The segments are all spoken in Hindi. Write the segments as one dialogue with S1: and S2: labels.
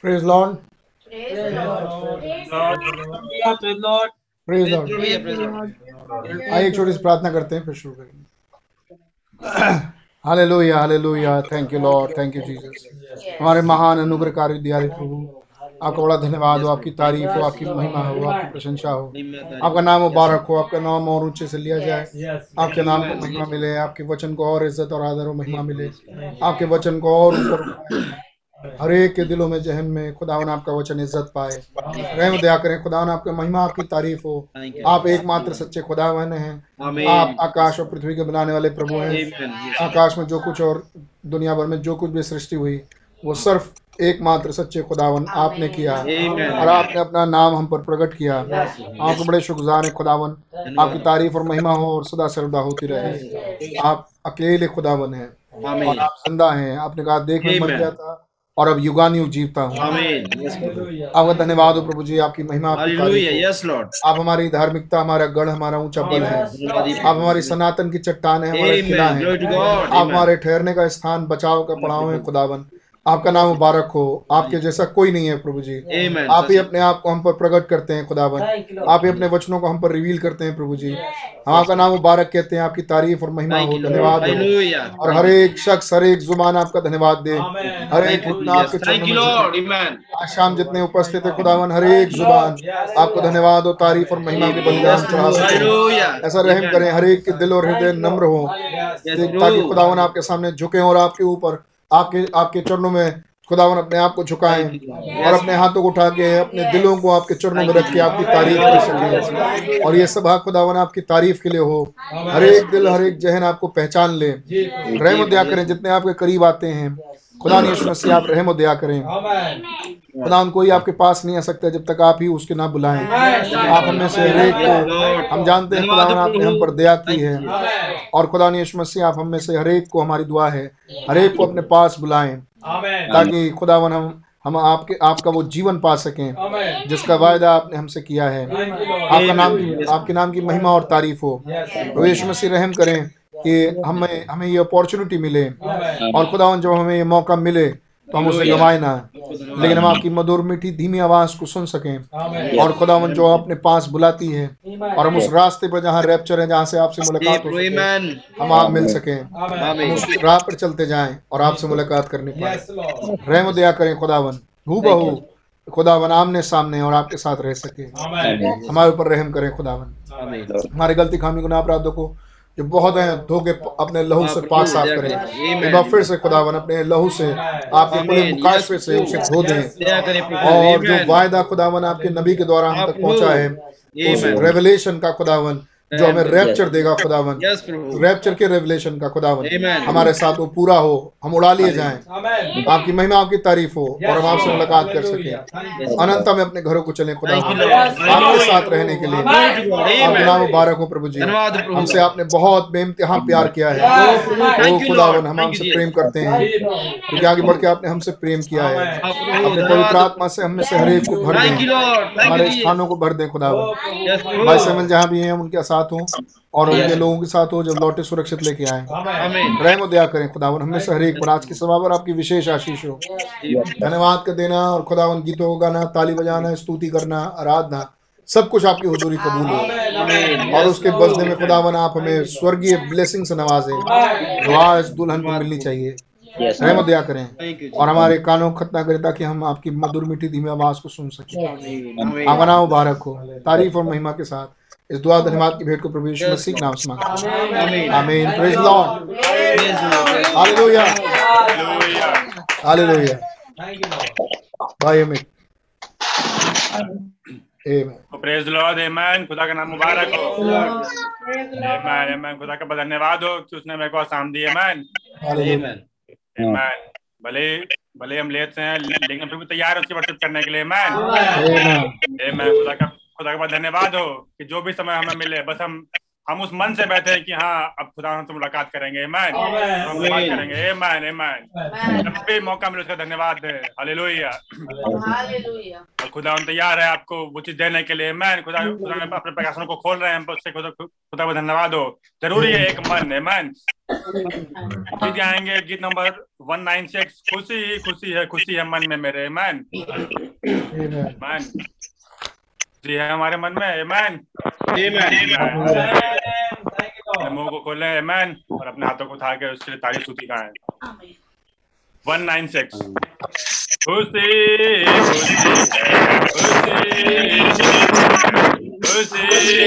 S1: Praise Lord. Praise Lord. Praise Lord. Lord. आइए छोटी सी प्रार्थना करते हैं फिर शुरू करेंगे hallelujah hallelujah thank you Lord thank you Jesus हमारे महान अनुग्रहकारी दियारे प्रभु आपका बड़ा धन्यवाद हो आपकी तारीफ हो आपकी महिमा हो आपकी प्रशंसा हो आपका नाम मुबारक हो आपका नाम और ऊंचे से लिया जाए आपके नाम को महिमा मिले आपके वचन को और इज्जत और आदर और महिमा मिले आपके वचन को और ऊपर हर एक के दिलों में जहन में खुदा आपका वचन इज्जत पाए रहम दया करें खुदा आपके महिमा आपकी तारीफ हो आप एकमात्र सच्चे खुदावन हैं आप आकाश और पृथ्वी के बनाने वाले प्रभु हैं आकाश में जो कुछ और दुनिया भर में जो कुछ भी सृष्टि हुई वो सिर्फ एकमात्र सच्चे खुदावन आपने किया और आपने अपना नाम हम पर प्रकट किया आप बड़े शुक्रगुजार हैं खुदावन आपकी तारीफ और महिमा हो और सदा सर्वदा होती रहे आप अकेले खुदावन हैं आप जिंदा हैं आपने कहा देख मर गया था और अब युग जीवता हूँ आपका धन्यवाद हो प्रभु जी आपकी महिमा आपकी लॉर्ड आप हमारी धार्मिकता हमारा गढ़ हमारा ऊंचा बल है आप हमारी सनातन की चट्टान है किला है आप हमारे ठहरने का स्थान बचाव का पड़ाव है खुदावन आपका नाम मुबारक हो आपके जैसा कोई नहीं है प्रभु जी आप ही तो अपने आप को हम पर प्रकट करते हैं खुदावन आप ही अपने वचनों को हम पर रिवील करते हैं प्रभु जी हम हाँ, आपका नाम मुबारक कहते हैं आपकी तारीफ और महिमा हो धन्यवाद और हर एक शख्स हर एक जुबान आपका धन्यवाद दे हर एक आपके आज शाम जितने उपस्थित है खुदावन हर एक जुबान आपको धन्यवाद और तारीफ और महिमा के बलिदान चढ़ा सकते ऐसा रहम करें हर एक के दिल और हृदय नम्र हो ताकि खुदावन आपके सामने झुके और आपके ऊपर आपके आपके चरणों में खुदावन अपने आप को झुकाए और अपने हाथों को उठा के अपने दिलों को आपके चरणों में रख के आपकी तारीफ कर सके और ये सब हाँ खुदावन आपकी तारीफ के लिए हो हर एक दिल हर एक जहन आपको पहचान ले रहम दया करें जितने आपके करीब आते हैं खुदा यीशु मसीह आप रहम दया करें खुदा कोई आपके पास नहीं आ सकता जब तक आप ही उसके ना बुलाएं आप हमें से एक को हम जानते हैं खुदा आपने हम पर दया की है और खुदा यीशु मसीह आप हमें से हरेक को हमारी दुआ है हरेक को अपने पास बुलाएं ताकि खुदा हम हम आपके आपका वो जीवन पा सकें जिसका वायदा आपने हमसे किया है आपका नाम की आपके नाम की महिमा और तारीफ हो यीशु मसीह रहम करें कि हमें हमें ये अपॉर्चुनिटी मिले हाँ। और खुदा जब हमें ये मौका मिले तो हम उसे गवाए ना लेकिन हम हाँ। आपकी मधुर मीठी धीमी आवाज को सुन सकें और खुदा जो अपने पास बुलाती है और हम उस रास्ते पर जहाँ रैप्चर है जहाँ से आपसे मुलाकात हो सके हम आप मिल सके उस राह पर चलते जाएं और आपसे मुलाकात करने पाए रहम दया करें खुदावन हू बहू खुदावन आमने सामने और आपके साथ रह सके हमारे ऊपर रहम करें खुदावन हमारी गलती खामी गुनाह अपराधों को ये बहुत हैं धो के अपने लहू से पाक साफ करें एक बार फिर से खुदावन अपने लहू से आपके पूरे मुकाशफे से उसे धो दें और जो वायदा खुदावन आपके नबी के द्वारा हम तक पहुंचा है उस रेवलेशन का खुदावन जो हमें रैप्चर देगा खुदावन रैप्चर के रेवलेशन का खुदावन हमारे साथ वो पूरा हो हम उड़ा लिए जाए आपकी महिमा आपकी तारीफ हो और हम आपसे मुलाकात कर सके अनंत में अपने घरों को चले खुदा आपके साथ रहने के लिए आपके नाम मुबारक हो प्रभु जी हमसे आपने बहुत बेमतहा प्यार किया है वो खुदावन हम हमसे प्रेम करते हैं क्योंकि आगे बढ़ के आपने हमसे प्रेम किया है अपने पवित्र आत्मा से हमें से हरेक को भर दे हमारे स्थानों को भर दे खुदावन भाई समझ जहाँ भी है उनके साथ साथ हो और उनके लोगों के साथ हो जब लौटे सुरक्षित लेके आए रहम दया करें खुदावन हमें से हर एक पर आज की सभा पर आपकी विशेष आशीष हो धन्यवाद का देना और खुदावन गीतों को गाना ताली बजाना स्तुति करना आराधना सब कुछ आपकी हजूरी कबूल हो और उसके बदले में खुदावन आप हमें स्वर्गीय ब्लेसिंग से नवाजे जो आज दुल्हन को मिलनी चाहिए रहमत दया करें और हमारे कानों खतना करें ताकि हम आपकी मधुर मीठी धीमी आवाज को सुन सकें हमारा मुबारक हो तारीफ और महिमा के साथ इस दुआ धन्यवाद की भेंट को प्रभु यीशु मसीह के नाम से मांगते हैं आमीन प्रेज लॉर्ड हालेलुया हालेलुया भाई
S2: आमीन प्रेज लॉर्ड आमीन खुदा का नाम मुबारक हो आमीन आमीन खुदा का धन्यवाद हो कि उसने मेरे को आसाम दी आमीन आमीन आमीन भले भले हम लेते हैं लेकिन फिर भी तैयार है उसकी वर्शिप करने के लिए आमीन आमीन खुदा का खुदा का धन्यवाद हो कि जो भी समय हमें मिले बस हम हम उस मन से बैठे हैं कि हाँ अब खुदा हम से मुलाकात करेंगे मैन मुलाकात करेंगे मैन मैन जब भी मौका मिले उसका धन्यवाद हले लोहिया और खुदा हम तैयार है आपको वो चीज देने के लिए मैन खुदा खुदा अपने प्रकाशन को खोल रहे हैं उससे खुदा को धन्यवाद हो जरूरी है एक मन है मैन गीत आएंगे गीत नंबर वन नाइन सिक्स खुशी खुशी है खुशी है मन में मेरे मैन मैन खुशी है हमारे मन में एमैन मुंह को खोले एमैन और अपने हाथों को उठा के उसके लिए तारीफ सूती का है वन नाइन सिक्स खुशी खुशी खुशी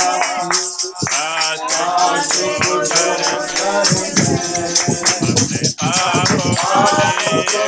S2: Yeah.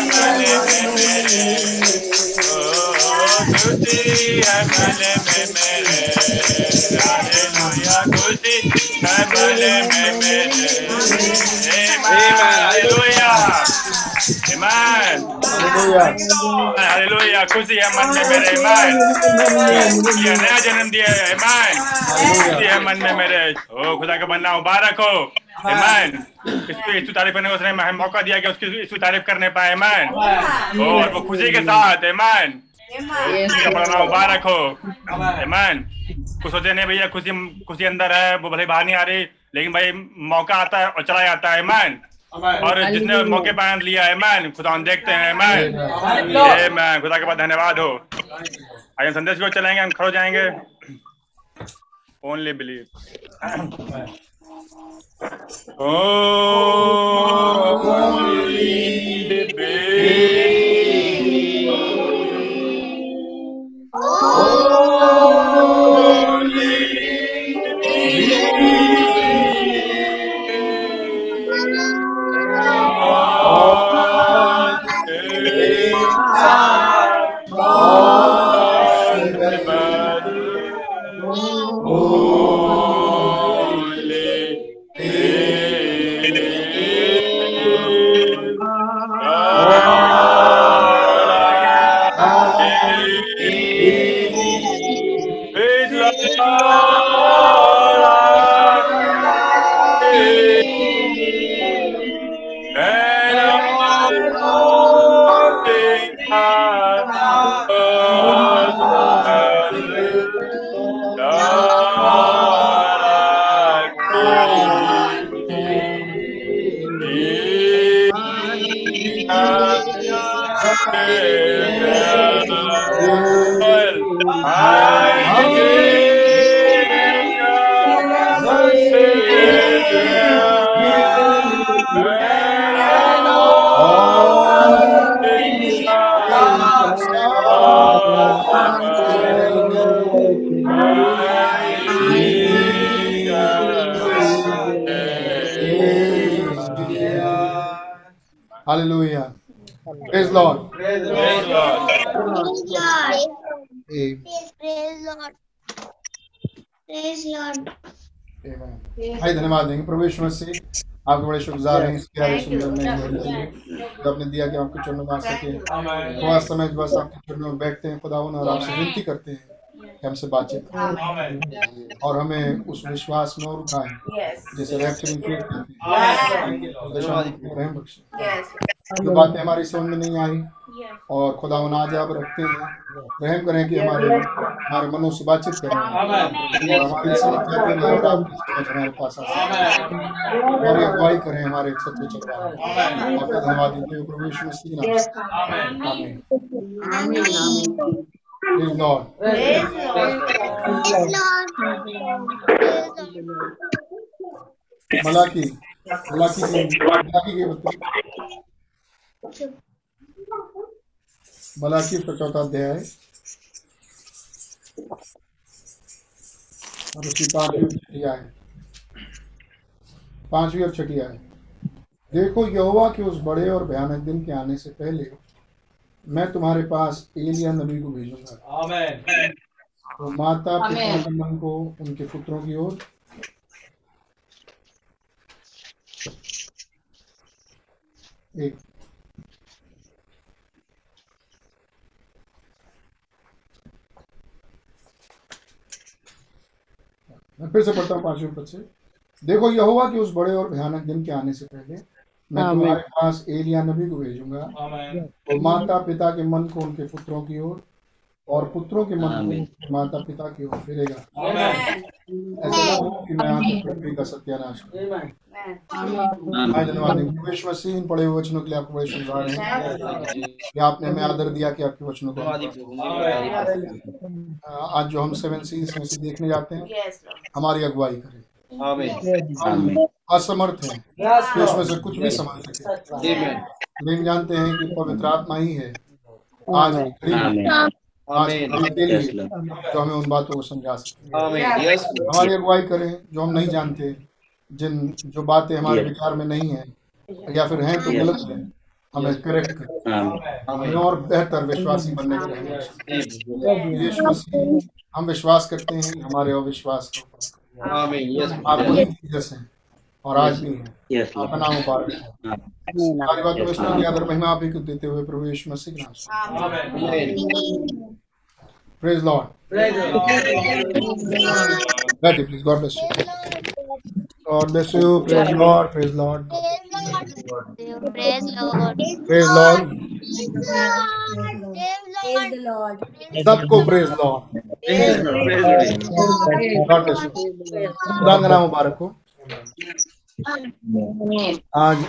S2: akale memere oh tuti akale memere hallelujah tuti Amen. मौका दिया कि उसकी इसको तारीफ करने पाए ईमान और वो खुशी के साथ ईमान मुबारक हो ईमान कुछ सोचे नहीं भैया खुशी खुशी अंदर है वो भले बाहर नहीं आ रही लेकिन भाई मौका आता है और चला जाता है ईमान और जिसने मौके पर लिया है मैन खुदा हम देखते हैं मैन मैन खुदा के बाद धन्यवाद हो आज हम संदेश को चलेंगे हम खड़ो जाएंगे only believe only believe
S1: Praise Lord. Praise Lord. Praise Lord. Praise Lord. Praise Lord. भाई धन्यवाद देंगे प्रभु मसीह आपके बड़े शुक्रगुजार हैं इसके आगे सुंदर में आपने दिया कि आपके चरणों में आ सके थोड़ा समय बस आपके चरणों में बैठते हैं खुदावन और आपसे विनती करते हैं कि हमसे बातचीत करें और हमें उस विश्वास में और उठाए जैसे जो बातें हमारी समझ में नहीं आई और खुदा आज आप रखते हैं रहम करें कि हमारे हमारे मनों से बातचीत करें और हमारी हमारे पास हमारी अगुवाई करें हमारे सत्य चल आपका धन्यवाद देते हुए प्रभु यीशु मसीह आमीन आमीन Praise Lord. Praise Lord. Malachi का चौथा अध्याय और उसकी पांचवी छठिया है पांचवी और छठिया है देखो यहोवा के उस बड़े और भयानक दिन के आने से पहले मैं तुम्हारे पास एलिया नबी को भेजूंगा तो माता पिता को उनके पुत्रों की ओर एक मैं फिर से पढ़ता हूँ पांचवें पद से देखो यह हुआ कि उस बड़े और भयानक दिन के आने से पहले हाँ, मैं पास एलिया नबी को भेजूंगा और हाँ, माता पिता के मन को उनके पुत्रों की ओर और पुत्रों के मन हाँ, को माता पिता की ओर फिरेगा ऐसा कि मैं आपकी पृथ्वी का सत्यानाश मसीह इन पड़े हुए वचनों के लिए आपको बड़े हैं आपने हमें आदर दिया कि आपके वचनों को आज जो हम सेवन में से देखने जाते हैं हमारी अगुवाई करें असमर्थ है उसमें से कुछ भी समझ सके लेकिन जानते हैं कि पवित्र आत्मा ही है आज के लिए जो हमें उन बातों को समझा सके हमारी अगुवाई करें जो हम नहीं जानते जिन जो बातें हमारे विचार में नहीं है या फिर हैं तो गलत है हमें करेक्ट हमें और बेहतर विश्वासी बनने के हम विश्वास करते हैं हमारे अविश्वास के ऊपर आप हैं और आज भी हैं अपना नाम मुबारक है हाँ। सारी बातों को इस्लाम आदर महिमा आप ही को देते हुए प्रभु यीशु मसीह के नाम से प्रेज लॉर्ड बैठिए please God bless you God bless you praise Lord praise Lord praise Lord praise Lord सबको praise Lord God bless you नाम मुबारक हो Thank you. आज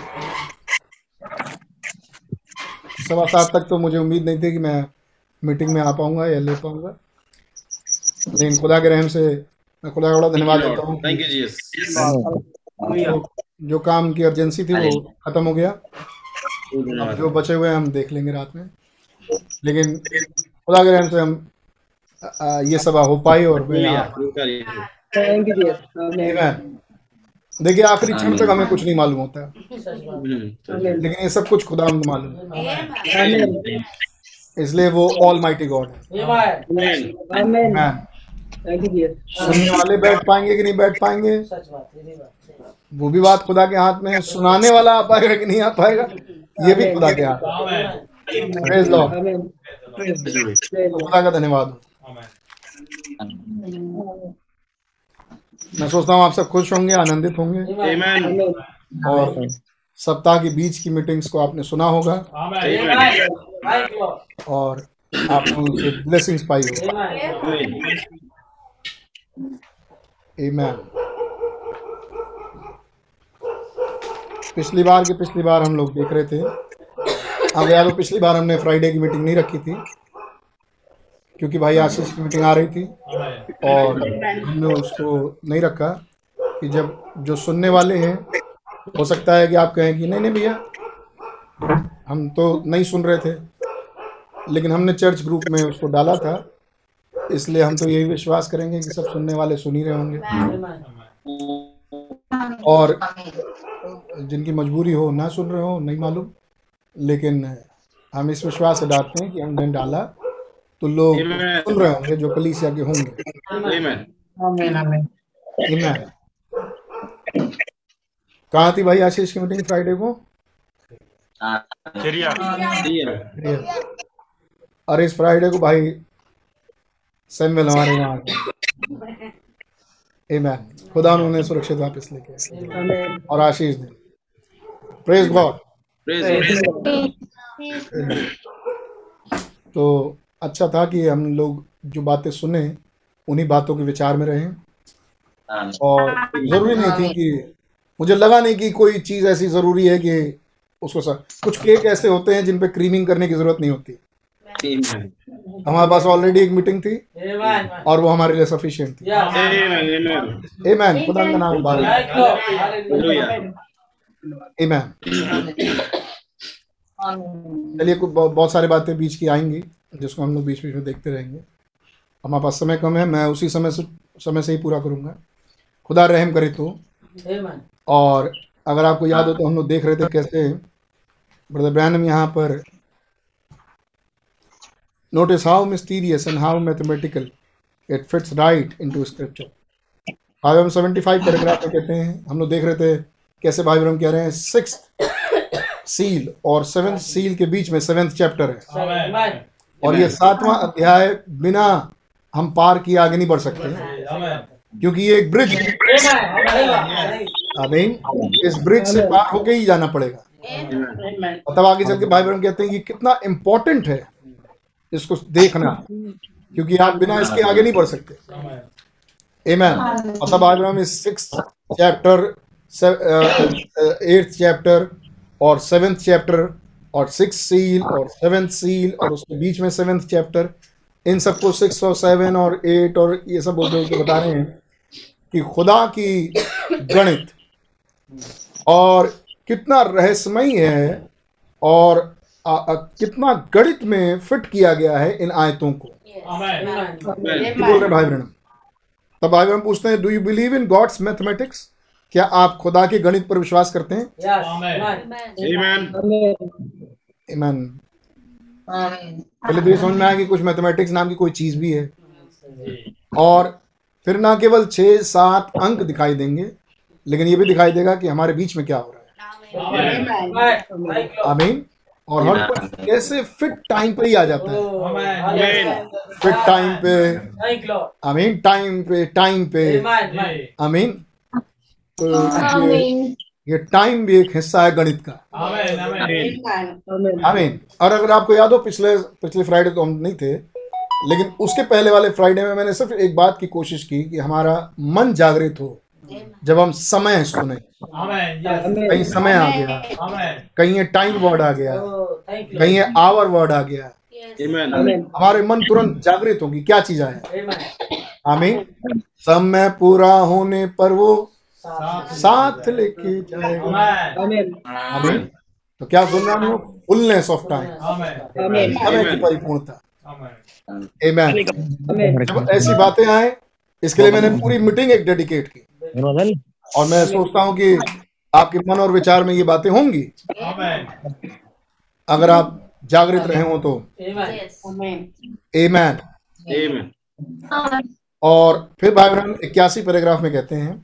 S1: सवा सात तक तो मुझे उम्मीद नहीं थी कि मैं मीटिंग में आ पाऊंगा या ले पाऊंगा लेकिन खुदा के रहम से मैं खुदा बड़ा धन्यवाद देता हूँ जो काम की अर्जेंसी थी वो खत्म हो गया जो बचे हुए हम देख लेंगे रात में लेकिन खुदा के रहम से हम ये सभा हो पाई और मैं देखिए आखिरी क्षण तक हाँ। हमें कुछ नहीं मालूम होता है हम्म, लेकिन ये सब कुछ खुदा मालूम है इसलिए वो ऑल माइटी गॉड है हाँ। सुनने वाले बैठ पाएंगे कि नहीं बैठ पाएंगे वो भी बात खुदा के हाथ में है सुनाने वाला आ पाएगा कि नहीं आ पाएगा ये भी खुदा के हाथ खुदा का धन्यवाद हो मैं सोचता हूँ आप सब खुश होंगे आनंदित होंगे Amen. और सप्ताह के बीच की मीटिंग्स को आपने सुना होगा Amen. और आपको ब्लेसिंग्स पाई होगी पिछली बार के पिछली बार हम लोग देख रहे थे अब यार पिछली बार हमने फ्राइडे की मीटिंग नहीं रखी थी क्योंकि भाई आशीष की मीटिंग आ रही थी और हमने उसको नहीं रखा कि जब जो सुनने वाले हैं हो सकता है कि आप कहें कि नहीं नहीं भैया हम तो नहीं सुन रहे थे लेकिन हमने चर्च ग्रुप में उसको डाला था इसलिए हम तो यही विश्वास करेंगे कि सब सुनने वाले सुन ही रहे होंगे और जिनकी मजबूरी हो ना सुन रहे हो नहीं मालूम लेकिन हम इस विश्वास से डालते हैं कि हमने डाला तो लोग सुन रहे होंगे जो कलीसिया आगे होंगे कहा थी भाई आशीष की मीटिंग फ्राइडे को अरे इस फ्राइडे को भाई सैम्यूल हमारे यहाँ Amen. खुदा उन्होंने सुरक्षित वापस लेके और आशीष ने प्रेज गॉड तो अच्छा था कि हम लोग जो बातें सुने उन्हीं बातों के विचार में रहें हाँ। और ज़रूरी नहीं थी कि मुझे लगा नहीं कि कोई चीज़ ऐसी ज़रूरी है कि उसको सर कुछ केक ऐसे होते हैं जिन पे क्रीमिंग करने की ज़रूरत नहीं होती हमारे पास ऑलरेडी एक मीटिंग थी और वो हमारे लिए सफिशियंट थी ए मैन खुदा का नाम बारे मैन चलिए बहुत सारी बातें बीच की आएंगी जिसको हम लोग बीच बीच में देखते रहेंगे हमारे पास समय कम है मैं उसी समय से समय से ही पूरा करूंगा खुदा रहम करे तो और अगर आपको याद हो तो हम लोग देख रहे थे कैसे ब्रदर ब्रैनम यहाँ पर notice how mysterious and how mathematical it fits right in to scripture भाई हम सेवेंटी फाइव पैराग्राफ में कहते हैं हम लोग देख रहे थे कैसे भाई हम कह रहे हैं सिक्स सील और सेवेंथ सील के बीच में सेवेंथ चैप्टर है और ये सातवां अध्याय बिना हम पार किए आगे नहीं बढ़ सकते क्योंकि ये एक ब्रिज आमीन इस ब्रिज से पार होके ही जाना पड़ेगा तब आगे चल के भाई बहन कहते हैं कि कितना इम्पोर्टेंट है इसको देखना क्योंकि आप बिना इसके आगे नहीं बढ़ सकते एमैन और तब आज हम इस सिक्स चैप्टर एट्थ चैप्टर और सेवेंथ चैप्टर और सिक्स सील और सेवेंथ सील और उसके बीच में सेवेंथ चैप्टर इन सबको सिक्स और सेवन और एट और ये सब बोलते बता रहे हैं कि खुदा की गणित और कितना रहस्यमयी है और आ, आ, कितना गणित में फिट किया गया है इन आयतों को बोल रहे भाई ब्रणम तब भाई ब्रणम पूछते हैं do you believe in God's mathematics क्या आप खुदा के गणित पर विश्वास करते हैं yes. इमान पहले तो ये समझ में आया कि कुछ मैथमेटिक्स नाम की कोई चीज भी है और फिर ना केवल छह सात अंक दिखाई देंगे लेकिन ये भी दिखाई देगा कि हमारे बीच में क्या हो रहा है आमीन और हर कुछ कैसे फिट टाइम पर ही आ जाता है फिट oh, टाइम पे आमीन टाइम पे टाइम पे आमीन ये टाइम भी एक हिस्सा है गणित का आमीन और अगर आपको याद हो पिछले पिछले फ्राइडे तो हम नहीं थे लेकिन उसके पहले वाले फ्राइडे में मैंने सिर्फ एक बात की कोशिश की कि हमारा मन जागृत हो जब हम समय सुने कहीं समय आ गया कहीं ये टाइम वर्ड आ गया oh, कहीं ये आवर वर्ड आ गया हमारे मन तुरंत जागृत होगी क्या चीज आया आमीन समय पूरा होने पर वो साथ लेके जाएगा तो क्या सुन रहा हूँ फुलनेस ऑफ टाइम समय की परिपूर्णता ऐसी बातें आए इसके लिए मैंने पूरी मीटिंग एक डेडिकेट की और मैं सोचता हूं कि आपके मन और विचार में ये बातें होंगी अगर आप जागृत रहे हो तो एमैन और फिर भाई बहन इक्यासी पैराग्राफ में कहते हैं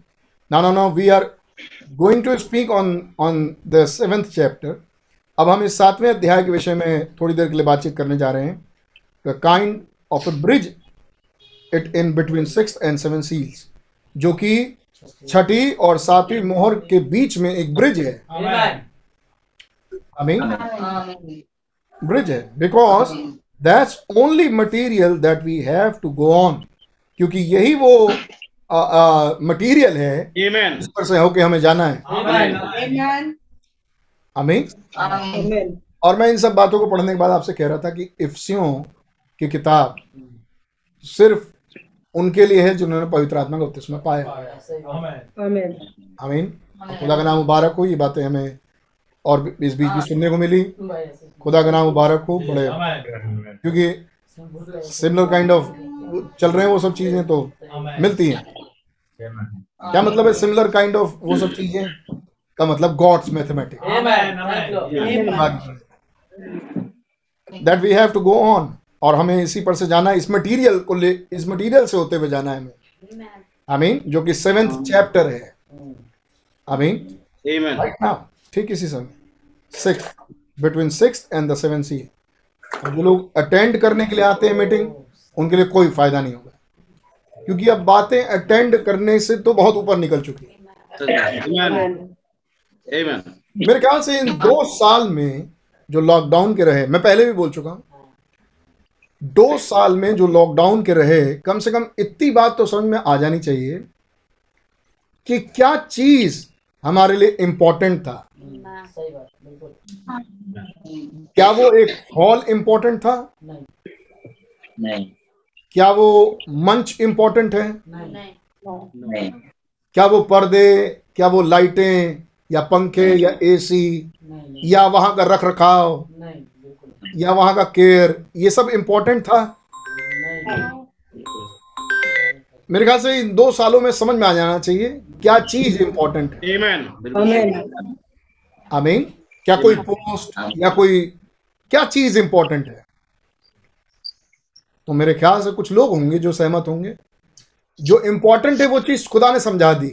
S1: ना ना ना we are going to speak on on the seventh chapter अब हम इस सातवें अध्याय के विषय में थोड़ी देर के लिए बातचीत करने जा रहे हैं the kind of a bridge it in between six and seven seals जो कि छठी और सातवीं मोहर के बीच में एक ब्रिज है मीन ब्रिज है because that's only material that we have to go on क्योंकि यही वो मटेरियल है जिस पर से होके हमें जाना है अमीन और मैं इन सब बातों को पढ़ने के बाद आपसे कह रहा था कि इफ्सियों की किताब सिर्फ उनके लिए है जिन्होंने पवित्र आत्मा का उत्तस्म पाया अमीन खुदा का नाम मुबारक हो ये बातें हमें और इस बीच भी हाँ। सुनने को मिली खुदा का नाम मुबारक हो बड़े क्योंकि सिमिलर काइंड ऑफ चल रहे हैं वो सब चीज़ें तो मिलती हैं क्या मतलब है सिमिलर काइंड ऑफ वो सब चीजें का मतलब God's mathematics that we have to go on और हमें इसी पर से जाना है इस मटेरियल को ले इस मटेरियल से होते हुए जाना है हमें आई मीन जो कि सेवेंथ चैप्टर है आई मीन राइट नाउ ठीक इसी समय six between six and the seven सी जो लोग अटेंड करने के लिए आते हैं मीटिंग उनके लिए कोई फायदा नहीं होगा क्योंकि अब बातें अटेंड करने से तो बहुत ऊपर निकल चुकी है तो मेरे ख्याल से इन दो साल में जो लॉकडाउन के रहे मैं पहले भी बोल चुका हूं दो साल में जो लॉकडाउन के रहे कम से कम इतनी बात तो समझ में आ जानी चाहिए कि क्या चीज हमारे लिए इंपॉर्टेंट था हाँ। क्या वो एक हॉल इम्पोर्टेंट था नहीं क्या वो मंच इंपॉर्टेंट है नहीं। नहीं। क्या वो पर्दे क्या वो लाइटें या पंखे या एसी या वहां का रख रखाव या वहां का केयर ये सब इंपॉर्टेंट था मेरे ख्याल से इन दो सालों में समझ में आ जाना चाहिए क्या चीज इंपॉर्टेंट है आमीन क्या कोई पोस्ट या कोई क्या चीज इंपॉर्टेंट है तो मेरे ख्याल से कुछ लोग होंगे जो सहमत होंगे जो इम्पोर्टेंट है वो चीज खुदा ने समझा दी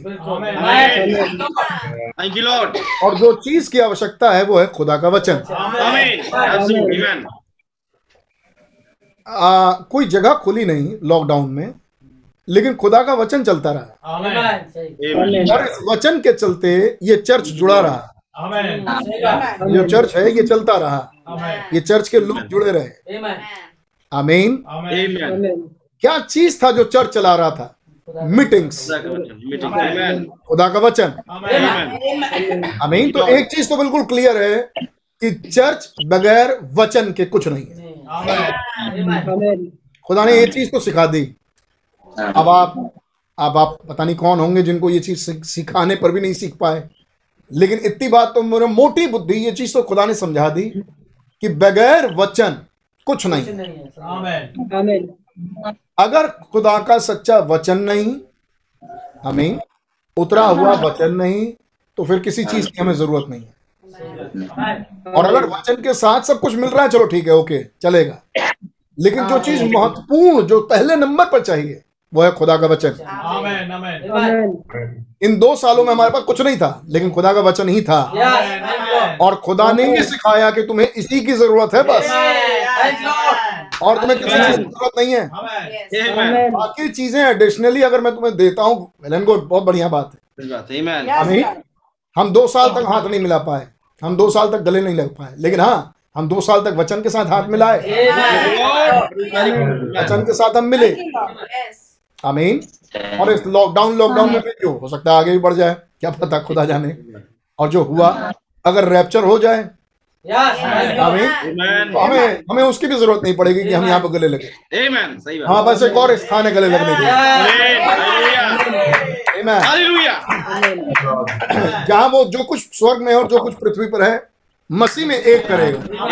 S1: और जो चीज की आवश्यकता है वो है खुदा का वचन आ, कोई जगह खुली नहीं लॉकडाउन में लेकिन खुदा का वचन चलता रहा और इस वचन के चलते ये चर्च जुड़ा रहा जो चर्च है ये चलता रहा ये चर्च के लोग जुड़े रहे आमीन क्या चीज था जो चर्च चला रहा था मीटिंग्स खुदा का वचन अमीन तो एक चीज तो बिल्कुल क्लियर है कि चर्च बगैर वचन के कुछ नहीं है खुदा ने ये चीज तो सिखा दी अब आप अब आप पता नहीं कौन होंगे जिनको ये चीज सिखाने पर भी नहीं सीख पाए लेकिन इतनी बात तो मेरे मोटी बुद्धि ये चीज तो खुदा ने समझा दी कि बगैर वचन कुछ नहीं अगर खुदा का सच्चा वचन नहीं हमें उतरा हाँ, हुआ हाँ। वचन नहीं तो फिर किसी हाँ। चीज की हमें जरूरत नहीं है और अगर वचन के साथ सब कुछ मिल रहा है चलो ठीक है ओके चलेगा लेकिन जो चीज महत्वपूर्ण जो पहले नंबर पर चाहिए वो है खुदा का वचन इन दो सालों में हमारे पास कुछ नहीं था लेकिन खुदा का वचन ही था और खुदा ने ये सिखाया कि तुम्हें इसी की जरूरत है बस और तुम्हें किसी चीज की जरूरत नहीं है बाकी चीजें एडिशनली अगर मैं तुम्हें देता हूँ को बहुत बढ़िया बात है हम दो साल तक हाथ नहीं मिला पाए हम दो साल तक गले नहीं लग पाए लेकिन हाँ हम दो साल तक वचन के साथ हाथ मिलाए वचन के साथ हम मिले आमीन और इस लॉकडाउन लॉकडाउन में भी जो हो सकता है आगे भी बढ़ जाए क्या पता खुदा जाने और जो हुआ अगर रैप्चर हो जाए हमें तो हमें हमें उसकी भी जरूरत नहीं पड़ेगी कि हम यहाँ पर गले लगे हाँ बस एक और स्थान है गले लगने के जहाँ वो जो कुछ स्वर्ग में और जो कुछ पृथ्वी पर है मसीह में एक करेगा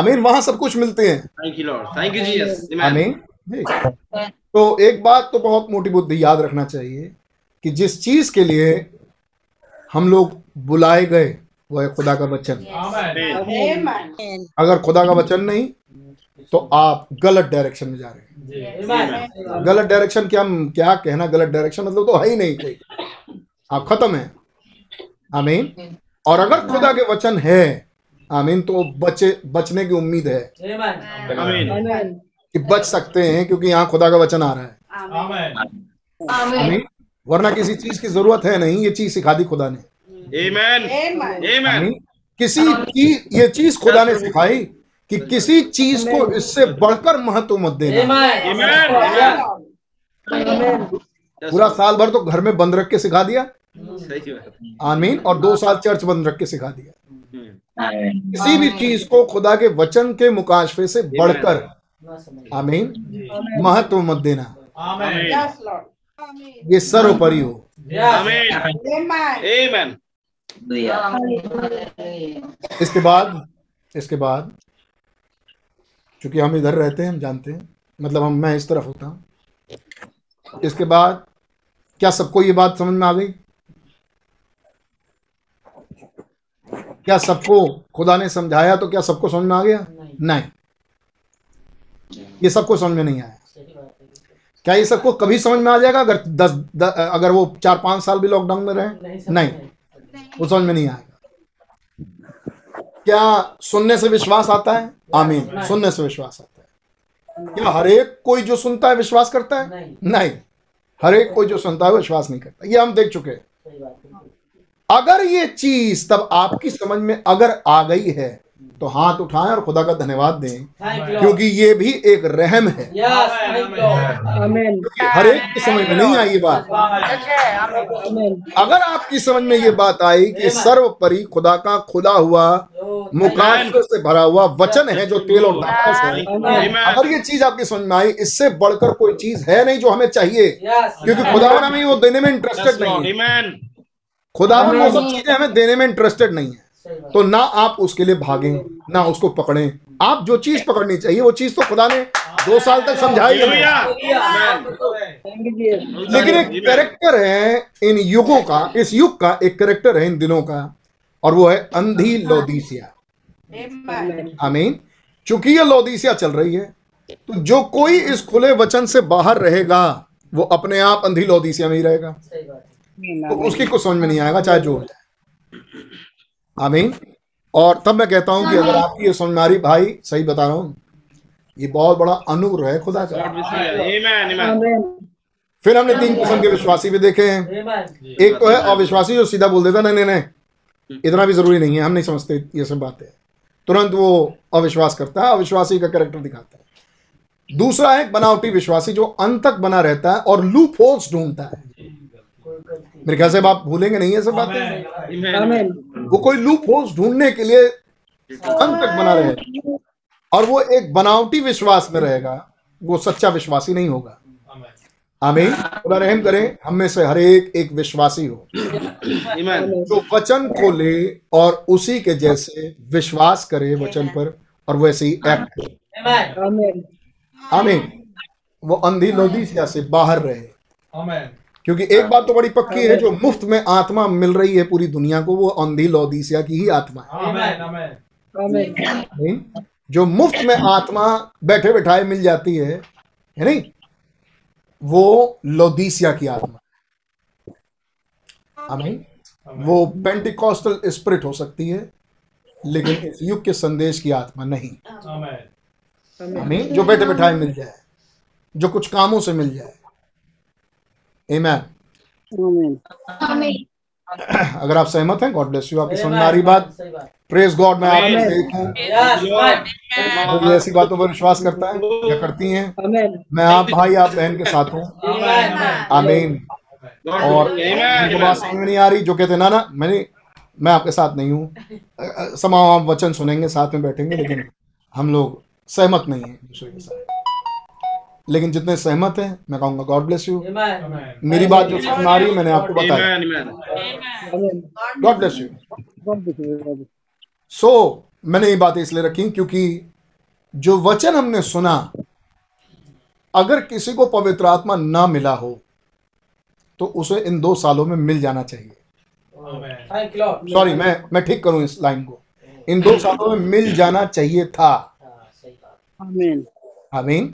S1: आमीन वहाँ सब कुछ मिलते हैं तो एक बात तो बहुत मोटी बुद्धि याद रखना चाहिए कि जिस चीज के लिए हम लोग बुलाए गए वो है खुदा का वचन अगर खुदा का वचन नहीं तो आप गलत डायरेक्शन में जा रहे हैं गलत डायरेक्शन क्या क्या कहना गलत डायरेक्शन मतलब तो है ही नहीं कोई आप खत्म है आमीन और अगर खुदा के वचन है आमीन तो बचे बचने की उम्मीद है आमीन कि बच सकते हैं क्योंकि यहाँ खुदा का वचन आ रहा है आमें। वरना किसी चीज की जरूरत है नहीं ये चीज सिखा दी खुदा ने आमें। किसी की ये चीज खुदा ने सिखाई कि किसी चीज को इससे बढ़कर महत्व मत देना पूरा साल भर तो घर में बंद रख के सिखा दिया आमीन और दो साल चर्च बंद रख के सिखा दिया हम्म। किसी भी चीज को खुदा के वचन के मुकाशफे से बढ़कर आमीन महत्व मत देना ये सर्वोपरि हो इसके बाद इसके बाद क्योंकि हम इधर रहते हैं हम जानते हैं मतलब हम मैं इस तरफ होता हूँ इसके बाद क्या सबको ये बात समझ में आ गई क्या सबको खुदा ने समझाया तो क्या सबको समझ में आ गया नहीं, नहीं। ये सबको समझ में नहीं आया क्या ये सबको कभी समझ में आ जाएगा अगर दस द, अगर वो चार पांच साल भी लॉकडाउन में रहे नहीं, नहीं वो समझ में नहीं आएगा क्या सुनने से विश्वास आता है आमीन सुनने से विश्वास आता है क्या हर एक कोई जो सुनता है विश्वास करता है नहीं, नहीं। हर एक कोई जो सुनता है विश्वास नहीं करता ये हम देख चुके हैं अगर ये चीज तब आपकी समझ में अगर आ गई है तो हाथ उठाएं और खुदा का धन्यवाद दें क्योंकि ये भी एक रहम है हर एक की समझ में नहीं आई ये बात अगर आपकी समझ में ये बात आई कि सर्वपरि खुदा का खुदा हुआ मुकाबले से भरा हुआ वचन है जो तेल और दाखस है अगर ये चीज आपकी समझ में आई इससे बढ़कर कोई चीज है नहीं जो हमें चाहिए क्योंकि खुदावन हमें वो देने में इंटरेस्टेड नहीं है खुदावन वो सब चीजें हमें देने में इंटरेस्टेड नहीं है तो ना आप उसके लिए भागें ना उसको पकड़ें आप जो चीज पकड़नी चाहिए वो चीज तो खुदा ने दो साल तक समझाई है लेकिन एक करेक्टर है इन युगों का इस युग का एक करेक्टर है इन दिनों का और वो है अंधी हाँ। लोदीसिया आमीन चूंकि ये लोदीसिया चल रही है तो जो कोई इस खुले वचन से बाहर रहेगा वो अपने आप अंधी लोदीसिया में ही रहेगा तो उसकी कुछ समझ में नहीं आएगा चाहे जो हो जाए आमीन और तब मैं कहता हूँ कि अगर आपकी ये समझ आ रही भाई सही बता रहा हूं ये बहुत बड़ा अनुग्रह है खुदा का फिर हमने तीन किस्म के विश्वासी भी देखे हैं एक तो है अविश्वासी जो सीधा बोल देता नहीं नहीं इतना भी जरूरी नहीं है हम नहीं समझते ये सब बातें तुरंत वो अविश्वास करता है अविश्वासी का करेक्टर दिखाता है दूसरा है बनावटी विश्वासी जो अंत तक बना रहता है और लूप होल्स ढूंढता है मेरे ख्याल से आप भूलेंगे नहीं ये सब बातें वो कोई लूप होल्स ढूंढने के लिए अंत तक बना रहे और वो एक बनावटी विश्वास में रहेगा वो सच्चा विश्वासी नहीं होगा आमीन खुदा रहम करें हम में से हर एक एक विश्वासी हो जो वचन को ले और उसी के जैसे विश्वास करे वचन पर और वैसे ही एक्ट करे आमीन वो अंधी लोधी से बाहर रहे क्योंकि एक बात तो बड़ी पक्की है जो मुफ्त में आत्मा मिल रही है पूरी दुनिया को वो अंधी लोदीसिया की ही आत्मा है जो मुफ्त में आत्मा बैठे बैठाए मिल जाती है है नहीं वो लोदीसिया की आत्मा है वो पेंटिकॉस्टल स्प्रिट हो सकती है लेकिन इस युग के संदेश की आत्मा नहीं जो बैठे बैठाए मिल जाए जो कुछ कामों से मिल जाए Amen. अगर आप सहमत हैं गॉड ब्लेस यू आपकी सुनने आ रही बात प्रेज गॉड मैं आप तो ऐसी बातों पर विश्वास करता है या करती हैं मैं आप भाई आप बहन के साथ हूँ आमीन और उनको बात समझ नहीं आ रही जो कहते ना ना मैंने मैं आपके साथ नहीं हूँ समाओ आप वचन सुनेंगे साथ में बैठेंगे लेकिन हम लोग सहमत नहीं है दूसरे के साथ लेकिन जितने सहमत हैं मैं कहूंगा गॉड ब्लेस यू मेरी बात जो सुना रही मैंने आपको बताया गॉड ब्लेस यू सो मैंने ये बातें इसलिए रखी क्योंकि जो वचन हमने सुना अगर किसी को पवित्र आत्मा ना मिला हो तो उसे इन दो सालों में मिल जाना चाहिए सॉरी मैं मैं ठीक करूं इस लाइन को इन दो सालों में मिल जाना चाहिए था आमीन हाँ, आमीन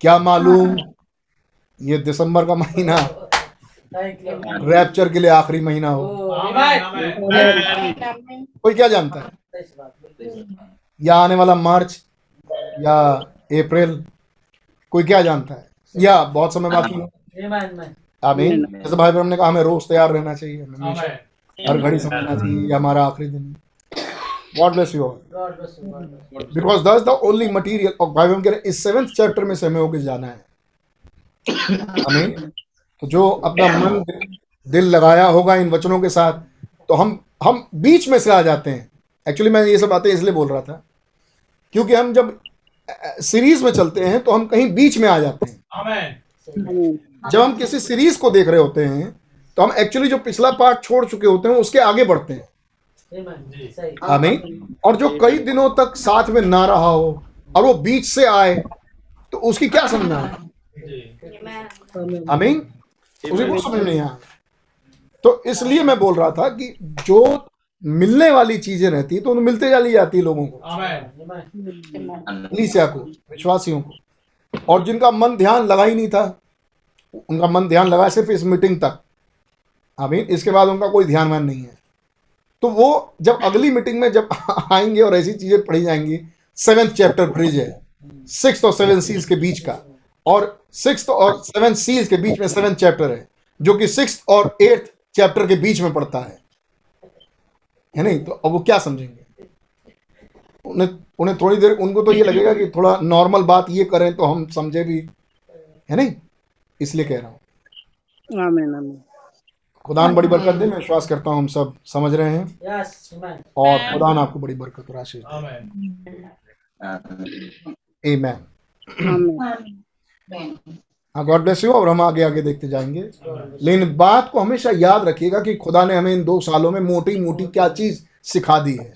S1: क्या मालूम ये दिसंबर का महीना रैप्चर के लिए आखिरी महीना हो oh, कोई क्या जानता है या आने वाला मार्च या अप्रैल कोई क्या जानता है या बहुत समय बाकी अभी जैसे भाई ने कहा हमें रोज तैयार रहना चाहिए हर घड़ी समझना चाहिए हमारा आखिरी दिन God bless you all. God bless you. God bless you. Hmm. Because that's the only इस सेवेंथ चैप्टर में से हमें होकर जाना है हमें तो जो अपना मन दिल लगाया होगा इन वचनों के साथ तो हम हम बीच में से आ जाते हैं एक्चुअली मैं ये सब बातें इसलिए बोल रहा था क्योंकि हम जब सीरीज में चलते हैं तो हम कहीं बीच में आ जाते हैं जब हम किसी सीरीज को देख रहे होते हैं तो हम एक्चुअली जो पिछला पार्ट छोड़ चुके होते हैं उसके आगे बढ़ते हैं आमीन और जो कई दिनों तक साथ में ना रहा हो और वो बीच से आए तो उसकी क्या समझना है आमीन उसे कुछ समझ नहीं आया तो इसलिए मैं बोल रहा था कि जो मिलने वाली चीजें रहती तो उन्हें मिलते जाली जाती लोगों को कलीसिया को विश्वासियों को और जिनका मन ध्यान लगा ही नहीं था उनका मन ध्यान लगा सिर्फ इस मीटिंग तक आमीन इसके बाद उनका कोई ध्यान मान नहीं है तो वो जब अगली मीटिंग में जब आएंगे और ऐसी चीज़ें पढ़ी जाएंगी सेवेंथ चैप्टर ब्रिज है सिक्स और सेवन सील्स के बीच का और सिक्स और सेवन सील्स के बीच में सेवन चैप्टर है जो कि सिक्स और एट्थ चैप्टर के बीच में पड़ता है है नहीं तो अब वो क्या समझेंगे उन्हें उन्हें थोड़ी देर उनको तो ये लगेगा कि थोड़ा नॉर्मल बात ये करें तो हम समझे भी है नहीं इसलिए कह रहा हूँ खुदान बड़ी बरकत दे मैं विश्वास करता हूँ हम सब समझ रहे हैं और खुदा आपको बड़ी बरकत और आशीष आमीन गॉड ब्लेस यू और हम आगे आगे देखते जाएंगे लेकिन बात को हमेशा याद रखिएगा कि खुदा ने हमें इन दो सालों में मोटी मोटी क्या चीज सिखा दी है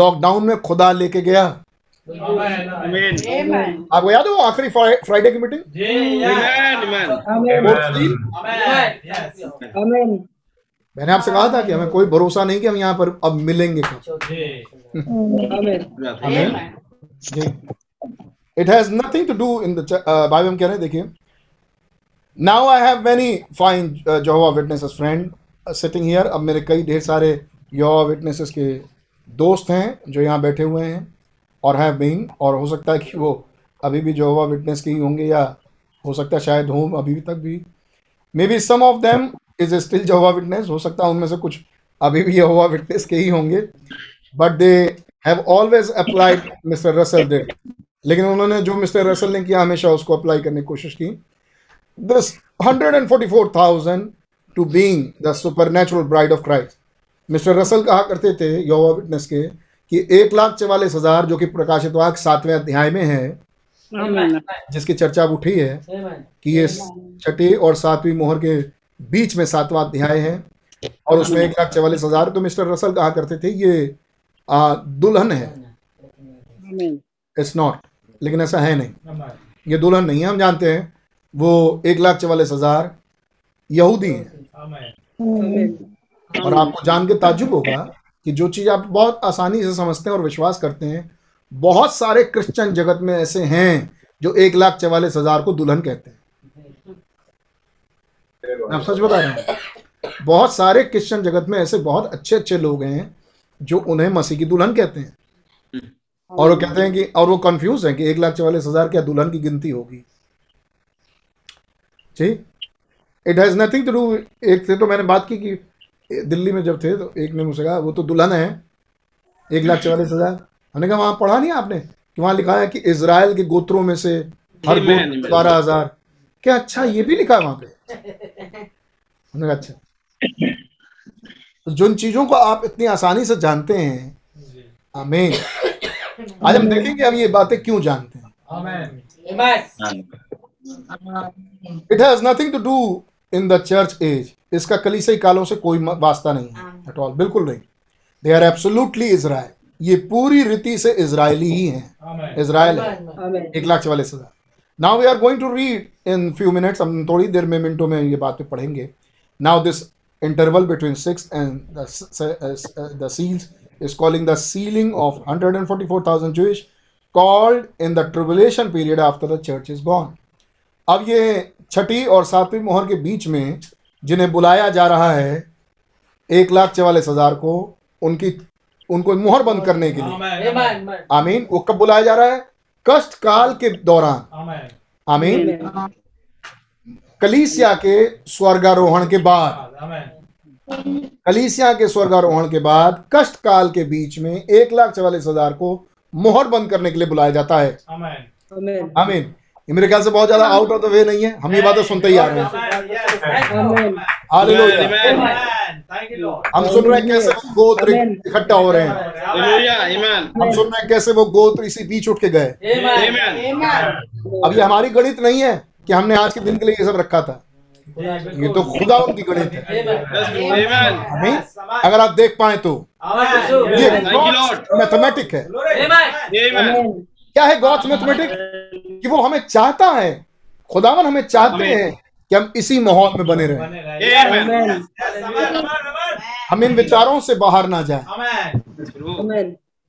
S1: लॉकडाउन में खुदा लेके गया आपको याद है वो आखिरी फ्राइडे की मीटिंग मैंने आपसे कहा था कि हमें कोई भरोसा नहीं कि हम यहाँ पर अब मिलेंगे it has nothing to do in भाई हम कह रहे हैं देखिए now I have many fine Jehovah witness friend sitting here अब मेरे कई ढेर सारे योवा विटनेसेस के दोस्त हैं जो यहाँ बैठे हुए हैं और हैव बीन और हो सकता है कि वो अभी भी जो हुआ विटनेस की होंगे या हो सकता है शायद होम अभी भी तक भी may be some of them is still हुआ विटनेस हो सकता है उनमें से कुछ अभी भी हुआ विटनेस के ही होंगे but they have always applied mister Russell they लेकिन उन्होंने जो मिस्टर रसल ने किया हमेशा उसको अप्लाई करने की कोशिश की this hundred and forty four thousand to being the super natural bride of Christ mister Russell कहा करते थे योवा विटनेस के कि एक लाख चवालीस हजार जो कि प्रकाशित वाक सातवें अध्याय में है जिसकी चर्चा अब उठी है कि ये छठी और सातवीं मोहर के बीच में सातवां अध्याय है और उसमें एक लाख चवालीस हजार तो मिस्टर रसल कहा करते थे ये दुल्हन है इट्स नॉट लेकिन ऐसा है नहीं ये दुल्हन नहीं है हम जानते हैं वो एक लाख चवालीस हजार यहूदी है और आपको जान के ताजुब होगा कि जो चीज़ आप बहुत आसानी से समझते हैं और विश्वास करते हैं बहुत सारे क्रिश्चियन जगत में ऐसे हैं जो एक लाख चवालीस हज़ार को दुल्हन कहते हैं आप सच बता रहे हैं बहुत सारे क्रिश्चियन जगत में ऐसे बहुत अच्छे अच्छे लोग हैं जो उन्हें मसीह की दुल्हन कहते हैं और वो कहते हैं कि और वो कंफ्यूज हैं कि एक लाख चवालीस हजार क्या दुल्हन की गिनती होगी ठीक it has nothing to do एक से तो मैंने बात की कि दिल्ली में जब थे तो एक ने मुझसे कहा वो तो दुल्हन है एक लाख चवालीस हज़ार हमने कहा वहां पढ़ा नहीं आपने कि वहां लिखा है कि इसराइल के गोत्रों में से हर गोत्र बारह हज़ार क्या अच्छा ये भी लिखा है वहां पे हमने कहा अच्छा तो जिन चीज़ों को आप इतनी आसानी से जानते हैं हमें आज हम देखेंगे हम ये बातें क्यों जानते हैं it has nothing to do in the church age इसका कलीसियाई कालों से कोई वास्ता नहीं है एट ऑल बिल्कुल नहीं दे आर एब्सोल्युटली इसराइल ये पूरी रीति से इसराइली ही हैं इसराइल है एक लाख चवालीस हज़ार now we are going to read in few minutes हम थोड़ी देर में मिनटों में ये बात पे पढ़ेंगे now this interval between six and the seals is calling the sealing of hundred and forty four thousand Jews called in the tribulation period after the church is gone अब ये छठी और सातवीं मोहर के बीच में जिन्हें बुलाया जा रहा है एक लाख चवालीस हजार को उनकी उनको मोहर बंद करने के लिए आमीन वो कब बुलाया जा रहा है कष्ट काल के दौरान आमीन कलीसिया के स्वर्गारोहण के बाद कलीसिया के स्वर्गारोहण के बाद कष्ट काल के बीच में एक लाख चवालीस हजार को मोहर बंद करने के लिए बुलाया जाता है आमीन ये मेरे ख्याल से बहुत ज्यादा आउट ऑफ द वे नहीं है हम ये बातें सुनते ही आ रहे हैं हम सुन रहे हैं कैसे वो गोत्र इकट्ठा हो रहे हैं हम सुन रहे हैं कैसे वो गोत्र इसी बीच उठ के गए अब ये हमारी गणित नहीं है कि हमने आज के दिन के लिए ये सब रखा था ये तो खुदा उनकी गणित है हमें अगर आप देख पाए तो ये मैथमेटिक है क्या है गॉड्स मैथमेटिक कि वो हमें चाहता है खुदावन हमें चाहते हैं कि हम इसी माहौल में बने रहे हम इन विचारों से बाहर ना जाए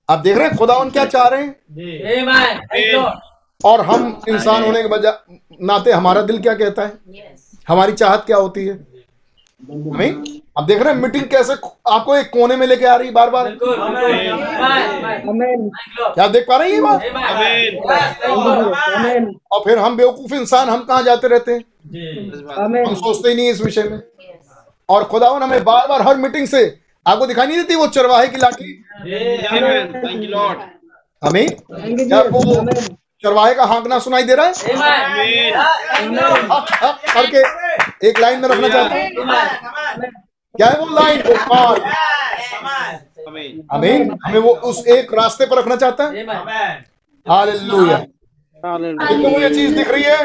S1: आप देख रहे हैं खुदावन क्या चाह रहे हैं और हम इंसान होने के बजाय नाते हमारा दिल क्या कहता है हमारी चाहत क्या होती है हमें अब देख रहे हैं मीटिंग कैसे आपको एक कोने में लेके आ रही बार बार क्या देख पा रहे हैं ये बात और फिर हम बेवकूफ इंसान हम कहा जाते रहते हैं हम सोचते ही नहीं इस विषय में और खुदावन हमें बार बार हर मीटिंग से आपको दिखाई नहीं देती वो चरवाहे की लाठी हमें चरवाहे का हाँकना सुनाई दे रहा है हाँ, हाँ, हाँ, करके एक लाइन में रखना चाहता हूँ क्या है वो लाइन वो कॉल अमीन हमें वो उस एक रास्ते पर रखना चाहता है हालेलुया कितने चीज दिख रही है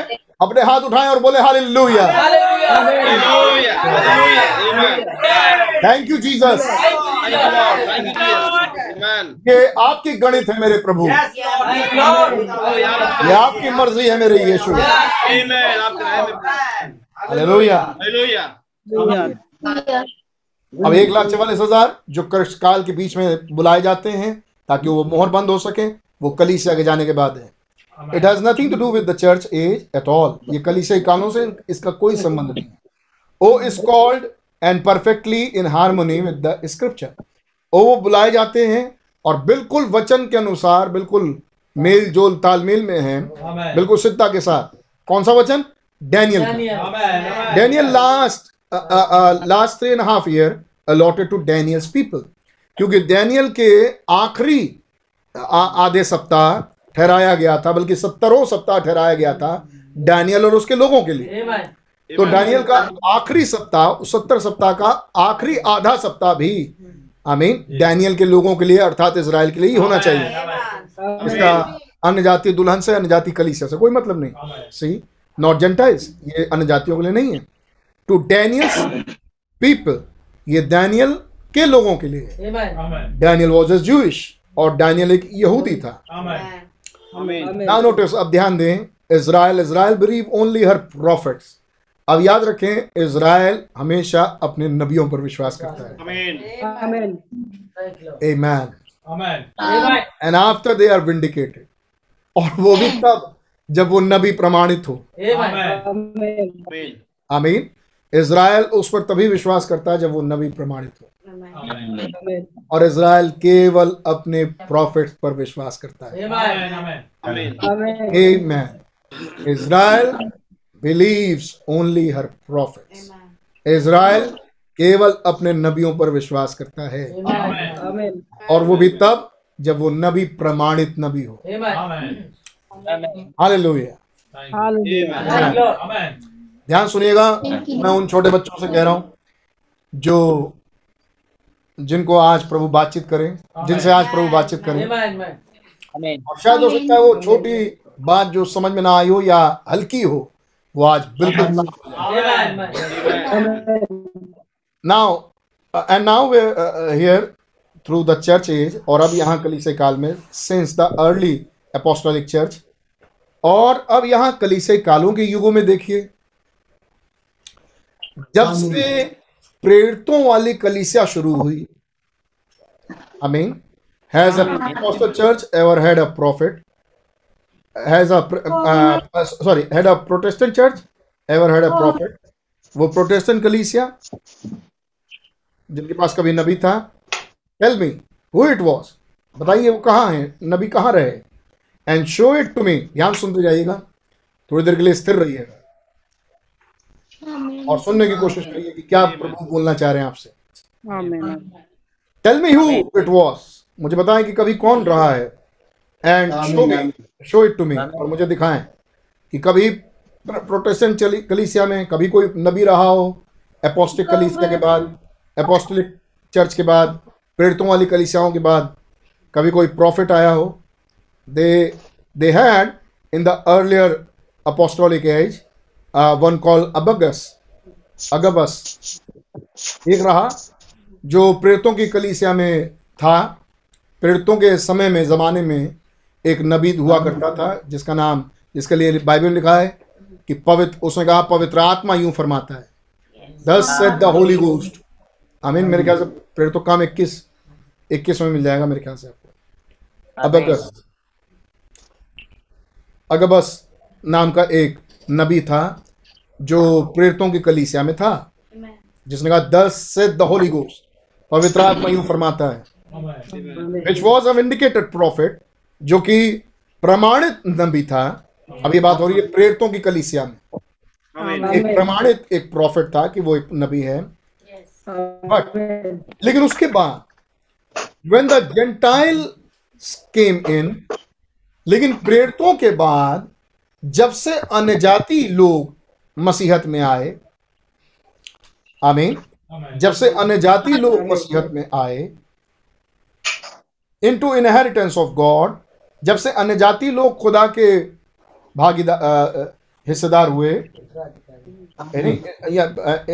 S1: अपने हाथ उठाएं और बोले हालेलुया थैंक यू जीसस ये आपकी गणित है मेरे प्रभु oh, ये आपकी मर्जी है मेरे यीशु हालेलुया हालेलुया अब एक लाख चवालीस हजार जो कृष्ण काल के बीच में बुलाए जाते हैं ताकि वो मोहर बंद हो सके वो कली से आगे जाने के बाद है it has nothing to do with the church age at all ये कली से कानों से इसका कोई संबंध नहीं है oh is called and perfectly in harmony with the scripture oh वो बुलाए जाते हैं और बिल्कुल वचन के अनुसार बिल्कुल मेल जोल तालमेल में है बिल्कुल सिद्धा के साथ कौन सा वचन Daniel Daniel last last three and half year allotted to Daniel's people क्योंकि डैनियल के आखिरी आधे सप्ताह ठहराया गया था बल्कि सत्तरों सप्ताह ठहराया गया था डैनियल और उसके लोगों के लिए तो डैनियल का आखिरी सप्ताह सत्तर सप्ताह का आखिरी आधा सप्ताह भी आई मीन डैनियल के लोगों के लिए अर्थात इसराइल के लिए ही होना चाहिए इसका अन्य जाति दुल्हन से अन्य जाति कलीसिया से कोई मतलब नहीं सही नॉट जेंटाइज ये अन्य जातियों के लिए नहीं है टू डैनियल्स पीपल ये डैनियल के लोगों के लिए डैनियल वॉज एस जूश और डैनियल एक यहूदी था ना नोटिस अब ध्यान दें Israel Israel believe only her prophets अब याद रखें इसराइल हमेशा अपने नबियों पर विश्वास करता है आमेन and after they are vindicated और वो भी तब जब वो नबी प्रमाणित हो आमीन इसराइल उस पर तभी विश्वास करता है जब वो नबी प्रमाणित हो और इसराइल केवल अपने प्रॉफिट पर विश्वास करता है Israel believe only her prophet Israel केवल अपने नबियों पर विश्वास करता है और वो भी तब जब वो नबी प्रमाणित नबी हो लोहिया ध्यान सुनिएगा मैं उन छोटे बच्चों से कह रहा हूँ जो जिनको आज प्रभु बातचीत करें जिनसे आज प्रभु बातचीत करें और शायद हो सकता है वो छोटी बात जो समझ में ना आई हो या हल्की हो वो आज बिल्कुल now and now way here through the church age और अब यहाँ कलिस काल में since the early apostolic church और अब यहाँ कलिस कालों के युगों में देखिए जब से प्रेरितों वाली कलीसिया शुरू हुई I mean has a church ever had a prophet has a sorry had a Protestant church ever had a prophet वो प्रोटेस्टेंट कलीसिया जिनके पास कभी नबी था tell me who it was बताइए वो कहाँ है नबी कहाँ रहे and show it to me ध्यान सुनते जाइएगा थोड़ी देर के लिए स्थिर रहिएगा और सुनने की कोशिश करिए कि क्या प्रभु बोलना चाह रहे हैं आपसे tell me who it was मुझे बताएं कि कभी कौन रहा है and show me show it to me और मुझे दिखाएं कि कभी प्रोटेस्टेंट कलीसिया में कभी कोई नबी रहा हो एपोस्टिक कलीसिया के बाद एपोस्टलिक चर्च के बाद प्रेरितों वाली कलीसियाओं के बाद कभी कोई प्रॉफिट आया हो they they had in the earlier apostolic age one call अबगस अगबस एक रहा जो प्रेतों की कलीसिया में था प्रेतों के समय में ज़माने में एक नबीद हुआ करता था जिसका नाम जिसके लिए बाइबल लिखा है कि पवित्र उसने कहा पवित्र आत्मा यूं फरमाता है thus saith the Holy Ghost आमीन मेरे ख्याल से प्रेरित काम इक्कीस इक्कीस में मिल जाएगा मेरे ख्याल से आपको अगस्त अगबस नाम का एक नबी था जो प्रेरितों की कलीसिया में था जिसने कहा thus saith the Holy Ghost पवित्र आत्मा यूं फरमाता है which was a indicated prophet जो कि प्रमाणित नबी था अब ये बात हो रही है प्रेरितों की कलीसिया में एक प्रमाणित एक प्रॉफिट था कि वो एक नबी है बट लेकिन उसके बाद when the gentile came in लेकिन प्रेरितों के बाद जब से अन्य जाति लोग मसीहत में आए आमीन जब से अन्य जाति लोग मसीहत में आए into inheritance of God जब से अन्य जाति लोग खुदा के भागीदार हिस्सेदार हुए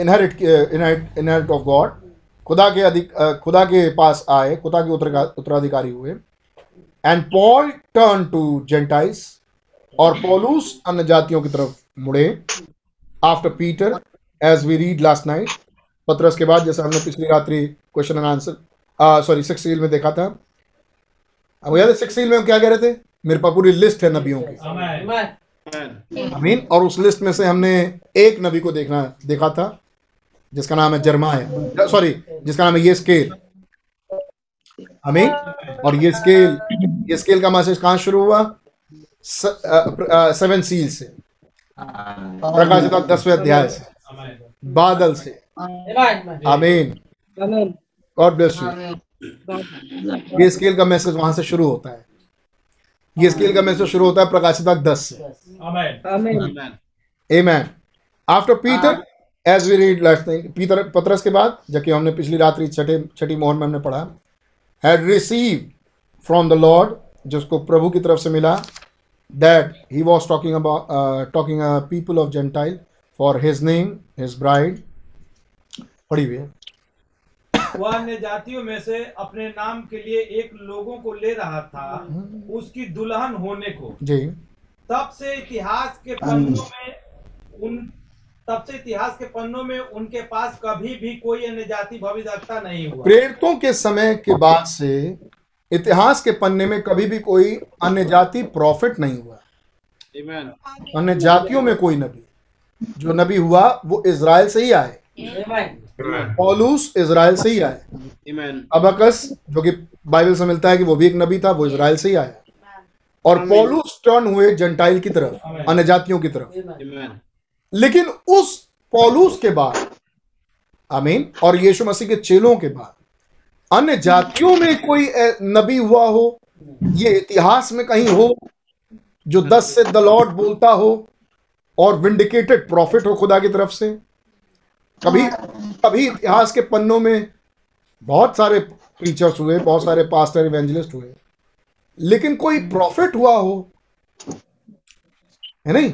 S1: इनहेरिट इनहेरिट ऑफ गॉड खुदा के अधिक खुदा के पास आए खुदा के उत्तराधिकारी हुए एंड पॉल टर्न टू जेंटाइस और पोलूस अन्य जातियों की तरफ मुड़े after Peter as we read last night पत्रस के बाद जैसे हमने पिछली रात्रि question and answer sorry six seal में देखा था अब याद है सिक्स सील में हम क्या कह रहे थे मेरे पास पूरी लिस्ट है नबियों की अमीन और उस लिस्ट में से हमने एक नबी को देखना देखा था जिसका नाम है जर्मा है सॉरी जिसका नाम है ये स्केल अमीन और ये स्केल ये स्केल का मैसेज कहाँ शुरू हुआ सेवन सील से प्रकाशित दसवें अध्याय से बादल से आमीन गॉड ब्लेस यू ये स्केल का मैसेज वहां से शुरू होता है ये स्केल का मैसेज शुरू होता है प्रकाशित दस से amen after Peter as we read last thing Peter पत्रस के बाद जबकि हमने पिछली रात्रि छठे छठी मोहन में हमने पढ़ा had receive from the Lord जिसको प्रभु की तरफ से मिला that he was talking about uh, talking a uh, people of gentile for his name his bride पढ़ी हुई है वह अन्य जातियों
S3: में से अपने नाम के लिए एक लोगों को ले रहा था hmm. उसकी दुल्हन होने को जी तब से इतिहास के hmm. पन्नों में उन तब से इतिहास के पन्नों में उनके पास कभी भी कोई अन्य जाति भविष्यता नहीं हुआ
S1: प्रेरितों के समय के बाद से इतिहास के पन्ने में कभी भी कोई अन्य जाति प्रॉफिट नहीं हुआ अन्य जातियों में कोई नबी जो नबी हुआ वो इसराइल से ही आए पौलूस इसराइल से ही आए अबकस जो कि बाइबल से मिलता है कि वो भी एक नबी था वो इसराइल से ही आया और पॉलूस टर्न हुए जेंटाइल की तरफ अन्य जातियों की तरफ लेकिन उस पॉलूस के बाद आमीन और यीशु मसीह के चेलों के बाद अन्य जातियों में कोई नबी हुआ हो ये इतिहास में कहीं हो जो दस से द लॉर्ड बोलता हो और विंडिकेटेड प्रॉफिट हो खुदा की तरफ से कभी कभी इतिहास के पन्नों में बहुत सारे टीचर्स हुए बहुत सारे पास्टर इवेंजलिस्ट हुए लेकिन कोई प्रॉफिट हुआ हो है नहीं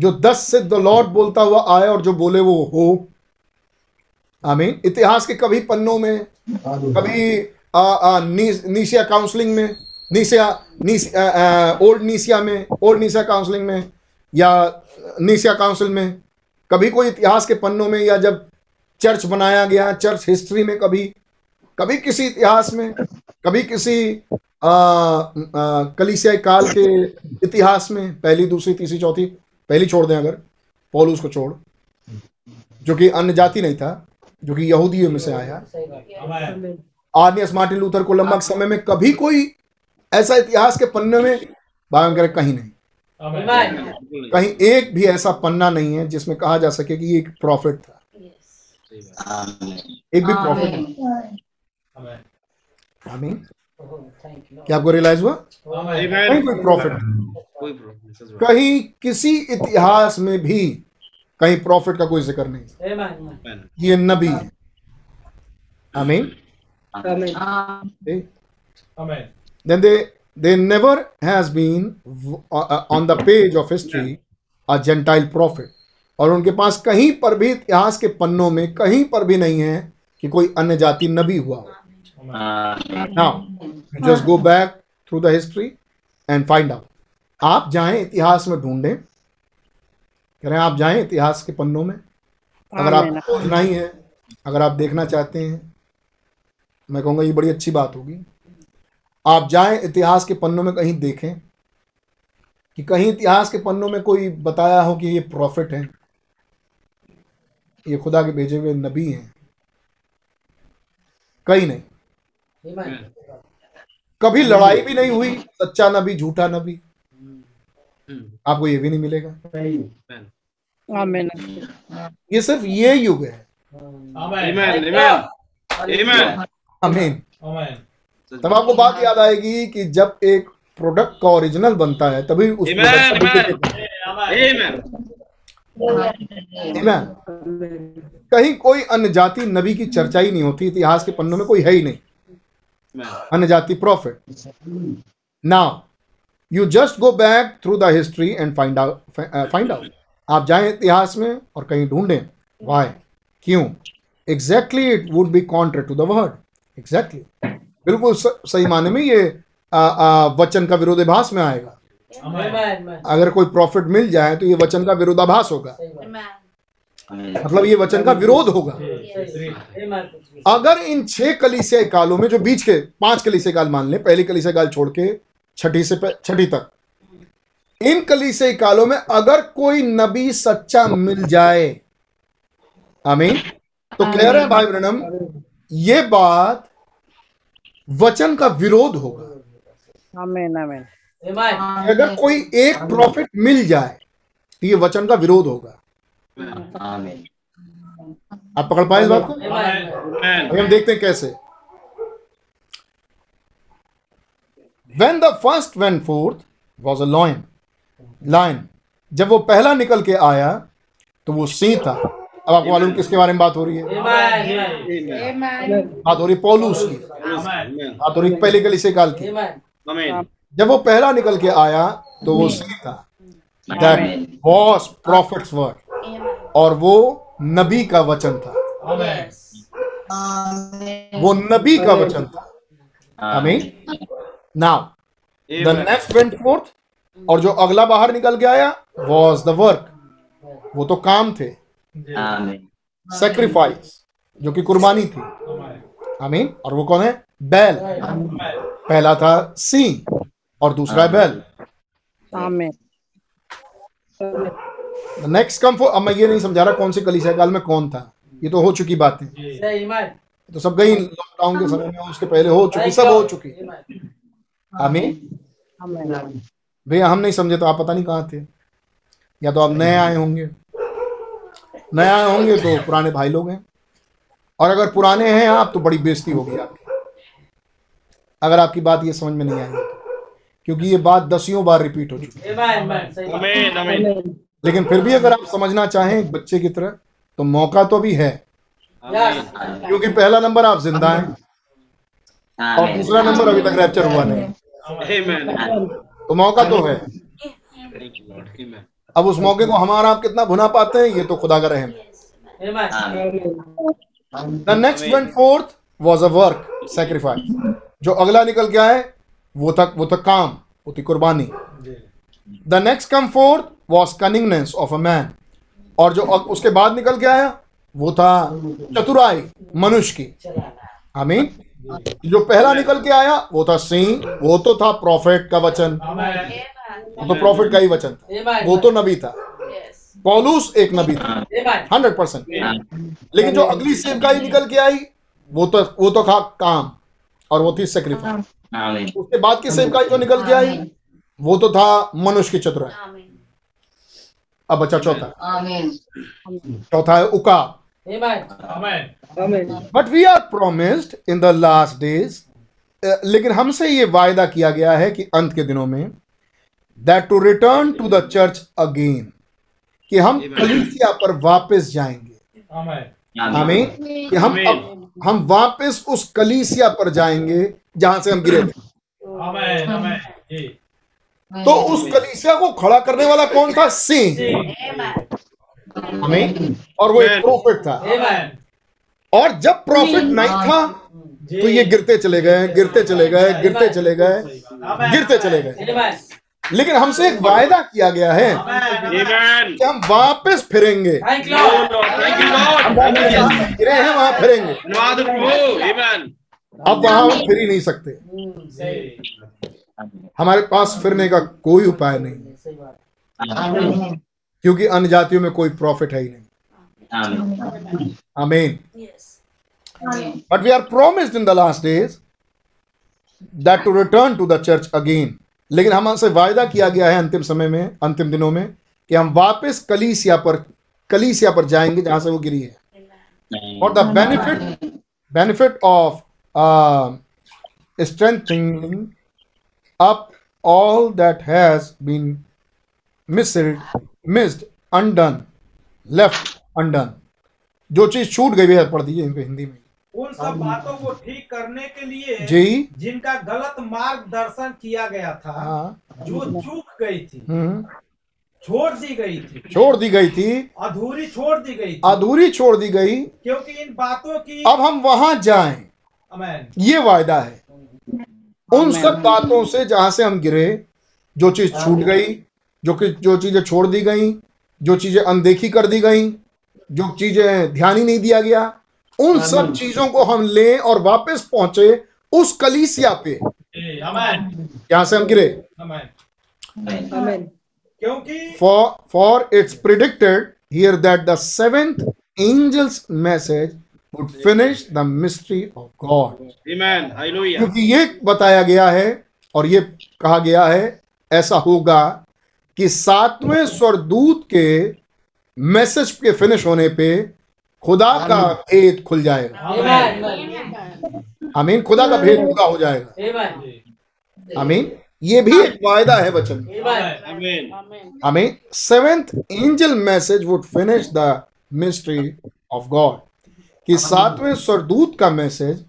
S1: जो दस से द लॉर्ड बोलता हुआ आए और जो बोले वो हो आमीन इतिहास के कभी पन्नों में कभी आ, आ, नी, नीशिया काउंसलिंग में नीशिया ओल्ड नीशिया में ओल्ड नीसिया काउंसलिंग में या नीशिया काउंसिल में कभी कोई इतिहास के पन्नों में या जब चर्च बनाया गया चर्च हिस्ट्री में कभी कभी किसी इतिहास में कभी किसी कलिसिया काल के इतिहास में पहली दूसरी तीसरी चौथी पहली छोड़ दें अगर पॉलूस को छोड़ जो कि अन्य जाति नहीं था जो कि यहूदियों में से आया आर्नियस मार्टिन लूथर को लंबा समय में कभी कोई ऐसा इतिहास के पन्ने में बयान करे कहीं नहीं कहीं एक भी ऐसा पन्ना नहीं है जिसमें कहा जा सके कि ये एक प्रॉफिट था एक भी प्रॉफिट आमीन क्या आपको रियलाइज हुआ कहीं कोई प्रॉफिट कहीं किसी इतिहास में भी कहीं प्रॉफिट का कोई जिक्र नहीं ये नबी है आमीन then they they never has been on the page of history a gentile prophet और उनके पास कहीं पर भी इतिहास के पन्नों में कहीं पर भी नहीं है कि कोई अन्य जाति नबी हुआ हो now just go back through the history and find out आप जाएं इतिहास में ढूंढें कह रहे हैं आप जाएं इतिहास के पन्नों में हाँ, अगर आपको खोजना ही है अगर आप देखना चाहते हैं मैं कहूँगा ये बड़ी अच्छी बात होगी आप जाएं इतिहास के पन्नों में कहीं देखें कि कहीं इतिहास के पन्नों में कोई बताया हो कि ये प्रॉफिट हैं ये खुदा के भेजे हुए नबी हैं कहीं नहीं हम्म। कभी लड़ाई भी नहीं हुई सच्चा नबी झूठा नबी हम्म। आपको ये भी नहीं मिलेगा ये सिर्फ ये युग है अमीन तब आपको बात याद आएगी कि जब एक प्रोडक्ट का ओरिजिनल बनता है तभी उस कहीं कोई अन्य जाति नबी की चर्चा ही नहीं होती इतिहास के पन्नों में कोई है ही नहीं अन्य जाति prophet now you just go back through the history and find out find out आप जाए इतिहास में और कहीं ढूंढें वाई क्यों exactly it would be contrary to the word exactly बिल्कुल सही माने में ये आ, आ, वचन का विरोधाभास में आएगा अगर कोई प्रॉफिट मिल जाए तो ये वचन का विरोधाभास होगा मतलब ये वचन का विरोध होगा अगर इन छह कलीसिया कालों में जो बीच के पांच कलिस काल मान लें पहली कलिस काल छोड़ के छठी से छठी तक इन से कालों में अगर कोई नबी सच्चा मिल जाए आमीन तो क्लियर हैं भाई ब्रणम ये बात वचन का विरोध होगा आमीन आमीन अगर कोई एक प्रॉफिट मिल जाए तो ये वचन का विरोध होगा आप पकड़ पाए इस बात को हम देखते हैं कैसे when the first went forth was a lion Lion. जब वो पहला निकल के आया तो वो सिंह था अब आपको मालूम किसके बारे में बात हो रही है बात हो रही पोलूस की बात हो रही पहले कल इसे काल की जब वो पहला निकल के आया तो वो सिंह था दैट वॉज प्रॉफिट्स वर्क और वो नबी का वचन था वो नबी का वचन था हमें now the next went forth और जो अगला बाहर निकल के आया वॉज द वर्क वो तो काम थे सेक्रीफाइस जो कि कुर्बानी थी आमीन और वो कौन है बैल पहला था सी और दूसरा है बैल नेक्स्ट कम अब मैं ये नहीं समझा रहा कौन से कलीसिया काल में कौन था ये तो हो चुकी बातें तो सब गई लॉकडाउन के समय में उसके पहले हो चुकी सब हो चुकी हाँ। आमीन भैया हम नहीं समझे तो आप पता नहीं कहाँ थे या तो आप नए आए होंगे नए आए होंगे तो पुराने भाई लोग हैं और अगर पुराने हैं आप तो बड़ी बेइज्जती होगी आपकी अगर आपकी बात ये समझ में नहीं आएगी क्योंकि ये बात दसियों बार रिपीट हो चुकी है लेकिन फिर भी अगर आप समझना चाहें एक बच्चे की तरह तो मौका तो भी है क्योंकि पहला नंबर आप जिंदा हैं हाँ, और दूसरा नंबर अभी तक रैप्चर हाँ, हुआ नहीं तो मौका तो है अब उस मौके को हमारा आप कितना भुना पाते हैं ये तो खुदा का रहम the next one forth was a work sacrifice जो अगला निकल गया है वो था वो था काम वो थी कुर्बानी the next come forth was cunningness of a man और जो उसके बाद निकल गया है वो था चतुराई मनुष्य की आई मीन जो पहला निकल के आया वो था सिंह वो तो था प्रॉफिट का वचन वो तो प्रॉफिट का ही वचन था वो तो नबी था पॉलूस एक नबी था हंड्रेड परसेंट लेकिन जो अगली सेवकाई निकल के आई वो तो वो तो था काम और वो थी सेक्रीफाइस उसके बाद की सेवकाई जो निकल के आई वो तो था मनुष्य की चतुराई अब बचा चौथा चौथा है उकाब but we are promised in the last days लेकिन हमसे ये वायदा किया गया है कि अंत के दिनों में that to return to the church again कि हम कलीसिया पर वापस जाएंगे हमें कि हम अब, हम वापस उस कलीसिया पर जाएंगे जहां से हम गिरे थे तो उस कलीसिया को खड़ा करने वाला कौन था सिंह हमें और वो एक प्रॉफिट था और जब प्रॉफिट नहीं था तो ये गिरते चले गए गिरते चले गए गिरते चले गए गिरते चले गए लेकिन हमसे एक वायदा किया गया है कि हम वापस फिरेंगे गिरे हैं वहां फिरेंगे अब वहां हम फिर ही नहीं सकते हमारे पास फिरने का कोई उपाय नहीं क्योंकि अन्य जातियों में कोई प्रॉफिट है ही नहीं आमीन but we are promised in the last days that to return to the church again लेकिन हमसे वायदा किया गया है अंतिम समय में अंतिम दिनों में कि हम वापस कलीसिया पर कलीसिया पर जाएंगे जहां से वो गिरी है और the benefit benefit of strengthening up all that has been miss missed undone left undone जो चीज छूट गई है पढ़ दीजिए इनको हिंदी में
S3: उन सब बातों को ठीक करने के लिए जी जिनका गलत मार्गदर्शन किया गया था हाँ। जो चूक गई थी हम्म। छोड़ दी गई थी
S1: छोड़ दी गई थी
S3: अधूरी छोड़ दी गई थी
S1: अधूरी छोड़ दी गई क्योंकि इन बातों की अब हम वहां जाए ये वायदा है उन सब बातों से जहां से हम गिरे जो चीज छूट गई जो कि जो चीज़ें छोड़ दी गई जो चीज़ें अनदेखी कर दी गई जो चीज़ें ध्यान ही नहीं दिया गया उन सब चीज़ों को हम लें और वापस पहुंचे उस कलीसिया पे यहां से हम गिरे क्योंकि for for it's predicted here that the seventh angel's message would finish the mystery of God क्योंकि ये बताया गया है और ये कहा गया है ऐसा होगा कि सातवें स्वरदूत के मैसेज के फिनिश होने पे खुदा का भेद खुल जाएगा अमीन खुदा का भेद पूरा हो जाएगा अमीन ये भी एक वायदा है वचन आमीन seventh angel message would finish the mystery of God कि सातवें स्वरदूत का मैसेज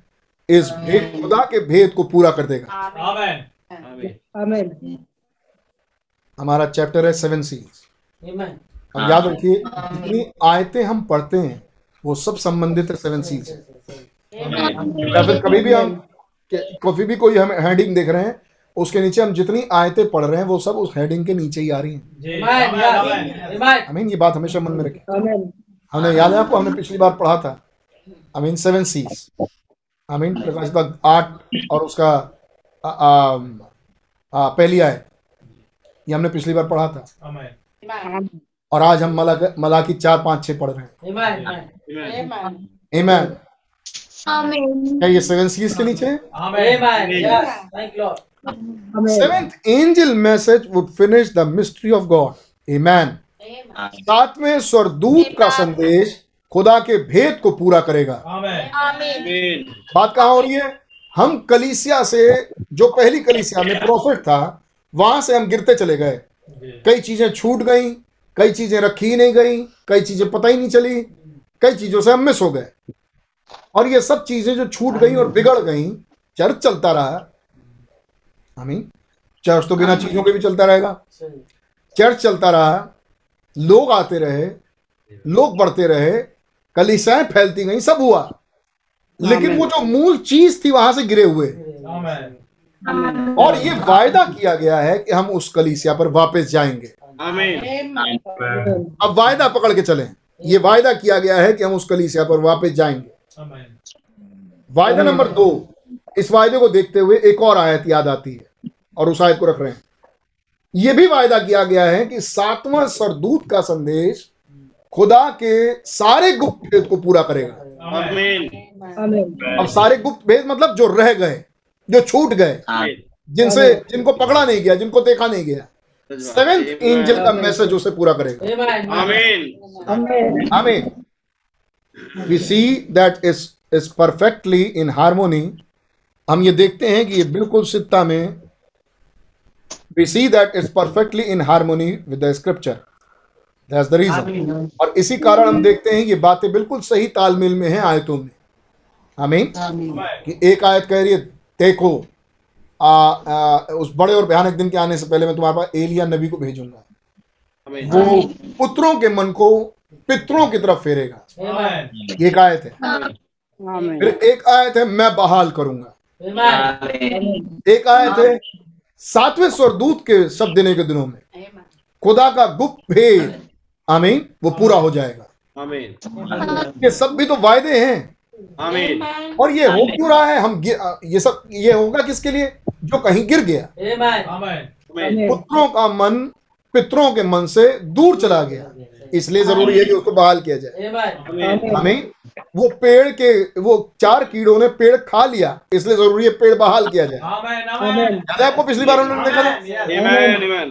S1: इस भेद खुदा के भेद को पूरा कर देगा आमेन आमेन हमारा चैप्टर है सेवन सील्स हम याद रखिए जितनी आयतें हम पढ़ते हैं वो सब संबंधित है सेवन सील्स या फिर कभी भी हम कभी भी कोई हम हेडिंग देख रहे हैं उसके नीचे हम जितनी आयतें पढ़ रहे हैं वो सब उस हेडिंग के नीचे ही आ रही हैं अमीन ये बात हमेशा मन में रखें हमने याद है आपको हमने पिछली बार पढ़ा था अमीन सेवन सीज अमीन प्रकाश बाग आठ और उसका आ, आ, आ, पहली आयत ये हमने पिछली बार पढ़ा था और आज हम मला मला की चार पांच छह पढ़ रहे हैं एमैन क्या ये सेवन सीज के नीचे seventh angel message would finish the mystery of God amen सातवें स्वरदूत का संदेश खुदा के भेद को पूरा करेगा बात कहा हो रही है हम कलीसिया से जो पहली कलीसिया में प्रॉफिट था वहां से हम गिरते चले गए कई चीजें छूट गई कई चीजें रखी नहीं गई कई चीजें पता ही नहीं चली कई चीजों से हम मिस हो गए और ये सब चीजें जो छूट गई और बिगड़ गई चर्च चलता रहा हमी चर्च तो बिना चीजों के भी चलता रहेगा चर्च चलता रहा लोग आते रहे लोग बढ़ते रहे कलिसाएं फैलती गई सब हुआ लेकिन वो जो मूल चीज थी वहां से गिरे हुए हाँ। और ये वायदा किया गया है कि हम उस कलीसिया पर वापस जाएंगे अब वायदा पकड़ के चले ये वायदा किया गया है कि हम उस कलीसिया पर वापस जाएंगे वायदा नंबर दो इस वायदे को देखते हुए एक और आयत याद आती है और उस आयत को रख रहे हैं यह भी वायदा किया गया है कि सातवां सरदूत का संदेश खुदा के सारे गुप्त भेद को पूरा करेगा अब सारे गुप्त भेद मतलब जो रह गए जो छूट गए हाँ। जिनसे जिनको पकड़ा नहीं गया जिनको देखा नहीं गया सेवेंथ एंजल का मैसेज उसे पूरा करेगा आमीन आमीन we see that is is perfectly in harmony हम ये देखते हैं कि ये बिल्कुल सिद्धता में we see that is perfectly in harmony with the scripture that's the reason और इसी कारण हम देखते हैं ये बातें बिल्कुल सही तालमेल में हैं आयतों में आमीन कि एक आयत कह रही है देखो आ, आ, उस बड़े और भयानक दिन के आने से पहले मैं तुम्हारे पास एलिया नबी को भेजूंगा वो पुत्रों के मन को पितरों की तरफ फेरेगा एक आयत है फिर एक आयत है मैं बहाल करूंगा एक आयत है सातवें स्वर दूत के शब्द देने के दिनों में खुदा का गुप्त भेद आमीन वो पूरा हो जाएगा आमीन ये सब भी तो वायदे हैं आमीन और ये हो क्यों रहा है हम ये सब ये होगा किसके लिए जो कहीं गिर गया पुत्रों का मन पितरों के मन से दूर चला गया इसलिए जरूरी है कि उसको बहाल किया जाए हमें वो पेड़ के वो चार कीड़ों ने पेड़ खा लिया इसलिए जरूरी है पेड़ बहाल किया जाए याद आपको पिछली बार उन्होंने देखा था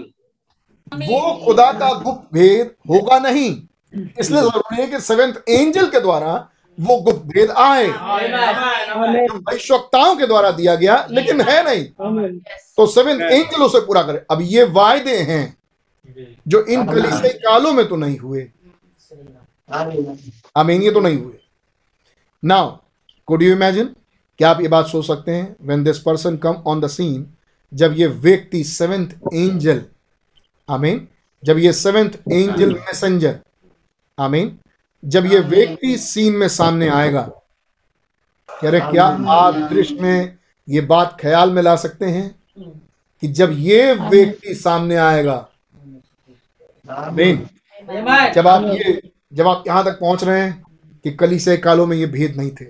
S1: वो खुदा का गुप्त भेद होगा नहीं इसलिए जरूरी है कि सेवेंथ एंजल के द्वारा वो भेद आए जो के द्वारा दिया गया लेकिन है नहीं तो सेवन एंजलों से पूरा करे अब ये वायदे हैं जो इन कलिसई कालों में तो नहीं हुए आमीन ये तो नहीं हुए नाउ कुड यू इमेजिन क्या आप ये बात सोच सकते हैं when this person come on the scene जब ये व्यक्ति सेवेंथ एंजल आमीन जब ये सेवेंथ एंजल मैसेंजर आमीन जब ये हाँ, व्यक्ति सीन में सामने आएगा कह रहे क्या हाँ, हाँ। आप दृश्य में ये बात ख्याल में ला सकते हैं कि जब ये व्यक्ति सामने आएगा जब आप ये जब आप यहां तक पहुंच रहे हैं कि कली से कालों में ये भेद नहीं थे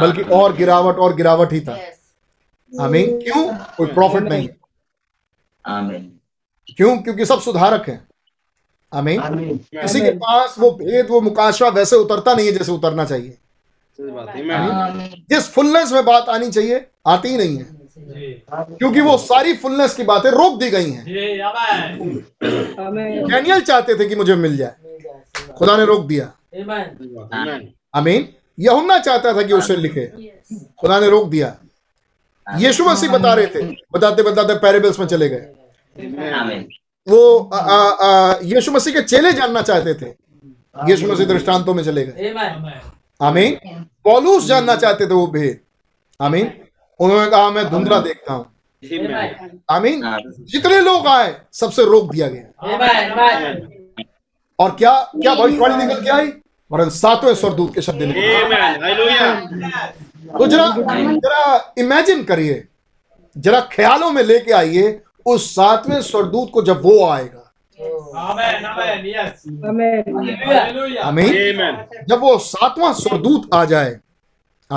S1: बल्कि और गिरावट और गिरावट ही था हमें क्यों कोई प्रॉफिट नहीं क्यों क्योंकि सब सुधारक हैं आमीन किसी के पास वो भेद वो मुकाशवा वैसे उतरता नहीं है जैसे उतरना चाहिए जिस फुलनेस में बात आनी चाहिए आती ही नहीं है क्योंकि वो सारी फुलनेस की बातें रोक दी गई हैं डैनियल चाहते थे कि मुझे मिल जाए खुदा ने रोक दिया अमीन यहुन्ना चाहता था कि उसे लिखे खुदा ने रोक दिया यीशु मसीह बता रहे थे बताते बताते पैरेबल्स में चले गए वो यीशु मसीह के चेले जानना चाहते थे यीशु मसीह दृष्टांतों में चले गए आमीन पॉलूस जानना चाहते थे वो भेद आमीन उन्होंने कहा मैं धुंधला देखता हूं आमीन हाँ। जितने लोग आए सबसे रोक दिया गया और क्या क्या भविष्यवाणी निकल के आई वरन सातवें स्वर्गदूत के शब्द निकल तो जरा जरा इमेजिन करिए जरा ख्यालों में लेके आइए उस सातवें स्वर्गदूत को जब वो आएगा आमीन जब वो सातवां स्वर्गदूत आ जाए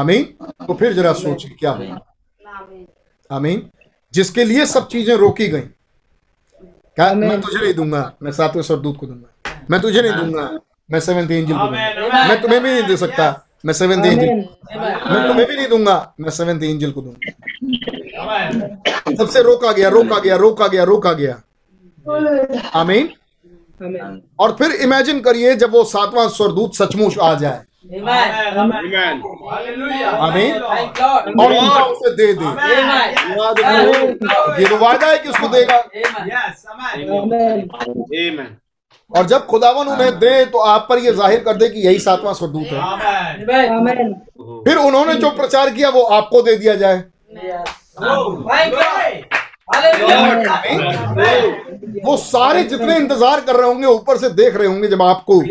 S1: आमीन तो फिर जरा सोचिए क्या होगा आमीन जिसके लिए सब चीजें रोकी गई क्या मैं तुझे नहीं दूंगा मैं सातवें स्वर्गदूत को दूंगा मैं तुझे नहीं दूंगा मैं सेवेंथ एंजल को दूंगा मैं तुम्हें भी नहीं दे सकता मैं सेवेंथ एंजल मैं तुम्हें भी नहीं दूंगा मैं सेवेंथ एंजल को दूंगा सबसे रोका गया रोका गया रोका गया रोका गया आमीन और फिर इमेजिन करिए जब वो सातवां स्वरदूत सचमुच आ जाए आमीन और उसे दे दे ये तो वादा है कि उसको देगा और जब खुदावन उन्हें दे तो आप पर यह जाहिर कर दे कि यही सातवां स्वरदूत है फिर उन्होंने जो प्रचार किया वो आपको दे दिया जाए वो सारे जितने इंतजार कर रहे होंगे ऊपर से देख रहे होंगे जब आपको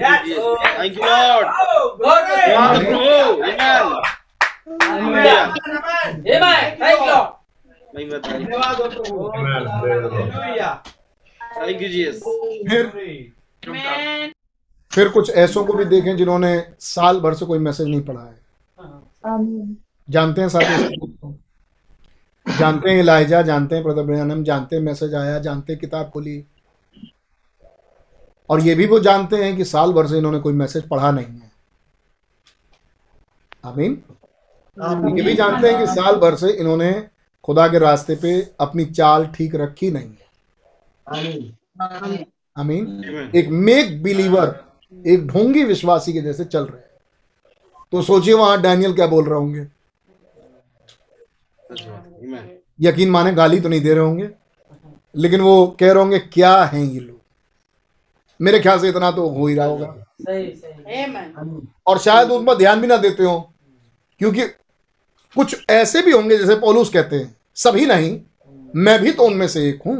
S1: फिर फिर कुछ ऐसों को भी देखें जिन्होंने साल भर से कोई मैसेज नहीं पढ़ा है जानते हैं साथ जानते हैं इलाइजा जानते हैं ब्रदर ब्रम जानते हैं मैसेज आया जानते हैं किताब खुली और ये भी वो जानते हैं कि साल भर से इन्होंने कोई मैसेज पढ़ा नहीं है आमीन ये भी जानते हैं कि साल भर से इन्होंने खुदा के रास्ते पे अपनी चाल ठीक रखी नहीं है आमीन एक मेक बिलीवर एक ढोंगी विश्वासी के जैसे चल रहे हैं तो सोचिए वहां डैनियल क्या बोल रहे होंगे यकीन माने गाली तो नहीं दे रहे होंगे लेकिन वो कह रहे होंगे क्या हैं ये लोग मेरे ख्याल से इतना तो हो ही रहा होगा सही, सही। और शायद उन पर ध्यान भी ना देते हो क्योंकि कुछ ऐसे भी होंगे जैसे पोलूस कहते हैं सभी नहीं मैं भी तो उनमें से एक हूं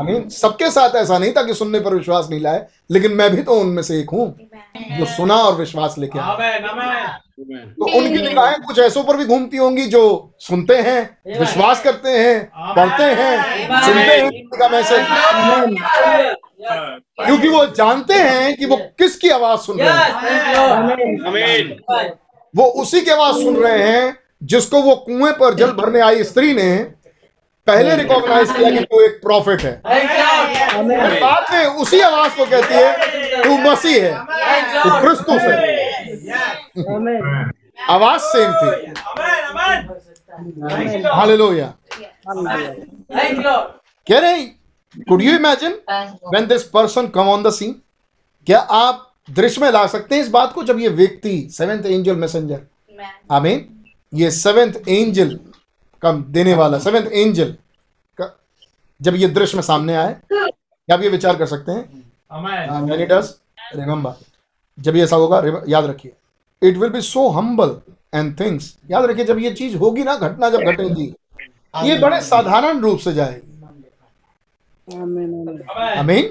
S1: आमीन सबके साथ ऐसा नहीं था कि सुनने पर विश्वास नहीं लाए लेकिन मैं भी तो उनमें से एक हूं जो सुना और विश्वास लेके आया तो उनकी निगाहें कुछ ऐसों पर भी घूमती होंगी जो सुनते हैं विश्वास करते हैं पढ़ते हैं सुनते हैं क्योंकि वो जानते हैं कि वो किसकी आवाज सुन रहे हैं वो उसी की आवाज सुन रहे हैं जिसको वो कुएं पर जल भरने आई स्त्री ने पहले रिकॉग्नाइज किया कि वो एक प्रॉफिट है बाद में उसी आवाज को कहती है तू मसी है तू क्रिस्तुस है आवाज सेम थी हालेलुया कह रहे could you imagine when this person come on the scene क्या आप दृश्य में ला सकते हैं इस बात को जब ये व्यक्ति सेवेंथ एंजल मैसेंजर आमीन ये सेवेंथ एंजल का देने वाला सेवेंथ एंजल का जब ये दृश्य में सामने आए आप ये विचार कर सकते हैं रिमेंबर हाँ, जब ये ऐसा होगा याद रखिए it will be so humble and things याद रखिए जब ये चीज होगी ना घटना जब घटेगी ये बड़े साधारण रूप से जाएगी अमीन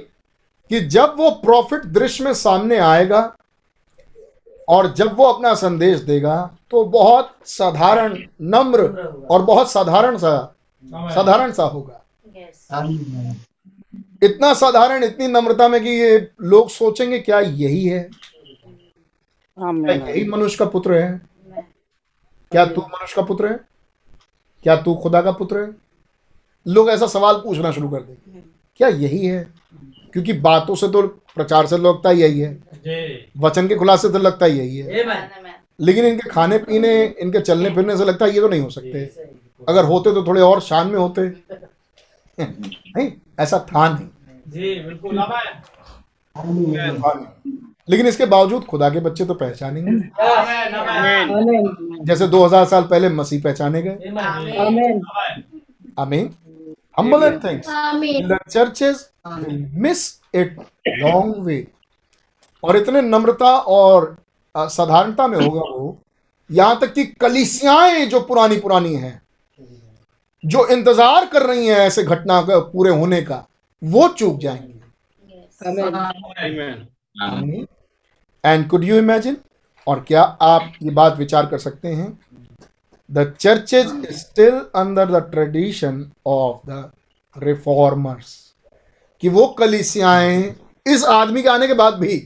S1: कि जब वो प्रॉफिट दृश्य में सामने आएगा और जब वो अपना संदेश देगा तो बहुत साधारण नम्र और बहुत साधारण सा साधारण सा होगा इतना साधारण इतनी नम्रता में कि ये लोग सोचेंगे क्या यही है हाँ, यही मनुष्य का पुत्र है क्या तू मनुष्य का पुत्र है क्या तू खुदा का पुत्र है लोग ऐसा सवाल पूछना शुरू कर देंगे हम्म। क्या यही है क्योंकि बातों से तो प्रचार से तो लगता यही है वचन के खुलासे तो लगता यही है लेकिन इनके खाने पीने इनके चलने फिरने से लगता है ये तो नहीं हो सकते अगर होते तो थोड़े और शान में होते नहीं ऐसा था नहीं लेकिन इसके बावजूद खुदा के बच्चे तो गए जैसे 2000 साल पहले मसीह पहचाने गए आमीन humble and things the churches miss it long way और इतने नम्रता और साधारणता में होगा वो यहां तक कि कलिसियाएं जो पुरानी पुरानी हैं जो इंतजार कर रही हैं ऐसे घटना का पूरे होने का वो चूक जाएंगी एंड कुड यू इमेजिन और क्या आप ये बात विचार कर सकते हैं the church is still under the tradition of the reformers कि वो कलिसियाएं इस आदमी के आने के बाद भी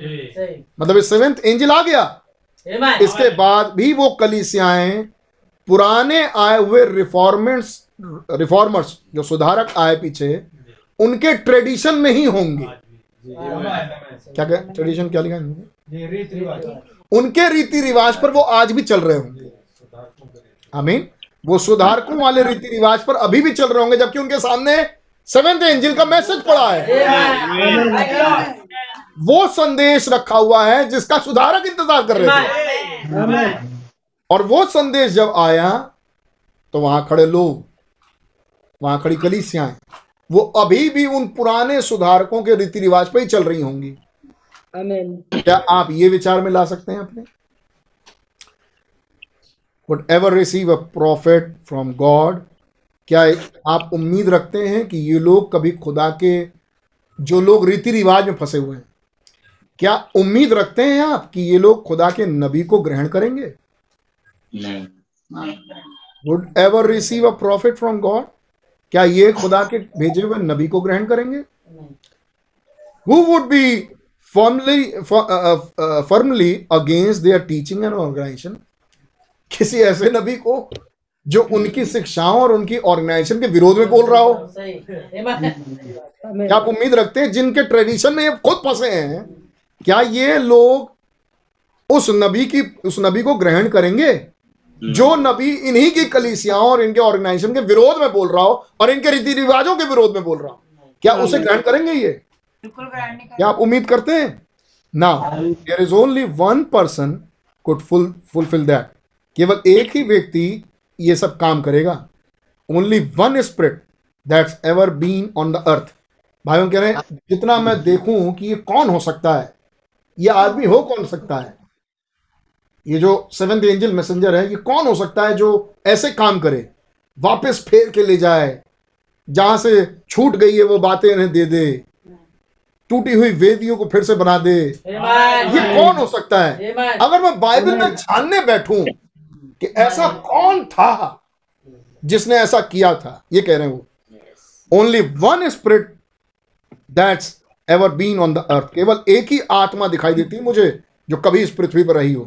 S1: मतलब सेवेंथ एंजल आ गया इसके बाद भी वो कलीसियाएं पुराने आए हुए रिफॉर्मेंट्स रिफॉर्मर्स जो सुधारक आए पीछे उनके ट्रेडिशन में ही होंगे क्या कह ट्रेडिशन क्या लिखा उनके रीति रिवाज पर वो आज भी चल रहे होंगे आई मीन वो सुधारकों वाले रीति रिवाज पर अभी भी चल रहे होंगे जबकि उनके सामने सेवेंथ एंजिल का मैसेज पड़ा है वो संदेश रखा हुआ है जिसका सुधारक इंतजार कर रहे थे और वो संदेश जब आया तो वहां खड़े लोग वहां खड़ी कलीसियाएं वो अभी भी उन पुराने सुधारकों के रीति रिवाज पर ही चल रही होंगी क्या आप ये विचार में ला सकते हैं अपने what ever receive a prophet from God क्या आप उम्मीद रखते हैं कि ये लोग कभी खुदा के जो लोग रीति रिवाज में फंसे हुए हैं क्या उम्मीद रखते हैं आप कि ये लोग खुदा के नबी को ग्रहण करेंगे would ever receive a prophet from God क्या ये खुदा के भेजे हुए नबी को ग्रहण करेंगे who would be formally formally against their teaching and organisation किसी ऐसे नबी को जो उनकी शिक्षाओं और उनकी ऑर्गेनाइजेशन के विरोध में बोल रहा हो क्या आप उम्मीद रखते हैं जिनके ट्रेडिशन में ये खुद फंसे हैं क्या ये लोग उस नबी की उस नबी को ग्रहण करेंगे हम्म। जो नबी इन्हीं की कलीसियाओं और इनके ऑर्गेनाइजेशन के विरोध में बोल रहा हो और इनके रीति रिवाजों के विरोध में बोल रहा हो क्या उसे ग्रहण करेंगे ये क्या आप उम्मीद करते हैं ना there is only one person could full fulfil that केवल एक ही व्यक्ति ये सब काम करेगा only one spirit that's ever been on the earth भाइयों कह रहे हैं जितना मैं देखूं कि ये कौन हो सकता है ये आदमी हो कौन सकता है ये जो सेवन एंजल मैसेंजर है ये कौन हो सकता है जो ऐसे काम करे वापस फेर के ले जाए जहां से छूट गई है वो बातें इन्हें दे दे टूटी हुई वेदियों को फिर से बना दे ये कौन हो सकता है अगर मैं बाइबल में छानने बैठूं कि ऐसा कौन था जिसने ऐसा किया था ये कह रहे हैं वो only one spirit that's ever been on the earth केवल एक ही आत्मा दिखाई देती है मुझे जो कभी इस पृथ्वी पर रही हो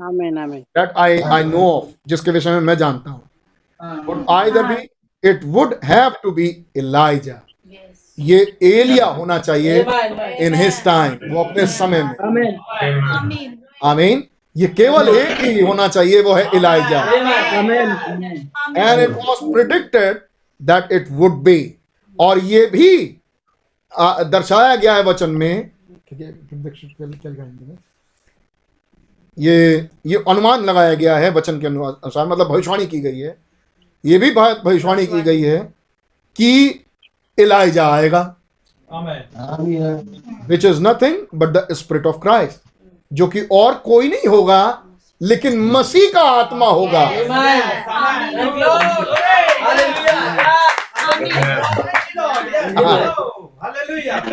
S1: that I I know of जिसके विषय में मैं जानता I there be it would have to be Elijah ये एलिया होना चाहिए इन हिज टाइम वो अपने समय में आमीन ये केवल एक ही होना चाहिए वो है Elijah and it was predicted that it would be और ये भी दर्शाया गया है वचन में ये ये अनुमान लगाया गया है वचन के अनुसार मतलब भविष्यवाणी की गई है ये भी भविष्यवाणी की गई है कि इलाइजा आएगा which is nothing but the spirit of Christ जो कि और कोई नहीं होगा लेकिन मसीह का आत्मा होगा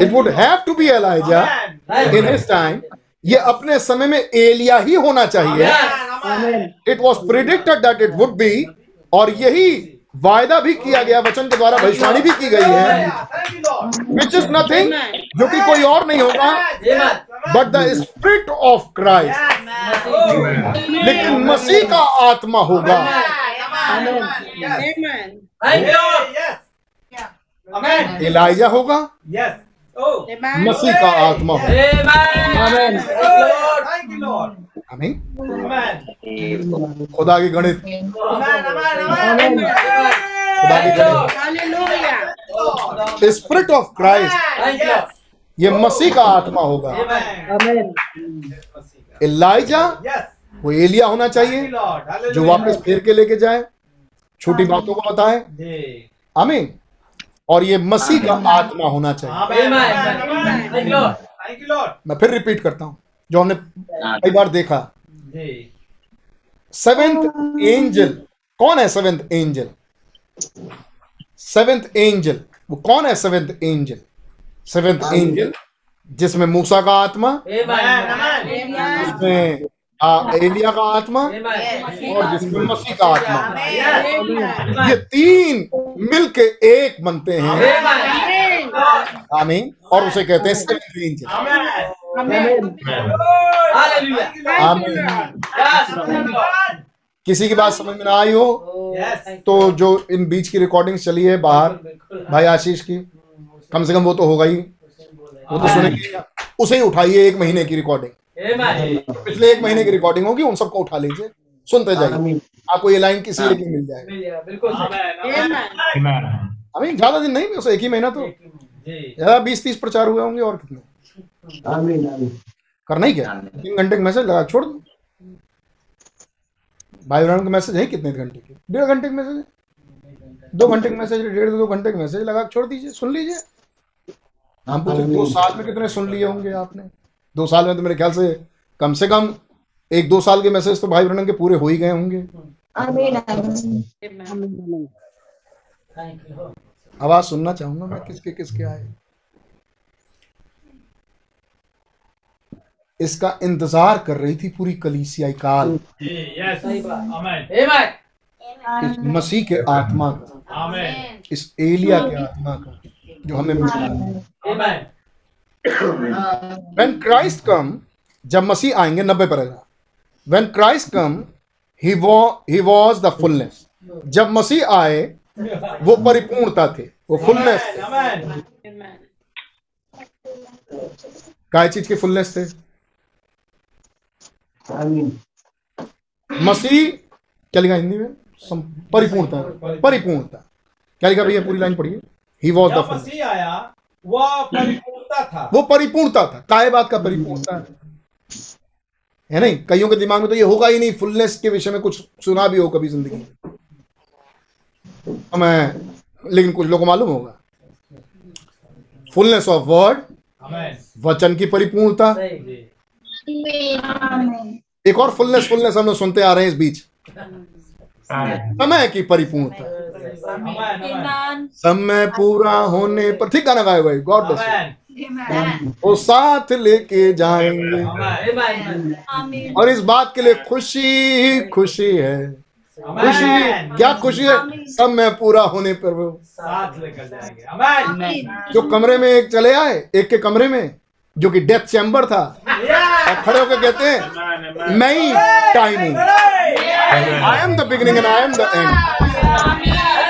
S1: it would have to be Elijah in his time ये अपने समय में एलिया ही होना चाहिए it was predicted that it would be और यही वायदा भी किया गया वचन के द्वारा भविष्यवाणी भी की गई है विच इज नथिंग जो कि कोई और नहीं होगा but the spirit of Christ लेकिन मसीह का आत्मा होगा इलाइजा होगा मसीह का आत्मा आमीन खुदा की गणित खुदा की गणित स्पिरिट ऑफ क्राइस्ट ये मसीह का आत्मा होगा इलाइजा वो एलिया होना चाहिए जो वापस फिर के लेके जाए छोटी बातों को बताए आमीन और ये मसीह का आत्मा होना चाहिए हाँ मैं फिर रिपीट करता हूं जो हमने हाँ। कई बार देखा सेवेंथ एंजल कौन है सेवेंथ एंजल सेवेंथ एंजल वो कौन है सेवेंथ एंजल सेवेंथ एंजल जिसमें मूसा का आत्मा उसमें हाँ एलिया का आत्मा और जिसमें मसीह का आत्मा ये तीन मिलके एक बनते हैं आमीन और उसे कहते हैं किसी की बात समझ में ना आई हो तो जो इन बीच की रिकॉर्डिंग चली है बाहर भाई आशीष की कम से कम वो तो होगा ही वो तो सुनेंगे उसे ही उठाइए एक महीने की रिकॉर्डिंग पिछले एक महीने की रिकॉर्डिंग होगी उन सबको उठा लीजिए सुनते हाँ, जाइए हाँ, हाँ। आपको ये लाइन किसी एक मिल जाएगी बिल्कुल ज्यादा दिन नहीं एक ही महीना तो ज्यादा बीस तीस प्रचार हुए होंगे और कितने करना ही क्या तीन घंटे का मैसेज लगा छोड़ दो भाई बहन का मैसेज है कितने घंटे के डेढ़ घंटे का मैसेज है दो घंटे का मैसेज डेढ़ दो घंटे का मैसेज लगा छोड़ दीजिए सुन लीजिए हम पूछे दो साल में कितने सुन लिए होंगे आपने दो साल में तो मेरे ख्याल से कम से कम एक दो साल के मैसेज तो भाई बहनों के पूरे हो ही गए होंगे आवाज सुनना चाहूंगा मैं किसके किसके आए इसका इंतजार कर रही थी पूरी कलीसियाई काल इस मसीह के आत्मा का इस एलिया के आत्मा का जो हमें है व्हेन क्राइस्ट कम जब मसीह आएंगे नब्बे paragraph when Christ come he वो ही वाज द फुलनेस जब मसीह आए वो परिपूर्णता थे वो फुलनेस काय चीज के फुलनेस थे मसीह क्या लिखा हिंदी में परिपूर्णता परिपूर्णता क्या लिखा भैया पूरी लाइन पढ़िए ही वॉज द फुल था वो परिपूर्णता था काय बात का परिपूर्णता है नहीं कईयों के दिमाग में तो ये होगा ही नहीं फुलनेस के विषय में कुछ सुना भी हो कभी जिंदगी में लेकिन कुछ लोगों को मालूम होगा फुलनेस ऑफ वर्ड वचन की परिपूर्णता एक और फुलनेस फुलनेस हम लोग सुनते आ रहे हैं इस बीच समय की परिपूर्णता समय पूरा होने पर ठीक गाना गाए भाई गॉड ब्लेस वो साथ लेके जाएंगे और इस बात के लिए खुशी ही खुशी है खुशी क्या खुशी है सब मैं पूरा होने पर वो साथ लेकर जाएंगे जो कमरे में एक चले आए एक के कमरे में जो कि डेथ चैम्बर था और खड़े होकर कहते हैं मैं ही timing I am the beginning and I am the end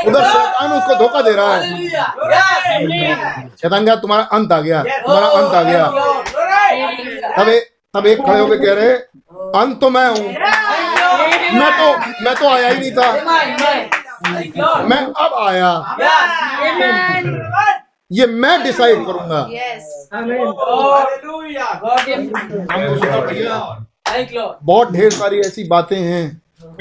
S1: उधर शैतान उसको धोखा दे रहा है शैतान क्या तुम्हारा अंत आ गया तुम्हारा अंत आ गया तब तब एक खड़े होकर कह रहे अंत तो मैं हूं मैं तो मैं तो आया ही नहीं था मैं अब आया ये मैं डिसाइड करूंगा बहुत ढेर सारी ऐसी बातें हैं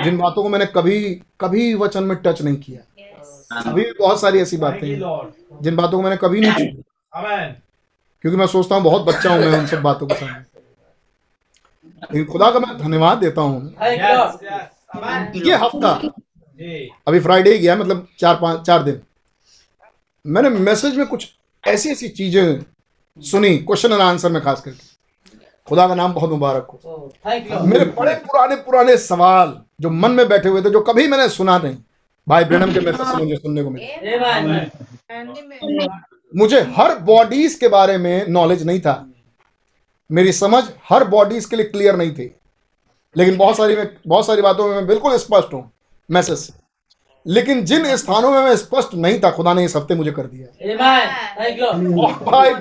S1: जिन बातों को मैंने कभी कभी वचन में टच नहीं किया अभी भी बहुत सारी ऐसी बातें हैं जिन बातों को मैंने कभी नहीं छू क्योंकि मैं सोचता हूँ बहुत बच्चा हूँ मैं उन सब बातों के सामने लेकिन खुदा का मैं धन्यवाद देता हूँ ये हफ्ता अभी फ्राइडे गया मतलब चार पाँच चार दिन मैंने मैसेज में कुछ ऐसी ऐसी चीजें सुनी क्वेश्चन एंड आंसर में खास करके खुदा का नाम बहुत मुबारक हो oh, मेरे बड़े पुराने पुराने सवाल जो मन में बैठे हुए थे जो कभी मैंने सुना नहीं भाई ब्रैनम के मैसेज मुझे सुनने को मिले मुझे हर बॉडीज के बारे में नॉलेज नहीं था मेरी समझ हर बॉडीज के लिए क्लियर नहीं थी लेकिन बहुत सारी में बहुत सारी बातों में मैं बिल्कुल स्पष्ट हूँ मैसेज से लेकिन जिन स्थानों में मैं स्पष्ट नहीं था खुदा ने इस हफ्ते मुझे कर दिया भाई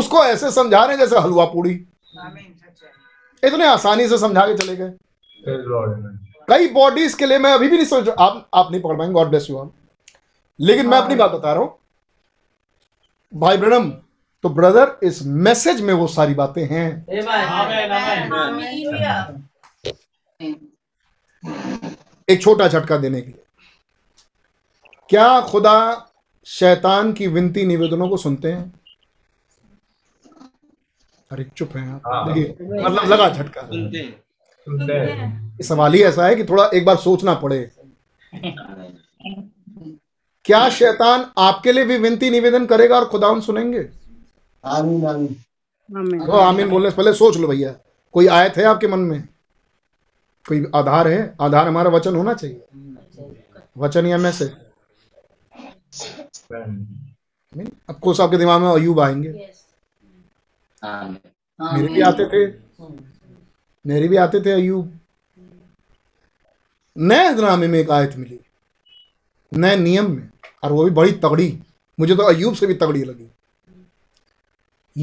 S1: उसको ऐसे समझा रहे जैसे हलवा पूड़ी इतने आसानी से समझा के चले गए कई बॉडीज के लिए मैं अभी भी नहीं समझ रहा आप आप नहीं पकड़ पाएंगे गॉड ब्लेस यू लेकिन मैं अपनी बात बता रहा हूं भाई ब्रणम तो ब्रदर इस मैसेज में वो सारी बातें हैं एक छोटा झटका देने के लिए क्या खुदा शैतान की विनती निवेदनों को सुनते हैं अरे चुप है आप हाँ। देखिए हाँ। मतलब लगा झटका Oh, सवाल ही ऐसा है कि थोड़ा एक बार सोचना पड़े क्या शैतान आपके लिए भी विनती निवेदन करेगा और खुदा सुनेंगे आमीन आमीन हाँ, आमीन बोलने से पहले सोच लो भैया कोई आयत है आपके मन में कोई आधार है आधार हमारा वचन होना चाहिए वचन या मैसेज आपको आपके दिमाग में अयूब आएंगे मेरे भी आते थे मेरे भी आते थे अयूब नए अजनामे में एक आयत मिली नए नियम में और वो भी बड़ी तगड़ी मुझे तो अयूब से भी तगड़ी लगी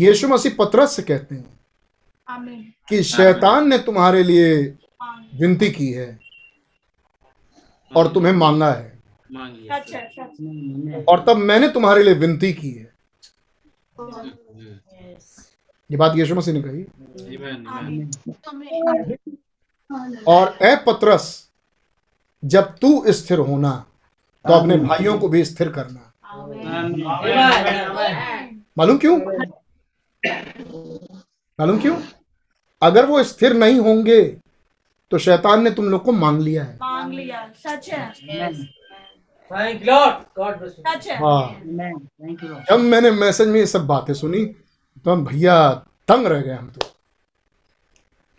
S1: यीशु मसीह पतरस से कहते हैं कि शैतान ने तुम्हारे लिए विनती की है और हाँ। तुम्हें मांगा है अच्छा, अच्छा। हाँ। और तब मैंने तुम्हारे लिए विनती की है हाँ। ये बात यीशु मसीह ने कही और ए पत्रस जब तू स्थिर होना तो अपने भाइयों को भी स्थिर करना मालूम क्यों मालूम क्यों अगर वो स्थिर नहीं होंगे तो शैतान ने तुम लोग को मांग लिया है मांग लिया सच है हाँ जब मैंने मैसेज में ये सब बातें सुनी तो हम भैया तंग रह गए हम तो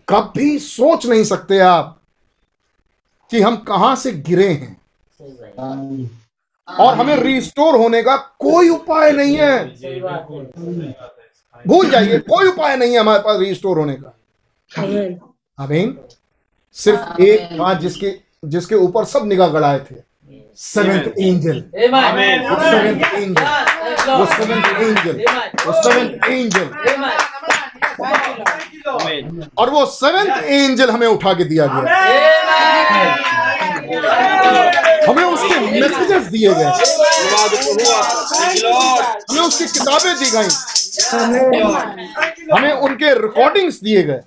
S1: कभी सोच नहीं सकते आप कि हम कहां से गिरे हैं और हमें रिस्टोर होने का कोई उपाय नहीं है भूल जाइए कोई उपाय नहीं है हमारे पास रिस्टोर होने का अमीन सिर्फ एक बात जिसके जिसके ऊपर सब निगाह गड़ाए थे seventh angel. Amen. Your seventh angel. Your seventh angel. Your seventh angel. और वो सेवेंथ एंजल हमें उठा के दिया गया हमें उसके मैसेजेस दिए गए हमें उसकी किताबें दी गई हमें उनके रिकॉर्डिंग्स दिए गए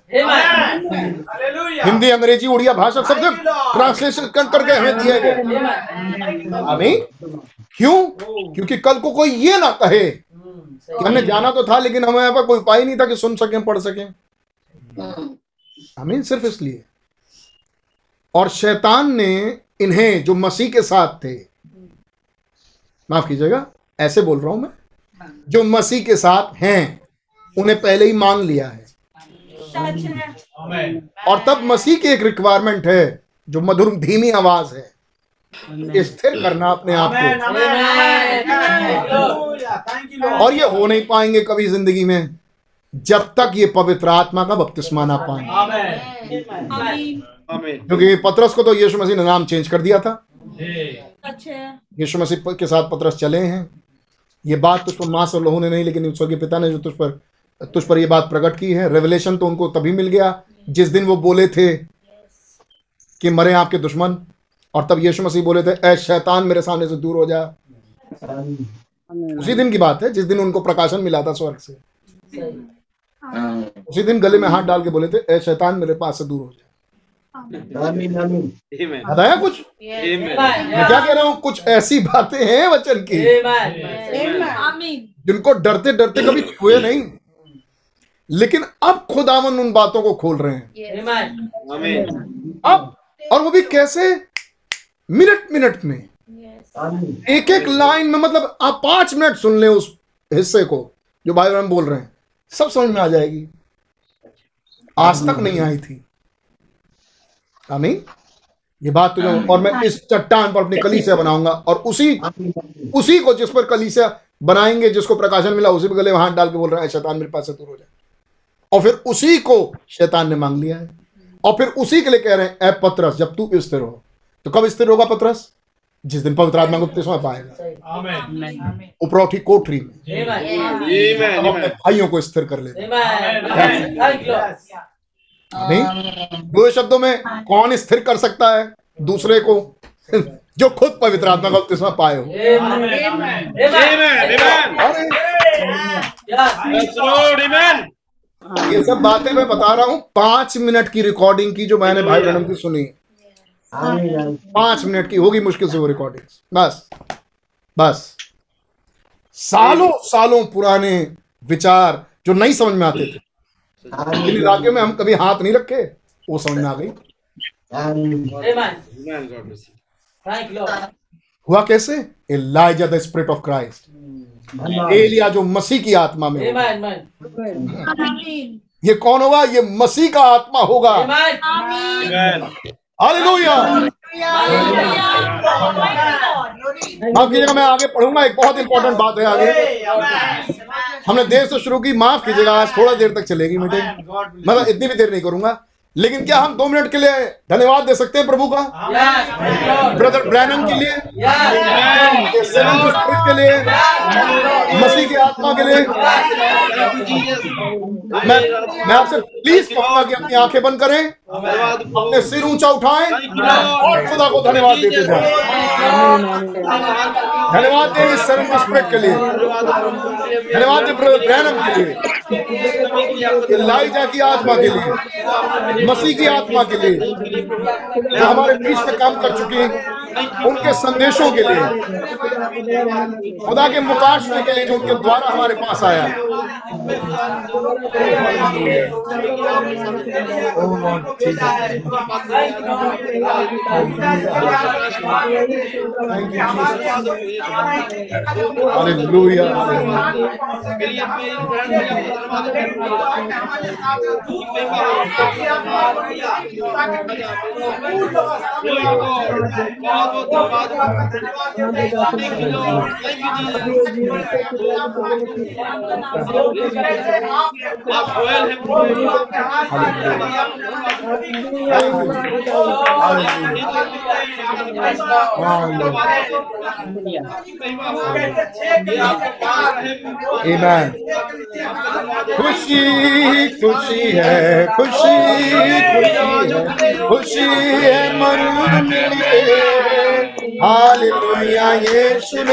S1: हिंदी अंग्रेजी उड़िया भाषा सब ट्रांसलेशन करके हमें दिए गए अभी क्यों क्योंकि कल को कोई ये ना कहे कि हमने जाना तो था लेकिन हमें यहाँ पर कोई उपाय नहीं था कि सुन सकें पढ़ सकें हमें सिर्फ इसलिए और शैतान ने इन्हें जो मसीह के साथ थे माफ कीजिएगा ऐसे बोल रहा हूं मैं जो मसीह के साथ हैं उन्हें पहले ही मान लिया है और तब मसीह की एक रिक्वायरमेंट है जो मधुर धीमी आवाज है स्थिर करना अपने आप को और ये हो नहीं पाएंगे कभी जिंदगी में जब तक ये पवित्र आत्मा का बपतिस्मा ना पाएंगे क्योंकि पत्रस को तो यीशु मसीह ने नाम चेंज कर दिया था यीशु मसीह के साथ पत्रस चले हैं ये बात तुझ तो पर माँ और लहू ने नहीं लेकिन स्वर्गीय पिता ने जो तुझ पर तुझ पर यह बात प्रकट की है रेवलेशन तो उनको तभी मिल गया जिस दिन वो बोले थे कि मरे आपके दुश्मन और तब यीशु मसीह बोले थे ऐ शैतान मेरे सामने से दूर हो जा उसी दिन की बात है जिस दिन उनको प्रकाशन मिला था स्वर्ग से उसी दिन गले में हाथ डाल के बोले थे ऐ शैतान मेरे पास से दूर हो जा बताया कुछ मैं क्या कह रहा हूँ कुछ ऐसी बातें हैं वचन की जिनको डरते डरते कभी हुए नहीं लेकिन अब खुदावन उन बातों को खोल रहे हैं अब और वो भी कैसे मिनट मिनट में एक एक लाइन में मतलब आप पांच मिनट सुन ले उस हिस्से को जो भाई बहन बोल रहे हैं सब समझ में आ जाएगी आज तक नहीं आई थी आमीन ये बात तुझे तो और मैं इस चट्टान पर अपनी कली से बनाऊंगा और उसी उसी को जिस पर कली से बनाएंगे जिसको प्रकाशन मिला उसी पर गले हाथ डाल के बोल रहा है शैतान मेरे पास से दूर हो जाए और फिर उसी को शैतान ने मांग लिया है और फिर उसी के लिए कह रहे हैं ऐ पत्रस जब तू स्थिर हो तो कब स्थिर होगा पत्रस जिस दिन पवित्र आत्मा गुप्त समय पाएगा उपरौठी कोठरी में भाइयों को स्थिर कर लेते नहीं दो शब्दों में कौन स्थिर कर सकता है दूसरे को जो खुद पवित्र आत्मा का उपतिस्मा पाए हो ये सब बातें मैं बता रहा हूँ पांच मिनट की रिकॉर्डिंग की जो मैंने भाई बहनों की सुनी पांच मिनट की होगी मुश्किल से वो रिकॉर्डिंग बस बस सालों सालों पुराने विचार जो नहीं समझ में आते थे लेकिन इलाके में हम कभी हाथ नहीं रखे वो समझ में आ गई हुआ कैसे Elijah the spirit of Christ एलिया जो मसीह की आत्मा में ये कौन होगा ये मसीह का आत्मा होगा हालेलुया माफ कीजिएगा मैं आगे पढ़ूंगा एक बहुत इंपॉर्टेंट बात है आगे हमने देर से शुरू की माफ कीजिएगा आज थोड़ा देर तक चलेगी मीटिंग मतलब इतनी भी देर नहीं करूंगा लेकिन क्या हम दो मिनट के लिए धन्यवाद दे सकते हैं प्रभु का ब्रदर ब्रैनम के लिए के लिए मसीह की आत्मा के लिए मैं मैं आपसे प्लीज कहूंगा कि अपनी आंखें बंद करें अपने सिर ऊंचा उठाएं और खुदा को धन्यवाद देते हैं धन्यवाद दे इस सेवन स्प्रेड के लिए धन्यवाद दे ब्रदर ब्रैनम के लिए लाइजा की आत्मा के लिए मसीह की आत्मा के लिए जो हमारे बीच में काम कर चुके हैं उनके संदेशों के लिए खुदा के मुकाशने के लिए जो उनके द्वारा हमारे पास आया अरे लुया Amen. Khushi, khushi hai, khushi. खुशी खुशी है मरून हाल दुनिया ये सुन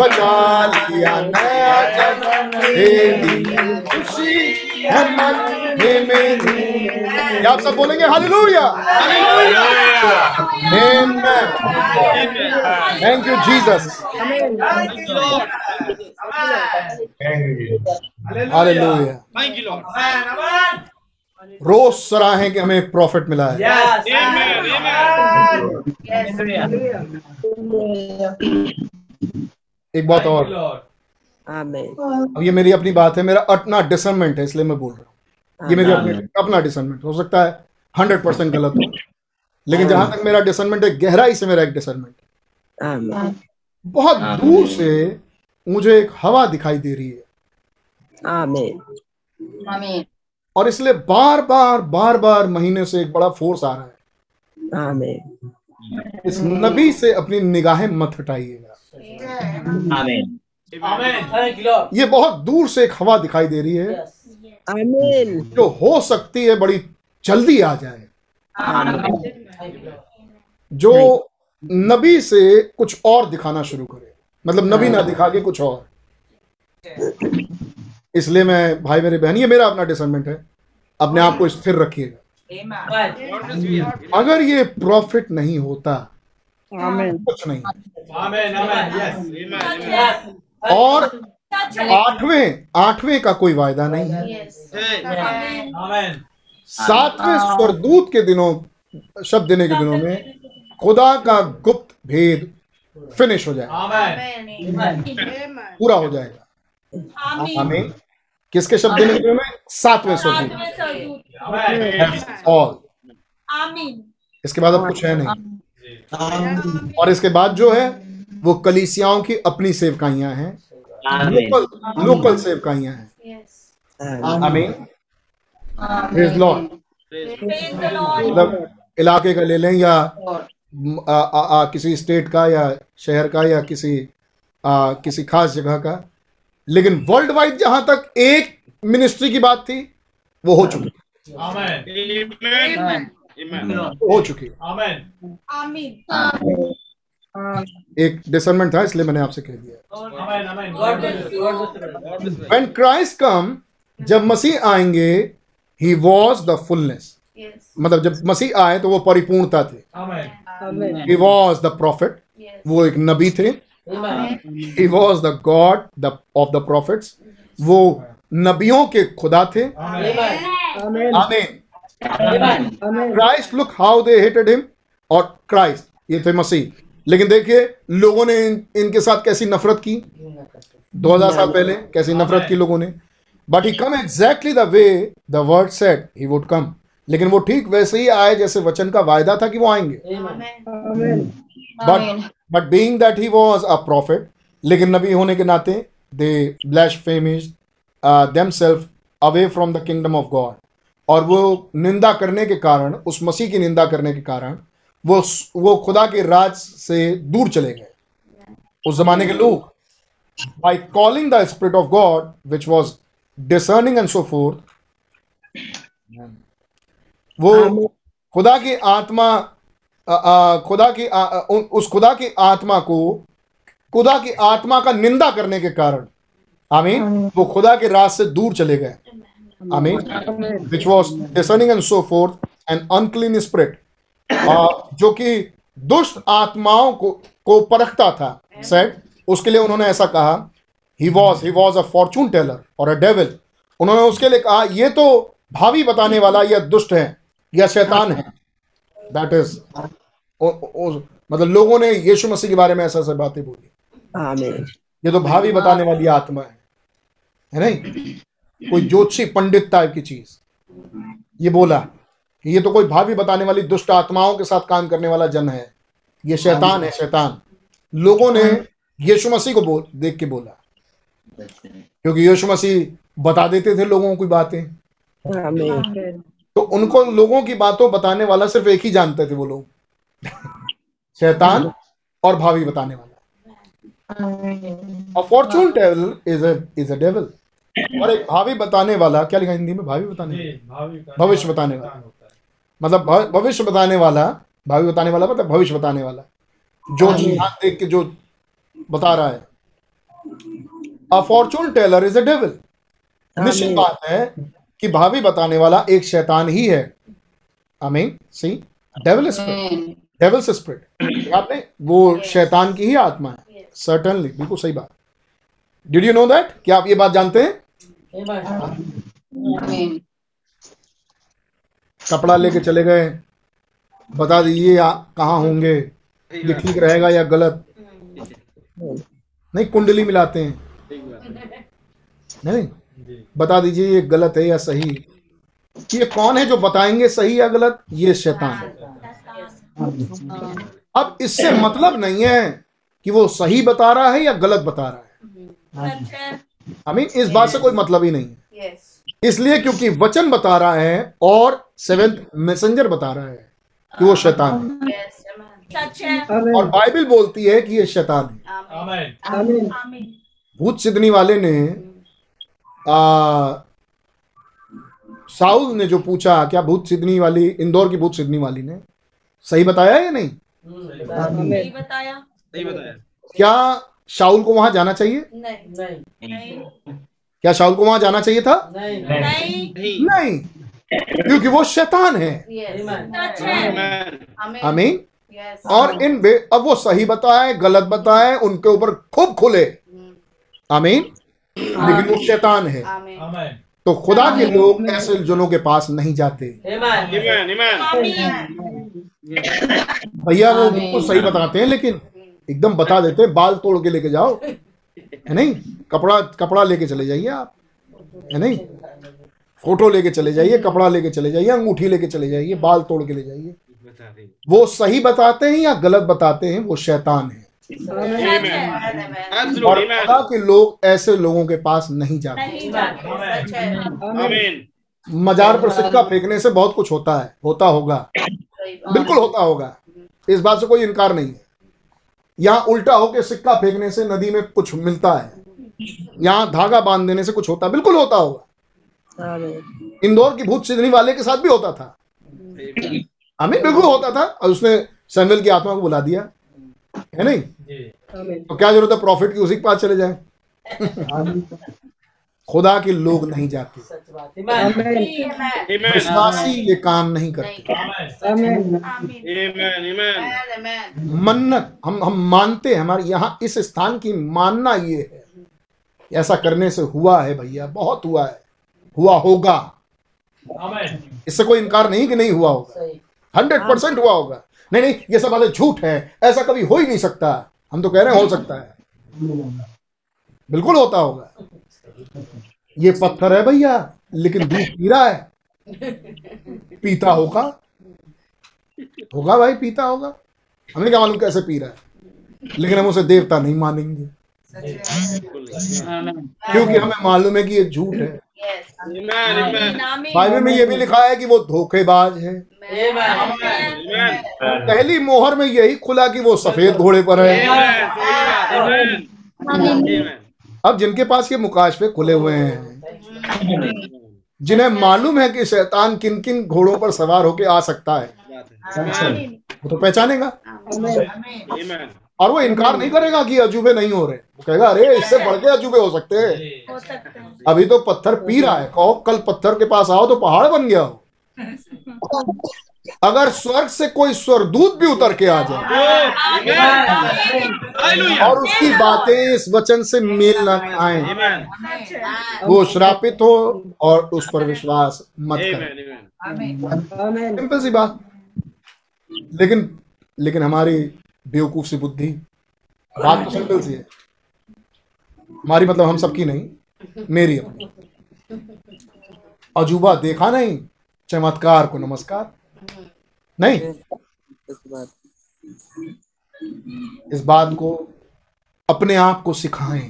S1: बना लिया नया जन्म खुशी है मन आप सब बोलेंगे hallelujah thank you Jesus hallelujah thank you Lord रोज सराहें कि हमें प्रॉफिट मिला है एक बात और अब ये मेरी अपनी बात है मेरा अपना डिसमेंट है इसलिए मैं बोल रहा हूँ ये मेरी अपनी अपना डिसमेंट हो सकता है हंड्रेड परसेंट गलत हो लेकिन जहां तक मेरा डिसमेंट है गहराई से मेरा एक डिसमेंट है बहुत दूर से मुझे एक हवा दिखाई दे रही है आमीन आमीन और इसलिए बार बार बार बार महीने से एक बड़ा फोर्स आ रहा है इस नबी से अपनी निगाहें मत हटाइएगा ये बहुत दूर से एक हवा दिखाई दे रही है जो हो सकती है बड़ी जल्दी आ जाए जो नबी से कुछ और दिखाना शुरू करे मतलब नबी ना दिखा के कुछ और इसलिए मैं भाई मेरे बहन ये मेरा अपना डिसमेंट है अपने आप को स्थिर रखिएगा अगर ये प्रॉफिट नहीं होता कुछ नहीं और आठवें आठवें का कोई वायदा नहीं है सातवें स्वरदूत के दिनों शब्द देने के दिनों में खुदा का गुप्त भेद फिनिश हो जाएगा पूरा हो जाएगा हमें किसके शब्द में सातवें स्वर्गदूत हम्म। ऑल इसके बाद अब कुछ है नहीं और इसके बाद जो है वो कलीसियाओं की अपनी सेवकाइयां हैं लोकल लोकल सेवकाइयां हैं आमीन प्रेज लॉर्ड मतलब इलाके का ले लें या आ, आ, आ, किसी स्टेट का या शहर का या किसी आ, किसी खास जगह का लेकिन वर्ल्ड वाइड जहां तक एक मिनिस्ट्री की बात थी वो हो चुकी हो चुकी एक डिसमेंट था इसलिए मैंने आपसे कह दिया वेन क्राइस्ट कम जब मसीह आएंगे ही वॉज द फुलनेस मतलब जब मसीह आए तो वो परिपूर्णता थे ही वॉज द प्रॉफिट वो एक नबी थे was the God the of the prophet वो नबियों के खुदा थे Christ look how they hated him और क्राइस्ट ये थे मसीह लेकिन देखिए लोगों ने इन, इनके साथ कैसी नफरत की 2000 साल पहले कैसी नफरत की लोगों ने but he come exactly the way the word set he would come लेकिन वो ठीक वैसे ही आए जैसे वचन का वायदा था कि वो आएंगे but but being that he was a prophet लेकिन नबी होने के नाते they ब्लैश फेमिज them self away from the kingdom of God और वो निंदा करने के कारण उस मसीह की निंदा करने के कारण वो वो खुदा के राज से दूर चले गए उस जमाने के लोग by calling the spirit of God which was discerning and so forth वो खुदा की आत्मा आ, आ, खुदा की आ, उस खुदा की आत्मा को खुदा की आत्मा का निंदा करने के कारण आमीन वो खुदा के राज से दूर चले गए आमीन which was discerning and so forth and unclean spirit जो कि दुष्ट आत्माओं को को परखता था सेट उसके लिए उन्होंने ऐसा कहा he was he was a fortune teller और अ डेविल उन्होंने उसके लिए कहा ये तो भावी बताने वाला या दुष्ट है या शैतान है दैट इज मतलब लोगों ने यीशु मसीह के बारे में ऐसा ऐसा बातें बोली ये तो भावी बताने वाली आत्मा है है नहीं कोई ज्योतिषी पंडित टाइप की चीज ये बोला कि ये तो कोई भावी बताने वाली दुष्ट आत्माओं के साथ काम करने वाला जन है ये शैतान है शैतान लोगों ने यीशु मसीह को बोल देख के बोला क्योंकि यीशु मसीह बता देते थे लोगों को बातें तो उनको लोगों की बातों बताने वाला सिर्फ एक ही जानते थे वो लोग शैतान और भावी बताने वाला fortune teller is is a devil और एक भावी बताने वाला क्या लिखा हिंदी में भावी बताने भविष्य बताने वाला मतलब भविष्य बताने वाला भावी बताने वाला मतलब भविष्य बताने वाला जो हाँ देख के जो बता रहा है a fortune teller is a devil निश्चित बात है कि भावी बताने वाला एक शैतान ही है आमीन see devil spirit dwells spirit आपने वो शैतान की ही आत्मा है सर्टनली बिल्कुल सही बात डिड यू नो दैट क्या आप ये बात जानते हैं कपड़ा लेके चले गए बता दीजिए कहाँ होंगे ये ठीक रहेगा या गलत hmm. नहीं कुंडली मिलाते हैं नहीं बता दीजिए ये गलत है या सही ये कौन है जो बताएंगे सही या गलत ये शैतान है अब इससे मतलब नहीं है कि वो सही बता रहा है या गलत बता रहा है आई मीन इस बात से कोई मतलब ही नहीं है इसलिए क्योंकि वचन बता रहा है और सेवेंथ मैसेंजर बता रहा है कि वो शैतान है और बाइबल बोलती है कि ये शैतान है भूत सिद्धनी वाले ने साउल ने जो पूछा क्या भूत सिद्धनी वाली इंदौर की भूत सिद्धनी वाली ने सही बताया या नहीं सही बताया, क्या शाहुल को वहां जाना चाहिए नहीं, क्या शाहुल को वहां जाना चाहिए था नहीं नहीं, क्योंकि वो शैतान है अमीन और इन अब वो सही बताए गलत बताए उनके ऊपर खूब खुले अमीन हम्म। लेकिन वो शैतान है तो खुदा के लोग ऐसे जनों के पास नहीं जाते भैया वो बिल्कुल सही बताते हैं लेकिन एकदम बता देते हैं बाल तोड़ के लेके जाओ है नहीं कपड़ा कपड़ा लेके चले जाइए आप है नहीं फोटो लेके चले जाइए कपड़ा लेके चले जाइए अंगूठी लेके चले जाइए बाल तोड़ के ले जाइए वो सही बताते हैं या गलत बताते हैं वो शैतान है खुदा के लोग ऐसे लोगों के पास नहीं जाते मजार पर सिक्का फेंकने से बहुत कुछ होता है होता होगा बिल्कुल होता होगा इस बात से कोई इनकार नहीं है यहाँ उल्टा होके सिक्का फेंकने से नदी में कुछ मिलता है यहाँ धागा बांध देने से कुछ होता है बिल्कुल होता होगा इंदौर की भूत सिद्धनी वाले के साथ भी होता था आमीन बिल्कुल होता था और उसने सैमुअल की आत्मा को बुला दिया है नहीं जी। तो क्या जरूरत है प्रॉफिट की उसी के पास चले जाए खुदा के लोग नहीं जाते विश्वासी ये काम नहीं करते मन्नत हम हम मानते हैं हमारे यहाँ इस स्थान की मानना ये है ऐसा करने से हुआ है भैया बहुत हुआ है हुआ होगा इससे कोई इनकार नहीं कि नहीं हुआ होगा हंड्रेड परसेंट हुआ होगा नहीं नहीं ये सब बातें झूठ है ऐसा कभी हो ही नहीं सकता हम तो कह रहे हैं हो सकता है बिल्कुल होता होगा ये पत्थर है भैया लेकिन दूध पी रहा है पीता होगा होगा भाई पीता होगा हमें क्या मालूम कैसे पी रहा है लेकिन हम उसे देवता नहीं मानेंगे क्योंकि हमें मालूम है कि ये झूठ है बाइबल में ये भी लिखा है कि वो धोखेबाज है पहली मोहर में यही खुला कि वो सफेद घोड़े पर है अब जिनके पास ये मुकाशफे खुले हुए हैं जिन्हें मालूम है कि शैतान किन किन घोड़ों पर सवार होके आ सकता है वो तो पहचानेगा और वो इनकार नहीं करेगा कि अजूबे नहीं हो रहे वो कहेगा अरे इससे बढ़ के अजूबे हो सकते हैं अभी तो पत्थर पी रहा है कहो कल पत्थर के पास आओ तो पहाड़ बन गया हो अगर स्वर्ग से कोई स्वर दूध भी उतर के आ जाए और उसकी बातें इस वचन से मेल न आए वो श्रापित हो और उस पर विश्वास मत करें सिंपल सी बात लेकिन लेकिन हमारी बेवकूफ सी बुद्धि बात तो सिंपल सी है हमारी मतलब हम सबकी नहीं मेरी अपनी अजूबा देखा नहीं चमत्कार को नमस्कार नहीं इस बात को अपने आप को सिखाएं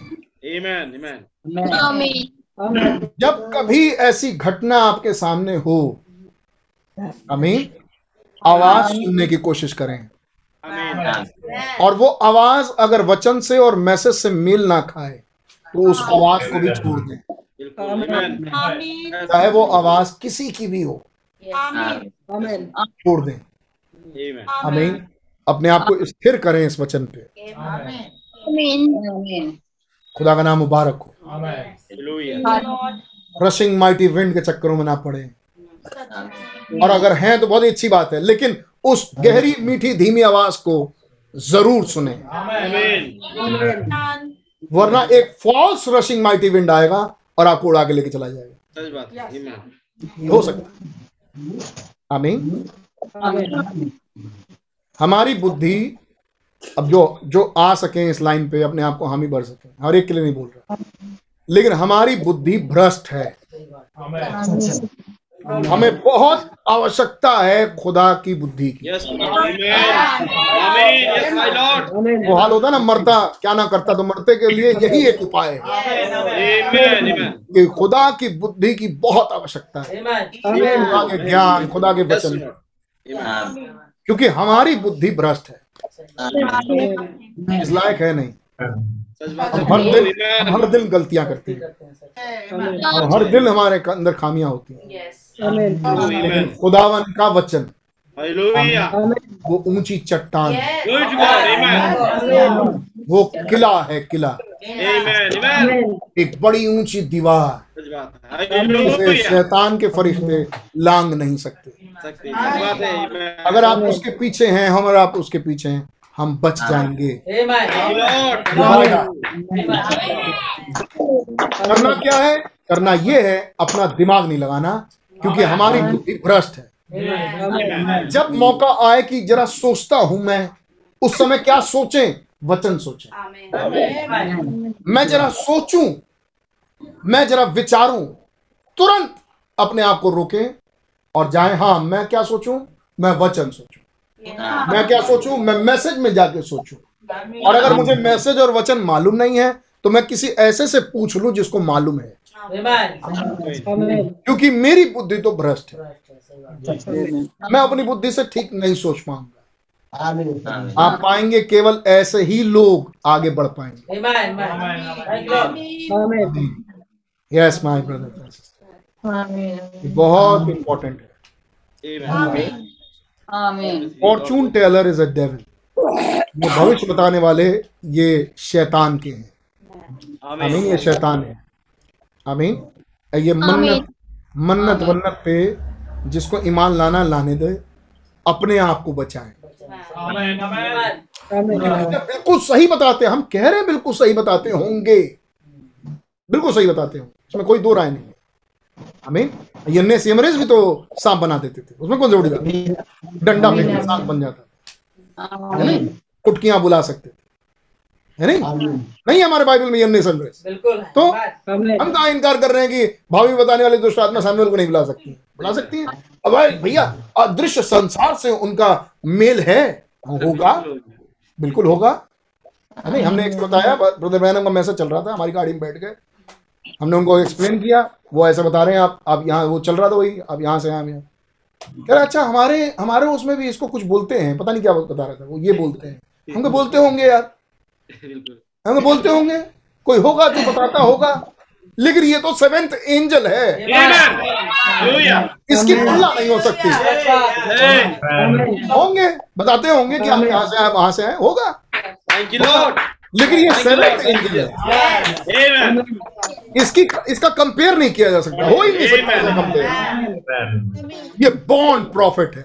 S1: जब कभी ऐसी घटना आपके सामने हो अमीन आवाज सुनने की कोशिश करें और वो आवाज अगर वचन से और मैसेज से मेल ना खाए तो उस हाँ। आवाज को भी छोड़ दें चाहे वो आवाज किसी की भी हो छोड़ दें हमें अपने आप को स्थिर करें इस वचन पे खुदा का नाम मुबारक हो रशिंग माइटी विंड के चक्करों में ना पड़े और अगर हैं तो बहुत ही अच्छी बात है लेकिन उस गहरी मीठी धीमी आवाज को जरूर सुने वरना एक फॉल्स रशिंग माइटी विंड आएगा और आपको उड़ा के लेके चला जाएगा हो सकता आमीन हमारी बुद्धि अब जो जो आ सके इस लाइन पे अपने आप को हम ही भर सके हर एक के लिए नहीं बोल रहा लेकिन हमारी बुद्धि भ्रष्ट है हमें बहुत आवश्यकता है खुदा की बुद्धि की वो हाल होता ना मरता क्या ना करता तो मरते के लिए यही एक उपाय है कि खुदा की बुद्धि की बहुत आवश्यकता है खुदा के ज्ञान खुदा के वचन क्योंकि हमारी बुद्धि भ्रष्ट है इस लायक है नहीं हम हर दिन हर दिन गलतियां करते हैं हर दिन हमारे अंदर खामियां होती हैं खुदावन का वचन वो ऊंची चट्टान वो किला है किला एक बड़ी ऊंची दीवार शैतान के फरिश्ते लांग नहीं सकते अगर आप उसके पीछे हैं हम और आप उसके पीछे हैं हम बच जाएंगे करना क्या है करना ये है अपना दिमाग नहीं लगाना क्योंकि हमारी बुद्धि भ्रष्ट है जब मौका आए कि जरा सोचता हूं मैं उस समय क्या सोचें वचन सोचें मैं जरा सोचू मैं जरा विचारू तुरंत अपने आप को रोके और जाए हाँ मैं क्या सोचू मैं वचन सोचू मैं क्या सोचू मैं मैसेज में जाके सोचू और अगर मुझे मैसेज और वचन मालूम नहीं है तो मैं किसी ऐसे से पूछ लू जिसको मालूम है क्योंकि मेरी बुद्धि तो भ्रष्ट है मैं अपनी बुद्धि से ठीक नहीं सोच पाऊंगा आप पाएंगे केवल ऐसे ही लोग आगे बढ़ पाएंगे यस माय ब्रदर बहुत इंपॉर्टेंट है fortune teller is a devil भविष्य बताने वाले ये शैतान के हैं ये शैतान है आमीन ये मन्नत मन्नत वन्नत पे जिसको ईमान लाना लाने दे अपने आप को बचाए बिल्कुल सही बताते हैं हम कह रहे हैं बिल्कुल सही बताते होंगे बिल्कुल सही बताते हो इसमें कोई दो राय नहीं है हमें यन्ने सेमरेज भी तो सांप बना देते थे उसमें कौन जोड़ी जाता डंडा फेंकते सांप बन जाता है कुटकियां बुला सकते थे है नहीं नहीं हमारे बाइबल में नहीं बिल्कुल तो हम कहा इनकार कर रहे हैं कि भावी बताने वाली दुष्ट आत्मा सामने को नहीं बुला सकती बुला सकती है अब भैया अदृश्य संसार से उनका मेल है होगा बिल्कुल होगा है नहीं हमने एक बताया ब्रदर बहन का मैसेज चल रहा था हमारी गाड़ी में बैठ गए हमने उनको एक्सप्लेन किया वो ऐसे बता रहे हैं आप आप यहाँ वो चल रहा था वही आप यहाँ से यहाँ यहाँ कह रहे अच्छा हमारे हमारे उसमें भी इसको कुछ बोलते हैं पता नहीं क्या बता रहा था वो ये बोलते हैं हमको बोलते होंगे यार हम बोलते होंगे कोई होगा जो तो बताता होगा लेकिन ये तो सेवेंथ एंजल है इसकी तुलना नहीं हो सकती होंगे बताते होंगे कि हम यहाँ से आए वहां से आए होगा लेकिन ये सेवेंथ एंजल है इसकी इसका कंपेयर नहीं किया जा सकता हो ही नहीं सकता कंपेयर ये बॉन्ड प्रॉफिट है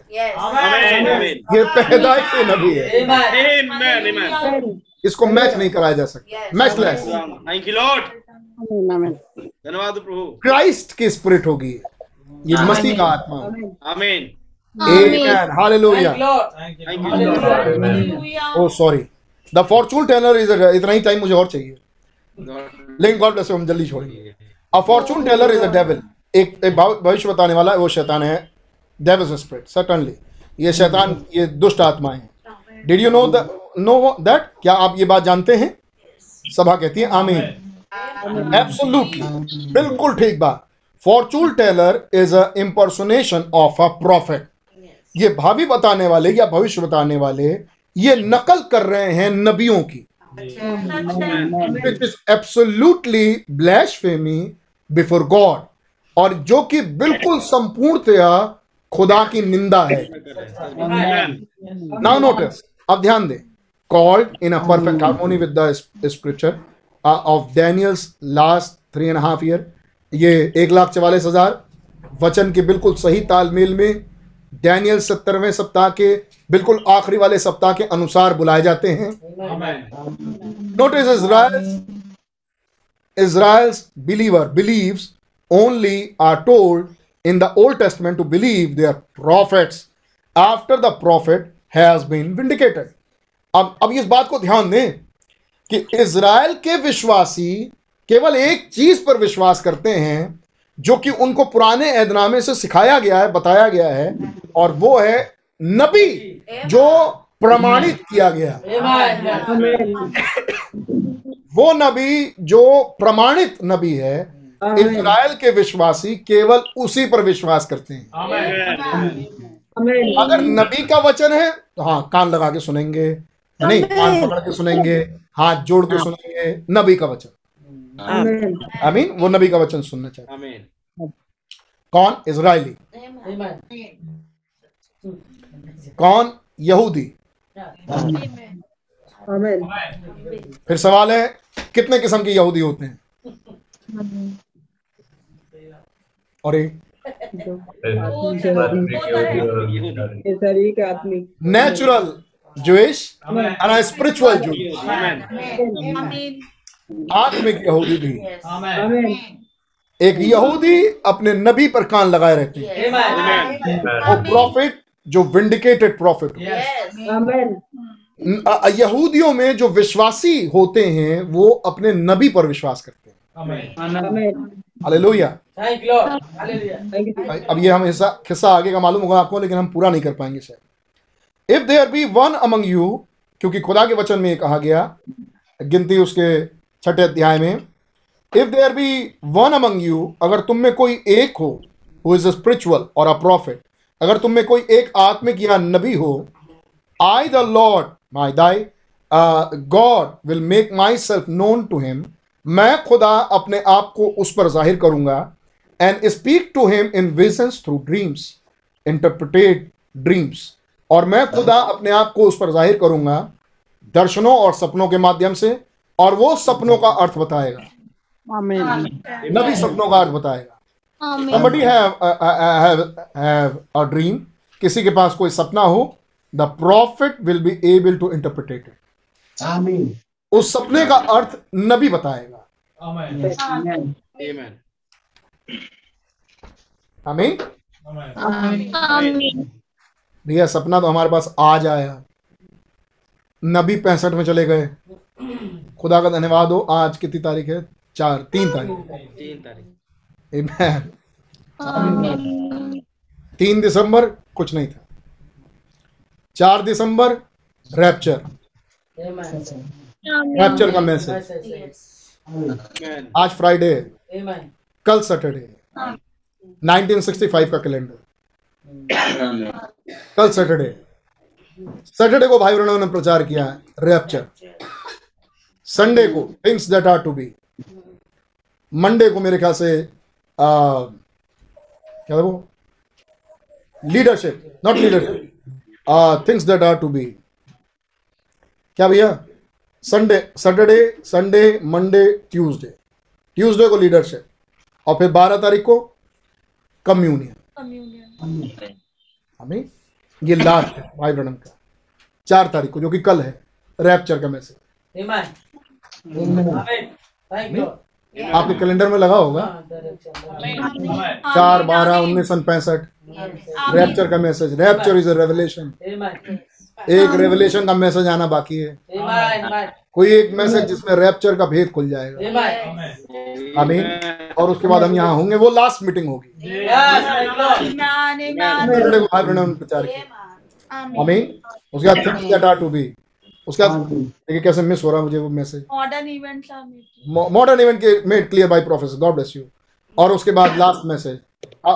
S1: ये पैदाइश नबी है इसको मैच नहीं कराया जा सकता मैच लेस धन्यवाद प्रभु क्राइस्ट की स्पिरिट होगी ये मसीह का आत्मा आमीन Amen. Hallelujah. Thank you, Lord. Thank you, Oh, uh, इतना ही टाइम मुझे और चाहिए लेकिन गॉड ब्लेस हम जल्दी छोड़ेंगे a fortune teller is a devil एक, एक भविष्य बताने वाला है वो शैतान है डेविल स्प्रिट सर्टनली ये शैतान ये दुष्ट आत्मा है did you know no that क्या आप ये बात जानते हैं सभा कहती है आमीन एब्सोल्यूटली बिल्कुल ठीक बात fortune teller is a impersonation of a prophet ये भावी बताने वाले या भविष्य बताने वाले ये नकल कर रहे हैं नबियों की which is absolutely before God और जो कि बिल्कुल संपूर्णतया खुदा की निंदा है नाउ नोटिस अब ध्यान दें called in a perfect harmony with the scripture of Daniel's last three and half year ये एक लाख चवालीस हजार वचन के बिल्कुल सही तालमेल में डैनियल सत्तरवें सप्ताह के बिल्कुल आखिरी वाले सप्ताह के अनुसार बुलाए जाते हैं notice Israel Israel's believer believes only are told in the old testament to believe their prophets after the prophet has been vindicated अब अब इस बात को ध्यान दें कि इसराइल के विश्वासी केवल एक चीज़ पर विश्वास करते हैं जो कि उनको पुराने ऐदनामे से सिखाया गया है बताया गया है और वो है नबी जो प्रमाणित किया गया वो नबी जो प्रमाणित नबी है इसराइल के विश्वासी केवल उसी पर विश्वास करते हैं अगर नबी का वचन है तो हाँ कान लगा के सुनेंगे नहीं कान पकड़ के सुनेंगे हाथ जोड़ के हाँ। सुनेंगे नबी का वचन हाँ। आई मीन वो नबी का वचन सुनना चाहिए कौन इसराइली कौन यहूदी फिर सवाल है कितने किस्म के यहूदी होते हैं और एक नेचुरल ज्यूश एंड स्पिरिचुअल आत्मिक यहूदी भी एक यहूदी अपने नबी पर कान लगाए रहती है प्रॉफिट जो विंडिकेटेड प्रॉफिट यहूदियों में जो विश्वासी होते हैं वो अपने नबी पर विश्वास करते हैं हालेलुया अब ये हम हिस्सा खिस्सा आगे का मालूम होगा आपको लेकिन हम पूरा नहीं कर पाएंगे शायद if there be one among you क्योंकि खुदा के वचन में कहा गया गिनती उसके छठे अध्याय में if there be one among you अगर तुम में कोई एक हो हु इज अ स्पिरिचुअल और अ प्रॉफिट अगर तुम में कोई एक आत्मिक या नबी हो I the Lord my thy God will make myself known to him मैं खुदा अपने आप को उस पर जाहिर करूंगा and speak to him in visions through dreams interpreted dreams और मैं खुदा अपने आप को उस पर जाहिर करूंगा दर्शनों और सपनों के माध्यम से और वो सपनों का अर्थ बताएगा नबी सपनों का अर्थ बताएगा somebody have, uh, uh, uh, किसी के पास कोई सपना हो the prophet will be able to interpret it उस सपने का अर्थ नबी बताएगा हमें भैया सपना तो हमारे पास आज आया नबी पैंसठ में चले गए खुदा का धन्यवाद हो आज कितनी तारीख है चार तीन तारीख तीन तारीख तीन दिसंबर कुछ नहीं था चार दिसंबर रैप्चर रैप्चर का मैसेज आज फ्राइडे कल सैटरडे 1965 का कैलेंडर कल सैटरडे सैटरडे को भाई बहनों ने प्रचार किया है रैप्चर संडे को things that are to be Monday को मेरे ख्याल से आ, क्या वो leadership not leadership things that are to be क्या भैया Sunday Saturday Sunday Monday Tuesday Tuesday को लीडरशिप और फिर बारह तारीख को कम्युनियन हमें ये लास्ट है भाई ब्रणम का चार तारीख को जो कि कल है रैप्चर का मैसेज आपके कैलेंडर में लगा होगा हाँ, चार बारह उन्नीस सन पैंसठ रैप्चर का message rapture is a revelation एक रेवलेशन हाँ। का मैसेज आना बाकी है कोई एक मैसेज जिसमें रैप्चर का भेद खुल जाएगा अमीन और उसके बाद हम यहाँ होंगे वो लास्ट मीटिंग होगी प्रचार की आमीन उसके बाद things that are to be उसके बाद हाँ देखिए कैसे मिस हो रहा है मुझे वो मैसेज मॉडर्न इवेंट का मॉडर्न इवेंट के made clear by professor God bless you और उसके बाद लास्ट मैसेज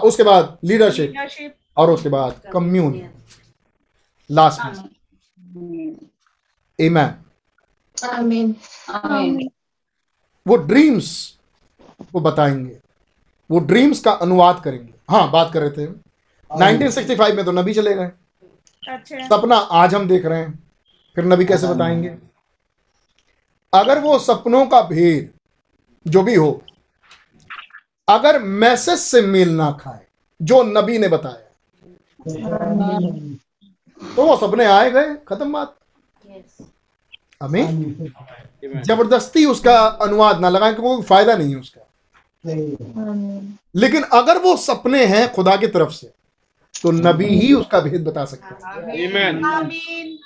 S1: उसके बाद लीडरशिप और उसके बाद communion last Amen. Amen. Amen. वो ड्रीम्स को बताएंगे वो ड्रीम्स का अनुवाद करेंगे हाँ बात कर रहे थे 1965 हाँ। में तो नबी चले गए अच्छा। सपना आज हम देख रहे हैं फिर नबी कैसे हाँ। बताएंगे अगर वो सपनों का भेद जो भी हो अगर मैसेज से मेल ना खाए जो नबी ने बताया हाँ। तो वो सपने आए गए खत्म बात हमें हाँ जबरदस्ती उसका अनुवाद ना लगाए क्योंकि कोई फायदा नहीं है उसका लेकिन अगर वो सपने हैं खुदा की तरफ से तो नबी ही उसका भेद बता सकते हैं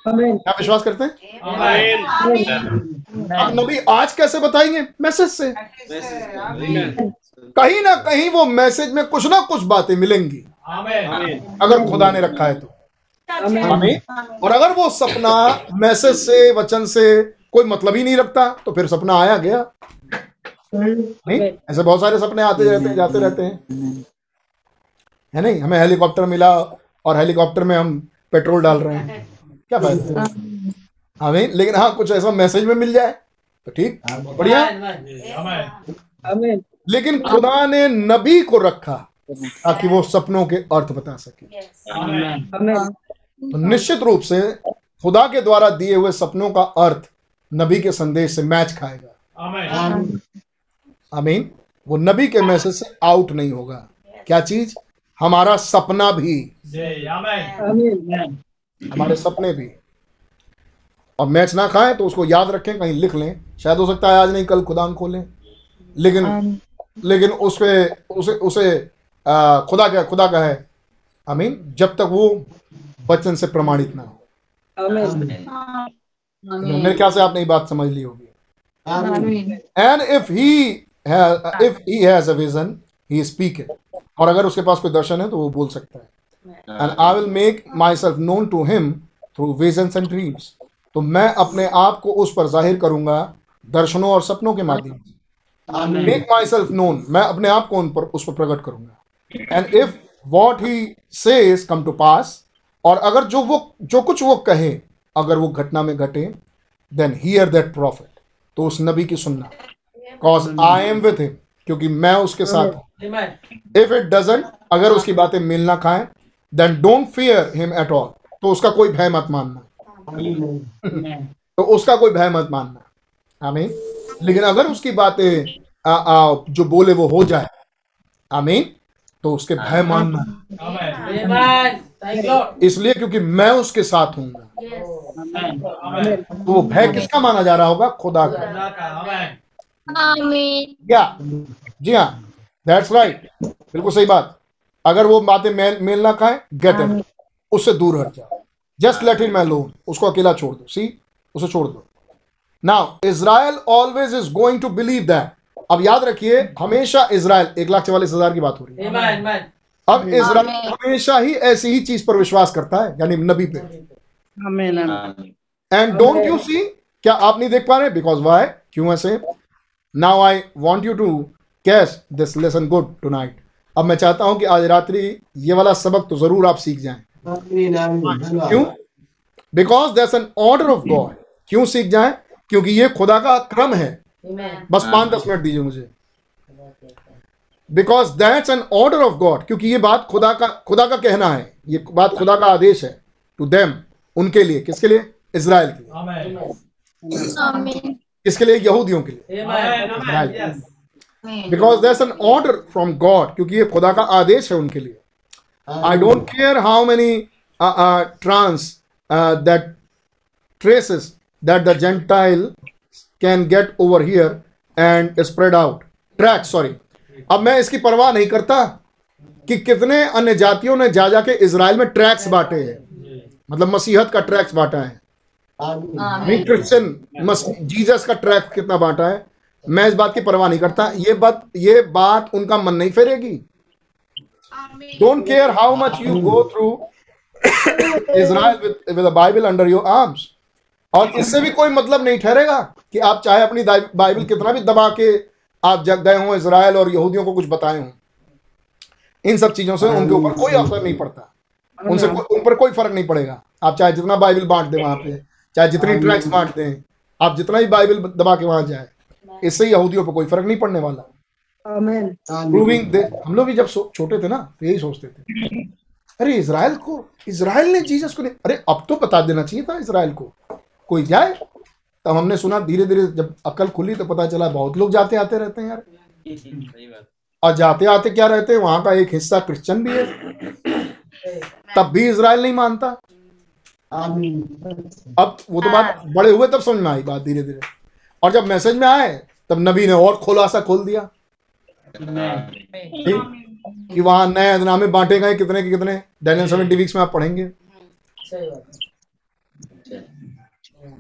S1: क्या विश्वास करते हैं अब नबी आज कैसे बताएंगे मैसेज से कहीं ना कहीं वो मैसेज में कुछ ना कुछ बातें मिलेंगी अगर खुदा ने रखा है तो हमें हाँ। और अगर वो सपना मैसेज से वचन से कोई मतलब ही नहीं रखता तो फिर सपना आया गया नहीं ऐसे बहुत सारे सपने आते जाते जाते रहते हैं है नहीं हमें हेलीकॉप्टर मिला और हेलीकॉप्टर में हम पेट्रोल डाल रहे हैं क्या फायदा हाँ। हमें लेकिन हाँ कुछ ऐसा मैसेज में मिल जाए तो ठीक हाँ, बढ़िया लेकिन खुदा ने नबी को रखा ताकि वो सपनों के अर्थ बता सके तो निश्चित रूप से खुदा के द्वारा दिए हुए सपनों का अर्थ नबी के संदेश से मैच खाएगा मीन वो नबी के मैसेज से आउट नहीं होगा क्या चीज हमारा सपना भी हमारे सपने भी और मैच ना खाएं तो उसको याद रखें कहीं लिख लें शायद हो सकता है आज नहीं कल खुदा खोलें लेकिन लेकिन उस पर उसे उसे आ, खुदा का खुदा का है आई मीन जब तक वो वचन से प्रमाणित ना हो तो मेरे ख्याल से आपने ये बात समझ ली होगी and if he if he has a vision he speak it और अगर उसके पास कोई दर्शन है तो वो बोल सकता है and I will make myself known to him through vision and dreams तो मैं अपने आप को उस पर जाहिर करूंगा दर्शनों और सपनों के माध्यम से मेक माई सेल्फ नोन मैं अपने आप को उन पर उस पर प्रकट करूंगा and if what he says come to pass और अगर जो वो जो कुछ वो कहे अगर वो घटना में घटे देन हियर दैट प्रॉफिट तो उस नबी की सुनना cause I am with him क्योंकि मैं उसके साथ हूं इफ इट डजेंट अगर उसकी बातें मिल ना खाए then don't fear him at all तो उसका कोई भय मत मानना तो उसका कोई भय मत मानना आमीन लेकिन अगर उसकी बातें जो बोले वो हो जाए आमीन तो उसके भय हाँ। मानना इसलिए क्योंकि मैं उसके साथ हूँ तो वो भय किसका माना जा रहा होगा खुदा का क्या जी हाँ दैट्स राइट बिल्कुल सही बात अगर वो बातें मेल मेल ना खाए गेट इट उससे दूर हट जाओ just let him alone उसको अकेला छोड़ दो सी उसे छोड़ दो now Israel always is going to believe that अब याद रखिए हमेशा इसराइल एक लाख चवालीस हजार की बात हो रही है अब इसराइल हमेशा ही ऐसी ही चीज पर विश्वास करता है यानी नबी पे एंड डोंट यू सी क्या आप नहीं देख पा रहे बिकॉज वाई क्यों ऐसे now I want you to catch this lesson good tonight अब मैं चाहता हूं कि आज रात्रि ये वाला सबक तो जरूर आप सीख जाए क्यों because that's an order of God क्यों सीख जाए क्योंकि ये खुदा का क्रम है बस पांच दस मिनट दीजिए मुझे because that's an order of God क्योंकि ये बात खुदा का खुदा का कहना है ये बात खुदा का आदेश है टू देम उनके लिए किसके लिए इसराइल के लिए किसके लिए यहूदियों के लिए because that's an order from God क्योंकि ये खुदा का आदेश है उनके लिए I don't care how many trans that traces that the gentile can get over here and spread out track sorry अब मैं इसकी परवाह नहीं करता कि कितने अन्य जातियों ने जा जाके इसराइल में ट्रैक्स बांटे हैं मतलब मसीहत का ट्रैक्स बांटा है क्रिश्चियन जीजस का ट्रैक कितना बांटा है मैं इस बात की परवाह नहीं करता ये बात ये बात उनका मन नहीं फेरेगी don't care how much you go through Israel with with a Bible under your और इससे भी कोई मतलब नहीं ठहरेगा कि आप चाहे अपनी बाइबल कितना भी दबा के आप जग गए हों इसराइल और यहूदियों को कुछ बताए हों इन सब चीज़ों से उनके ऊपर कोई असर नहीं पड़ता उनसे उन पर कोई फर्क नहीं पड़ेगा आप चाहे जितना बाइबल बांट दें वहां पे चाहे जितनी ट्रैक्स बांट दें आप जितना ही बाइबल दबा के वहां जाए इससे यहूदियों पर कोई फर्क नहीं पड़ने वाला प्रूविंग हम लोग भी जब छोटे थे ना तो यही सोचते थे अरे इसराइल को इसराइल ने जीसस को अरे अब तो बता देना चाहिए था इसराइल को कोई जाए तब हमने सुना धीरे धीरे जब अकल खुली तो पता चला बहुत लोग जाते आते रहते हैं यार हम्म। और जाते आते क्या रहते हैं वहां का एक हिस्सा क्रिश्चियन भी है तब भी इसराइल नहीं मानता अब वो तो बात हाँ। बड़े हुए तब समझ में आई बात धीरे धीरे और जब मैसेज में आए तब नबी ने और खुलासा खोल दिया कि वहां नए अदनामे बांटे गए कितने के कितने डेनियल सेवेंटी वीक्स में आप पढ़ेंगे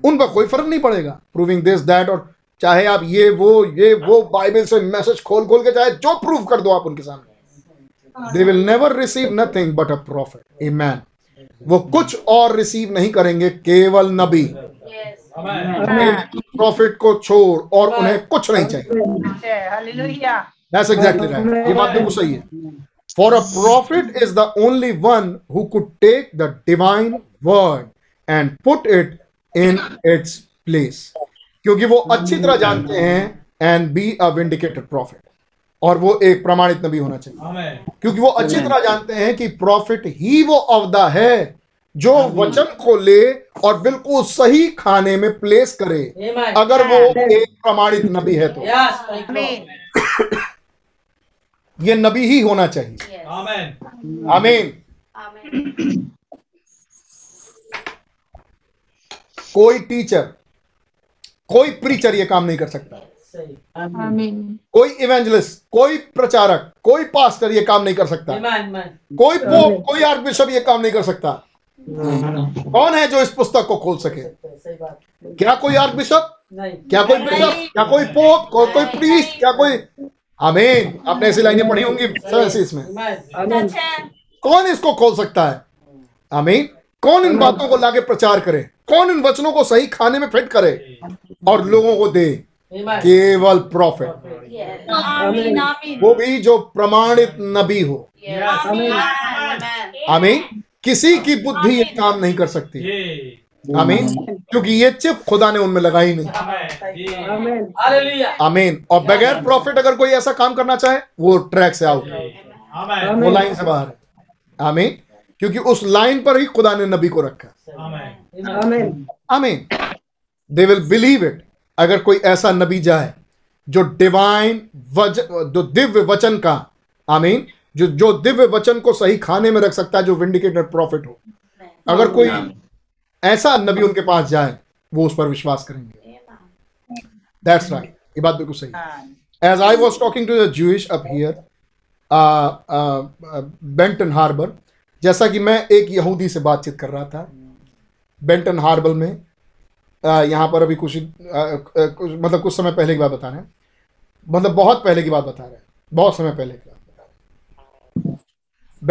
S1: उन पर कोई फर्क नहीं पड़ेगा प्रूविंग दिस दैट और चाहे आप ये वो ये वो बाइबल से मैसेज खोल खोल के चाहे जो प्रूव कर दो आप उनके सामने they will never receive nothing but a prophet A man वो कुछ और रिसीव नहीं करेंगे केवल नबी प्रॉफिट को छोड़ और उन्हें कुछ नहीं चाहिए That's exactly ये बात बिल्कुल सही है for a prophet is the only one who could take the divine word and put it in its place क्योंकि वो अच्छी तरह जानते हैं and be a vindicated prophet और वो एक प्रमाणित नबी होना चाहिए क्योंकि वो अच्छी तरह जानते हैं कि प्रॉफिट ही वो अवधा है जो वचन को ले और बिल्कुल सही खाने में प्लेस करे अगर वो एक प्रमाणित नबी है तो ये नबी ही होना चाहिए आमीन आमीन कोई टीचर कोई प्रीचर ये काम नहीं कर सकता कोई इवेंजलिस्ट कोई प्रचारक कोई पास्टर ये काम नहीं कर सकता कोई पोप कोई आर्क बिशप ये काम नहीं कर सकता कौन है जो इस पुस्तक को खोल सके क्या कोई आर्क बिशप क्या कोई बिशप क्या कोई पोप कोई प्रीस क्या कोई आमीन आपने ऐसी लाइनें पढ़ी होंगी इसमें कौन इसको खोल सकता है आमीन कौन इन बातों को लाके प्रचार करे कौन इन वचनों को सही खाने में फिट करे और लोगों को दे केवल प्रॉफिट वो भी जो प्रमाणित नबी हो आमीन किसी की बुद्धि ये काम नहीं कर सकती अमीन क्योंकि ये चिप खुदा ने उनमें लगाई नहीं अमीन और बगैर प्रॉफिट अगर कोई ऐसा काम करना चाहे वो ट्रैक से आउट वो लाइन से बाहर है आमीन क्योंकि उस लाइन पर ही खुदा ने नबी को रखा आमीन दे विल बिलीव इट अगर कोई ऐसा नबी जाए जो डिवाइन जो दिव्य वचन का आमीन जो जो दिव्य वचन को सही खाने में रख सकता है जो विंडिकेटेड प्रॉफिट हो अगर कोई ऐसा नबी उनके पास जाए वो उस पर विश्वास करेंगे दैट्स राइट ये बात बिल्कुल सही as I was talking to the Jews up here Benton Harbor जैसा कि मैं एक यहूदी से बातचीत कर रहा था बेंटन हार्बल में यहाँ पर अभी कुछ मतलब कुछ समय पहले की बात बता रहे हैं मतलब बहुत पहले की बात बता रहे हैं बहुत समय पहले की बात बता रहे हैं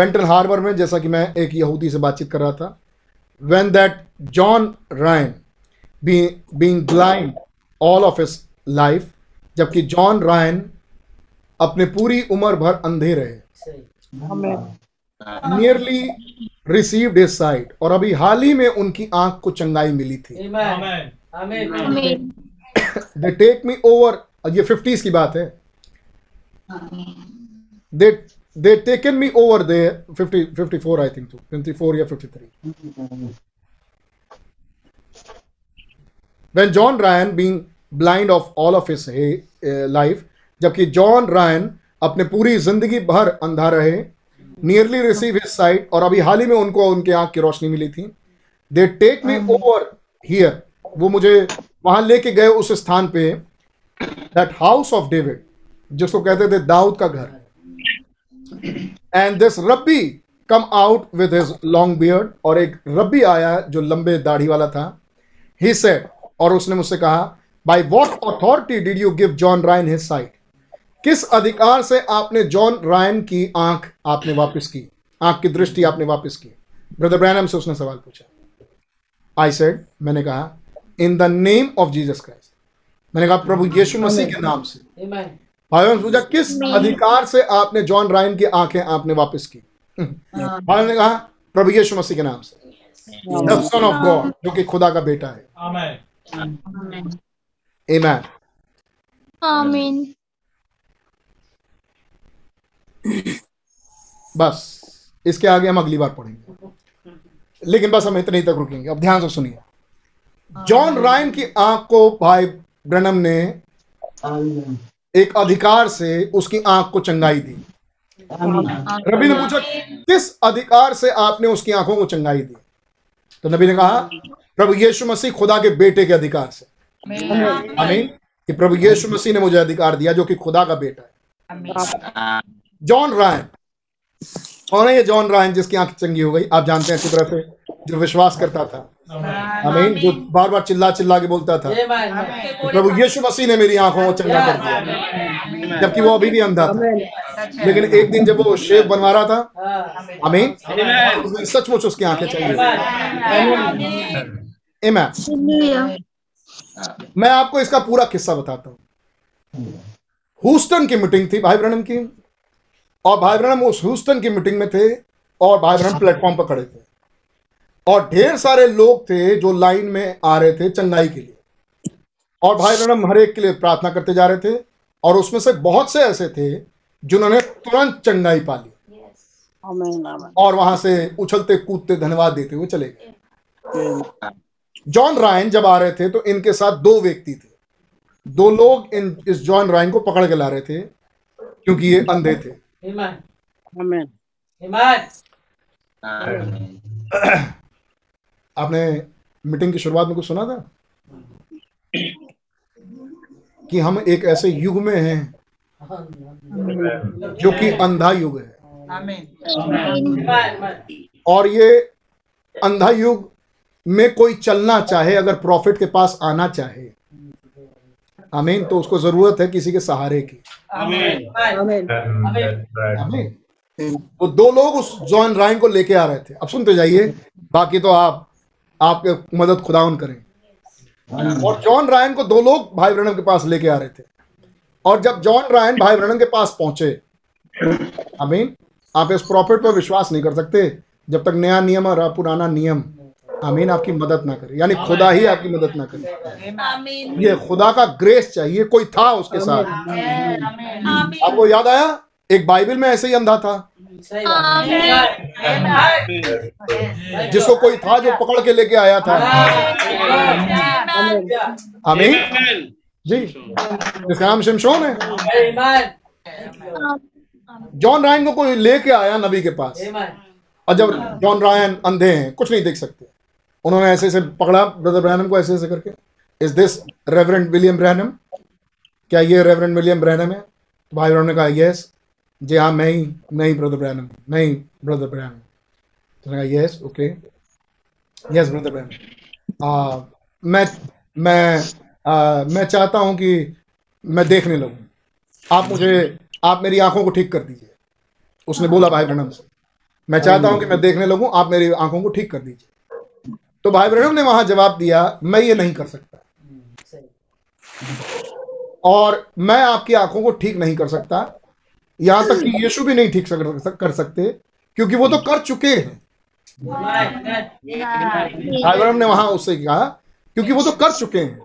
S1: बेंटन हार्बर में जैसा कि मैं एक यहूदी से बातचीत कर रहा था when that John Ryan being blind all of his life जबकि जॉन रायन अपने पूरी उम्र भर अंधे रहे नियरली रिसीव्ड हिज साइट और अभी हाल ही में उनकी आंख को चंगाई मिली थी दे टेक मी ओवर ये फिफ्टीज की बात है they they taken me over they fifty fifty four I think fifty four या fifty three when John Ryan being blind of all of his life जबकि जॉन रायन अपने पूरी जिंदगी भर अंधा रहे नियरली रिसीव हिज साइट और अभी हाल ही में उनको उनके आंख की रोशनी मिली थी they take me over here वो मुझे वहां लेके गए उस स्थान पे दैट हाउस ऑफ डेविड जिसको कहते थे दाऊद का घर and this rabbi come out with his long beard और एक रब्बी आया जो लंबे दाढ़ी वाला था ही सेड और उसने मुझसे कहा by what authority did you give John Ryan his sight किस अधिकार से आपने जॉन रायन की आंख आपने वापस की आंख की दृष्टि आपने वापस की ब्रदर ब्रैनम से उसने सवाल पूछा आई सेड मैंने कहा in the name of Jesus Christ मैंने कहा प्रभु यीशु मसीह के नाम से भाई ने पूछा किस अधिकार से आपने जॉन रायन की आंखें आपने वापस की हम्म। हाँ। भाई ने कहा प्रभु यीशु मसीह के नाम से सन ऑफ गॉड जो कि खुदा का बेटा है आमीन आमीन बस इसके आगे हम अगली बार पढ़ेंगे लेकिन बस हम इतने ही तक रुकेंगे अब ध्यान से सुनिए हाँ। जॉन रायन की आंख को भाई ब्रनम ने एक अधिकार से उसकी आंख को चंगाई दी नबी ने पूछा किस अधिकार से आपने उसकी आंखों को चंगाई दी तो नबी ने कहा प्रभु यीशु मसीह खुदा के बेटे के अधिकार से आमीन कि प्रभु यीशु मसीह ने मुझे अधिकार दिया जो कि खुदा का बेटा है जॉन रायन कौन है ये जॉन रायन जिसकी आंख चंगी हो गई आप जानते हैं अच्छी तरह से जो विश्वास करता था अमीन हाँ, जो बार बार चिल्ला चिल्ला के बोलता था प्रभु यीशु मसीह ने मेरी आंखों को चंगा कर दिया जबकि वो अभी भी अंधा था अच्छा। लेकिन एक दिन जब वो शेव बनवा रहा था अमीन हाँ। सचमुच उसकी आंखें चाहिए मैं आपको इसका पूरा किस्सा बताता हूँ हूस्टन की मीटिंग थी भाई ब्रणम की और भाई ब्रहण उस ह्यूस्टन की मीटिंग में थे और भाई ब्रहण प्लेटफॉर्म पर खड़े थे और ढेर सारे लोग थे जो लाइन में आ रहे थे चेन्नई के लिए और भाई ब्रहण हर एक के लिए प्रार्थना करते जा रहे थे और उसमें से बहुत से ऐसे थे जिन्होंने तुरंत चेन्नई पा ली और वहां से उछलते कूदते धन्यवाद देते हुए चले गए जॉन रायन जब आ रहे थे तो इनके साथ दो व्यक्ति थे दो लोग इन इस जॉन रायन को पकड़ के ला रहे थे क्योंकि ये अंधे थे Amen. Amen. आपने मीटिंग की शुरुआत में कुछ सुना था कि हम एक ऐसे युग में हैं जो कि अंधा युग है और ये अंधा युग में कोई चलना चाहे अगर प्रॉफिट के पास आना चाहे आमीन तो उसको जरूरत है किसी के सहारे की आमीन वो दो लोग उस जॉन राइन को लेके आ रहे थे अब सुनते जाइए बाकी तो आप आपके मदद खुदाउन करें और जॉन रायन को दो लोग भाई ब्रणम के पास लेके आ रहे थे और जब जॉन रायन भाई ब्रणम के पास पहुंचे मीन आप इस प्रॉफिट पर विश्वास नहीं कर सकते जब तक नया नियम और पुराना नियम आमीन आपकी मदद ना करे यानी खुदा ही आपकी मदद ना करे ये खुदा का ग्रेस चाहिए कोई था उसके साथ आपको याद आया एक बाइबल में ऐसे ही अंधा था जिसको कोई था जो पकड़ के लेके आया था आमीन जी जिसका नाम शमशोन है जॉन रायन को कोई लेके आया नबी के पास और जब जॉन रायन अंधे हैं कुछ नहीं देख सकते उन्होंने ऐसे ऐसे पकड़ा ब्रदर ब्रहनम को ऐसे ऐसे करके is this reverend William Branham क्या ये रेवरेंट विलियम ब्रहनम है तो भाई ब्रहण ने कहा यस जी हाँ मैं ही नहीं ब्रदर ब्रैनम नहीं ब्रदर ब्रहनम तो कहा yes okay yes brother Branham मैं मैं आ, मैं चाहता हूँ कि मैं देखने लगूँ आप मुझे आप मेरी आंखों को ठीक कर दीजिए उसने बोला भाई ब्रहणम से मैं चाहता हूँ कि मैं देखने लगूँ आप मेरी आंखों को ठीक कर दीजिए तो भाई ब्रहण ने वहां जवाब दिया मैं ये नहीं कर सकता और मैं आपकी आंखों को ठीक नहीं कर सकता यहां तक कि यीशु भी नहीं ठीक कर सकते क्योंकि वो तो कर चुके हैं भाई ब्रह्म ने वहां उससे कहा क्योंकि वो तो कर चुके हैं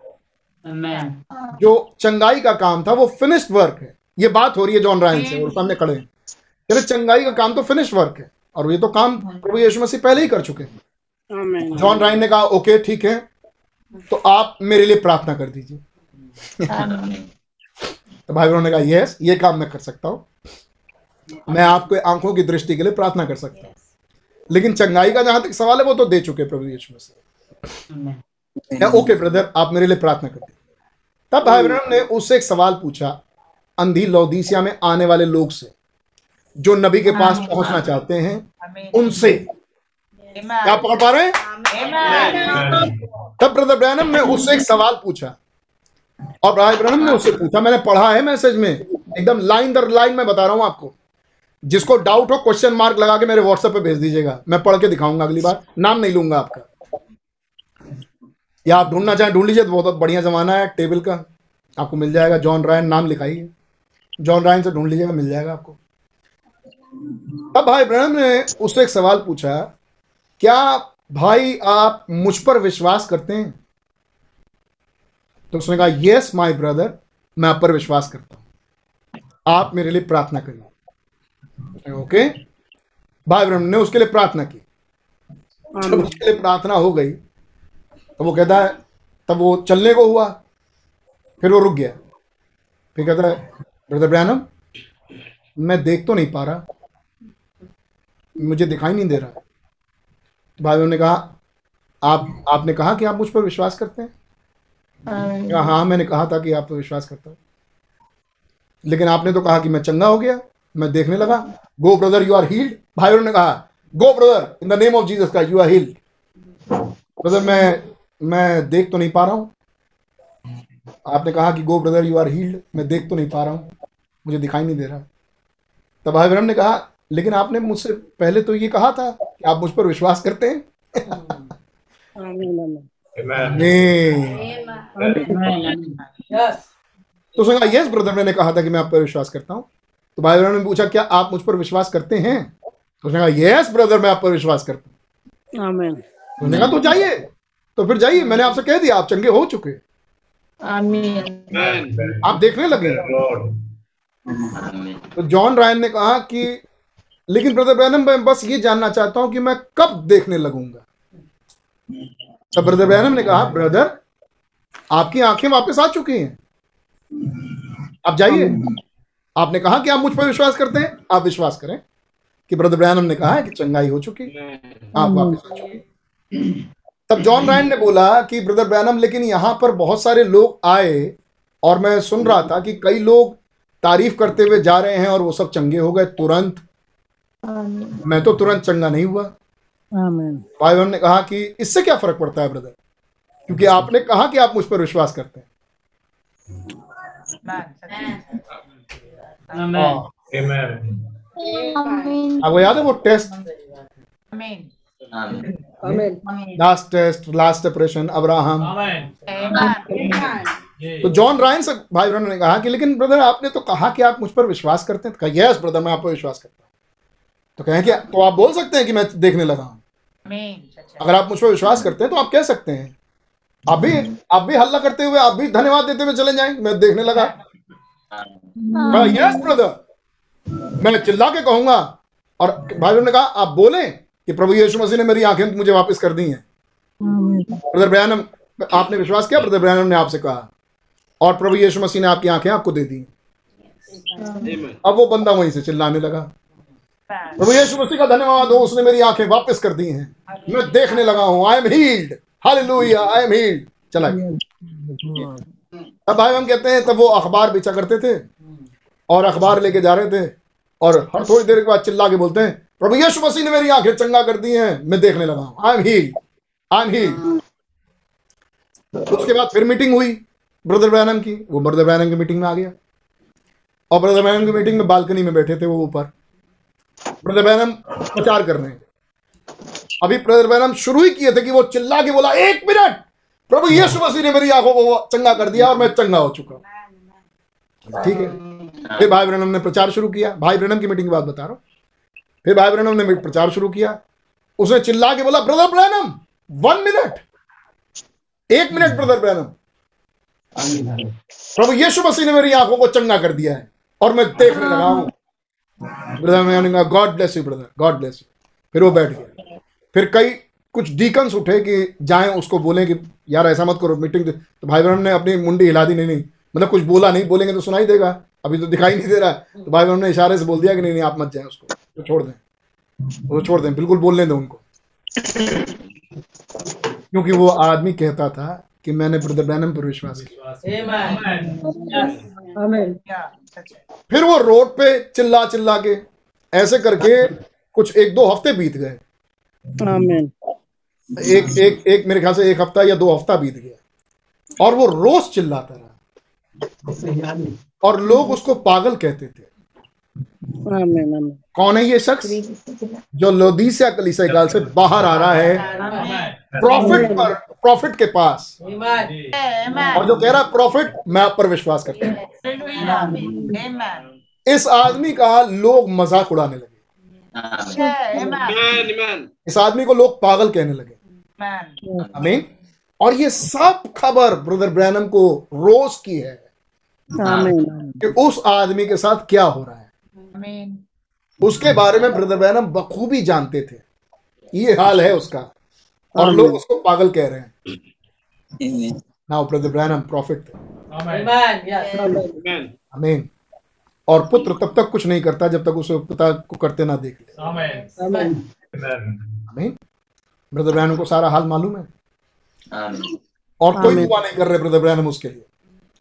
S1: जो चंगाई का काम था वो फिनिश्ड वर्क है ये बात हो रही है जॉन रायन से और सामने खड़े हैं चंगाई का काम तो फिनिश वर्क है और ये तो काम प्रभु यीशु मसीह पहले ही कर चुके हैं जॉन राइन ने कहा ओके ठीक है तो आप मेरे लिए प्रार्थना कर दीजिए तो भाई बहनों ने कहा यस ये काम मैं कर सकता हूँ मैं आपको आंखों की दृष्टि के लिए प्रार्थना कर सकता हूँ लेकिन चंगाई का जहां तक सवाल है वो तो दे चुके प्रभु यीशु मसीह ओके ब्रदर आप मेरे लिए प्रार्थना कर दीजिए तब भाई बहनों ने उससे एक सवाल पूछा अंधी लौदीसिया में आने वाले लोग से जो नबी के पास पहुंचना चाहते हैं उनसे क्या आप पकड़ पा रहे हैं तब ब्रदर ब्रैनम ने उससे एक सवाल पूछा और ब्राह ब्रहम ने उससे पूछा मैंने पढ़ा है मैसेज में एकदम लाइन दर लाइन में बता रहा हूं आपको जिसको डाउट हो क्वेश्चन मार्क लगा के मेरे व्हाट्सएप पे भेज दीजिएगा मैं पढ़ के दिखाऊंगा अगली बार नाम नहीं लूंगा आपका या आप ढूंढना चाहें ढूंढ लीजिए तो बहुत बढ़िया जमाना है टेबल का आपको मिल जाएगा जॉन रायन नाम लिखाइए जॉन रायन से ढूंढ लीजिएगा मिल जाएगा आपको अब भाई ब्रहम ने उससे एक सवाल पूछा क्या भाई आप मुझ पर विश्वास करते हैं तो उसने कहा यस माय ब्रदर मैं आप पर विश्वास करता हूं आप मेरे लिए प्रार्थना करिए ओके भाई ब्रह्म ने उसके लिए प्रार्थना की जब हाँ। उसके लिए प्रार्थना हो गई तो वो कहता है तब वो चलने को हुआ फिर वो रुक गया फिर कहता है ब्रदर ब्रैनम मैं देख तो नहीं पा रहा मुझे दिखाई नहीं दे रहा भाई ने कहा आप आपने कहा कि आप मुझ पर विश्वास करते हैं आ, uh, हाँ मैंने कहा था कि आप पर विश्वास करता हूँ लेकिन आपने तो कहा कि मैं चंगा हो गया मैं देखने लगा go brother you are healed भाई ने कहा go brother in the name of Jesus का यू आर हील्ड ब्रदर मैं मैं देख तो नहीं पा रहा हूँ आपने कहा कि go brother you are healed मैं देख तो नहीं पा रहा हूँ मुझे दिखाई नहीं दे रहा तब भाई ने कहा लेकिन आपने मुझसे पहले तो ये कहा था कि आप मुझ पर विश्वास करते हैं तो सुना यस ब्रदर मैंने कहा था कि मैं आप पर विश्वास करता हूँ तो भाई ब्रदर ने पूछा क्या आप मुझ पर विश्वास करते हैं तो सुना यस ब्रदर मैं आप पर विश्वास करता हूँ तो, तो जाइए तो फिर जाइए मैंने आपसे कह दिया आप चंगे हो चुके आप देखने लगे तो जॉन रायन ने कहा कि लेकिन ब्रदर बैनम मैं बस ये जानना चाहता हूं कि मैं कब देखने लगूंगा तो ब्रदर बैनम ने कहा ब्रदर आपकी आंखें वापस आ चुकी हैं आप जाइए आपने कहा कि आप मुझ पर विश्वास करते हैं आप विश्वास करें कि ब्रदर ब्रैनम ने कहा कि चंगाई हो चुकी आप वापस आ चुके तब जॉन रायन ने बोला कि ब्रदर ब्रैनम लेकिन यहां पर बहुत सारे लोग आए और मैं सुन रहा था कि कई लोग तारीफ करते हुए जा रहे हैं और वो सब चंगे हो गए तुरंत हाँ। मैं तो तुरंत चंगा नहीं हुआ भाई बहन ने कहा कि इससे क्या फर्क पड़ता है ब्रदर क्योंकि आपने कहा कि आप मुझ पर विश्वास करते हैं हाँ। आपको याद है वो test last test last operation Abraham तो जॉन रायन से भाई ब्रदर ने कहा कि लेकिन ब्रदर आपने तो कहा कि आप मुझ पर विश्वास करते हैं तो कहा यस ब्रदर मैं आप पर विश्वास करता हूँ तो कहें कि तो आप बोल सकते हैं कि मैं देखने लगा हूं अच्छा, अच्छा। अगर आप मुझ पर विश्वास करते हैं तो आप कह सकते हैं आप भी आप भी हल्ला करते हुए आप भी धन्यवाद देते हुए चले जाएंगे मैं देखने लगा यस हाँ। ब्रदर मैं चिल्ला के कहूंगा और भाई ने कहा आप बोले कि प्रभु यीशु मसीह ने मेरी आंखें मुझे वापस कर दी हैं ब्रदर ब्रयानम आपने विश्वास किया ब्रदर ब्रयानम ने आपसे कहा और प्रभु यीशु मसीह ने आपकी आंखें आपको दे दी अब वो बंदा वहीं से चिल्लाने लगा प्रभु यीशु मसीह का धन्यवाद हो उसने मेरी आंखें वापस कर दी हैं मैं देखने लगा हूं I am healed hallelujah I am healed चला गया तब भाई हम कहते हैं तब वो अखबार बेचा करते थे और अखबार लेके जा रहे थे और हर थोड़ी देर के बाद चिल्ला के बोलते हैं प्रभु यीशु मसीह ने मेरी आंखें चंगा कर दी हैं मैं देखने लगा हूं I am healed I am healed उसके बाद फिर मीटिंग हुई ब्रदर बैनम की वो ब्रदर बैनम की मीटिंग में आ गया और ब्रदर बैनम की मीटिंग में बालकनी में बैठे थे वो ऊपर ब्रदर बैनम प्रचार कर रहे हैं अभी ब्रदर बैनम शुरू ही किए थे कि वो चिल्ला के बोला एक मिनट प्रभु यीशु मसीह ने मेरी आंखों को चंगा कर दिया और मैं चंगा हो चुका ठीक है फिर भाई ब्रनम ने प्रचार शुरू किया भाई ब्रनम की मीटिंग के बाद बता रहा हूं फिर भाई ब्रनम ने प्रचार शुरू किया उसने चिल्ला के बोला ब्रदर ब्रैनम वन मिनट एक मिनट ब्रदर ब्रैनम प्रभु यीशु मसीह ने मेरी आंखों को चंगा कर दिया है और मैं देखने लगा हूं ब्रदर मैं God bless you brother God bless you फिर वो बैठ गया फिर कई कुछ डीकन्स उठे कि जाएं उसको बोलें कि यार ऐसा मत करो मीटिंग तो भाई बहन ने अपनी मुंडी हिला दी नहीं नहीं मतलब कुछ बोला नहीं बोलेंगे तो सुनाई देगा अभी तो दिखाई नहीं दे रहा तो भाई बहन ने इशारे से बोल दिया कि नहीं नहीं आप मत जाए उसको तो छोड़ दें वो छोड़ दें बिल्कुल बोलने दें उनको क्योंकि वो आदमी कहता था कि मैंने ब्रदर बैनम पर विश्वास किया फिर वो रोड पे चिल्ला चिल्ला के ऐसे करके कुछ एक दो हफ्ते बीत गए एक एक एक मेरे ख्याल से एक हफ्ता या दो हफ्ता बीत गया और वो रोज चिल्लाता रहा और लोग उसको पागल कहते थे कौन है ये शख्स जो लोदीसिया कलीसिया से बाहर आ रहा है प्रॉफिट पर प्रॉफिट के पास और जो कह रहा है प्रॉफिट मैं आप पर विश्वास करता हूँ इस आदमी का लोग मजाक उड़ाने लगे इस आदमी को लोग पागल कहने लगे अमीन और ये सब खबर ब्रदर ब्रैनम को रोज की है कि उस आदमी के साथ क्या हो रहा है उसके बारे में ब्रदर ब्रैनम बखूबी जानते थे ये हाल है उसका और हाँ, लोग उसको पागल कह रहे हैं now brother the prophet amen और पुत्र तब तक कुछ नहीं करता जब तक उसे पिता को करते ना देख ले आमीन ब्रदर ब्रैनम को सारा हाल मालूम है और कोई दुआ नहीं कर रहे ब्रदर ब्रैनम उसके लिए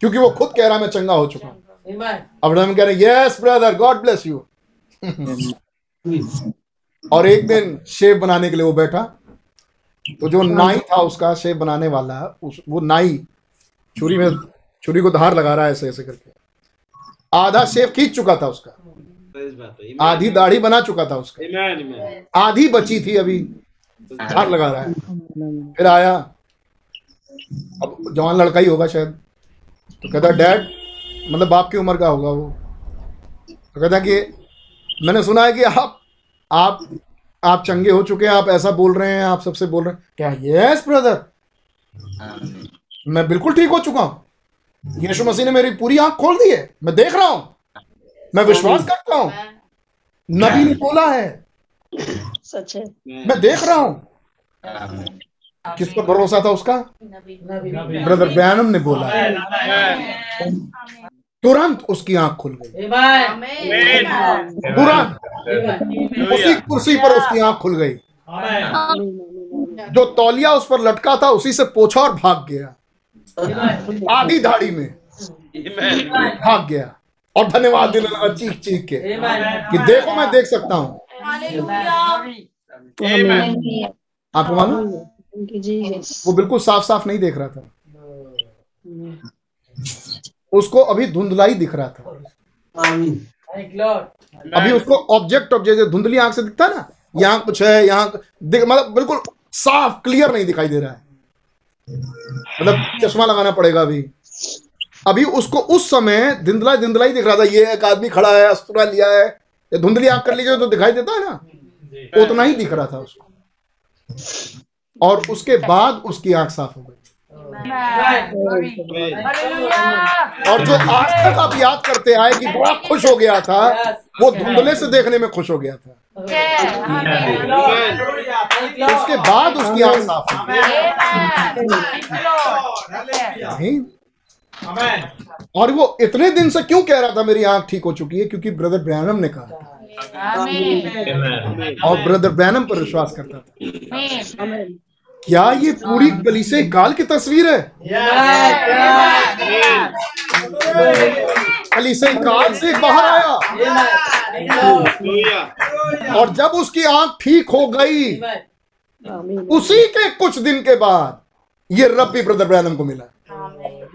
S1: क्योंकि वो खुद कह रहा मैं चंगा हो चुका हूँ हम कह रहे yes brother God bless you और एक दिन शेव बनाने के लिए वो बैठा तो जो हाँ नाई था उसका शेप बनाने वाला उस वो नाई छुरी में छुरी को धार लगा रहा है ऐसे ऐसे करके आधा हाँ। शेप खींच चुका था उसका आधी दाढ़ी बना चुका था उसका आधी बची थी अभी धार लगा रहा है फिर आया अब जवान लड़का ही होगा शायद तो कहता डैड मतलब बाप की उम्र का होगा वो तो कहता कि मैंने सुना है कि आप आप आप चंगे हो चुके हैं आप ऐसा बोल रहे हैं आप सबसे बोल रहे हैं क्या यस ब्रदर मैं बिल्कुल ठीक हो चुका हूँ यीशु मसीह ने मेरी पूरी आंख खोल दी है मैं देख रहा हूँ मैं विश्वास करता हूं नबी ने बोला है सच है मैं देख रहा हूं किस पर भरोसा था उसका ब्रदर बयानम ने बोला तुरंत उसकी आंख खुल गई तुरंत उसी कुर्सी पर उसकी आंख खुल गई जो तौलिया उस पर लटका था उसी से पोछा और भाग गया आधी धाड़ी में भाग गया और धन्यवाद देने लगा चीख चीख के कि देखो मैं देख सकता हूँ आपको मालूम वो बिल्कुल साफ साफ नहीं देख रहा था उसको अभी धुंधला ही दिख रहा था अभी उसको ऑब्जेक्ट ऑफ जैसे धुंधली आंख से दिखता ना यहाँ कुछ है यहाँ मतलब बिल्कुल साफ क्लियर नहीं दिखाई दे रहा है मतलब चश्मा लगाना पड़ेगा अभी अभी उसको उस समय धुंधला धुंधला ही दिख रहा था ये एक आदमी खड़ा है अस्तुरा लिया है धुंधली आंख कर लीजिए तो दिखाई देता है ना उतना ही दिख रहा था उसको और उसके बाद उसकी आंख साफ हो गई और जो आज तक आप याद करते आए कि बड़ा खुश हो गया था वो धुंधले से देखने में खुश हो गया था उसके बाद उसकी आंख साफ हुई और वो इतने दिन से क्यों कह रहा था मेरी आंख ठीक हो चुकी है क्योंकि ब्रदर ब्रैनम ने कहा था और ब्रदर ब्रैनम पर विश्वास करता था क्या ये पूरी गली से काल की तस्वीर है अली से काल से बाहर आया और जब उसकी आंख ठीक हो गई उसी के कुछ दिन के बाद ये रब्बी ब्रदर ब्रैनम को मिला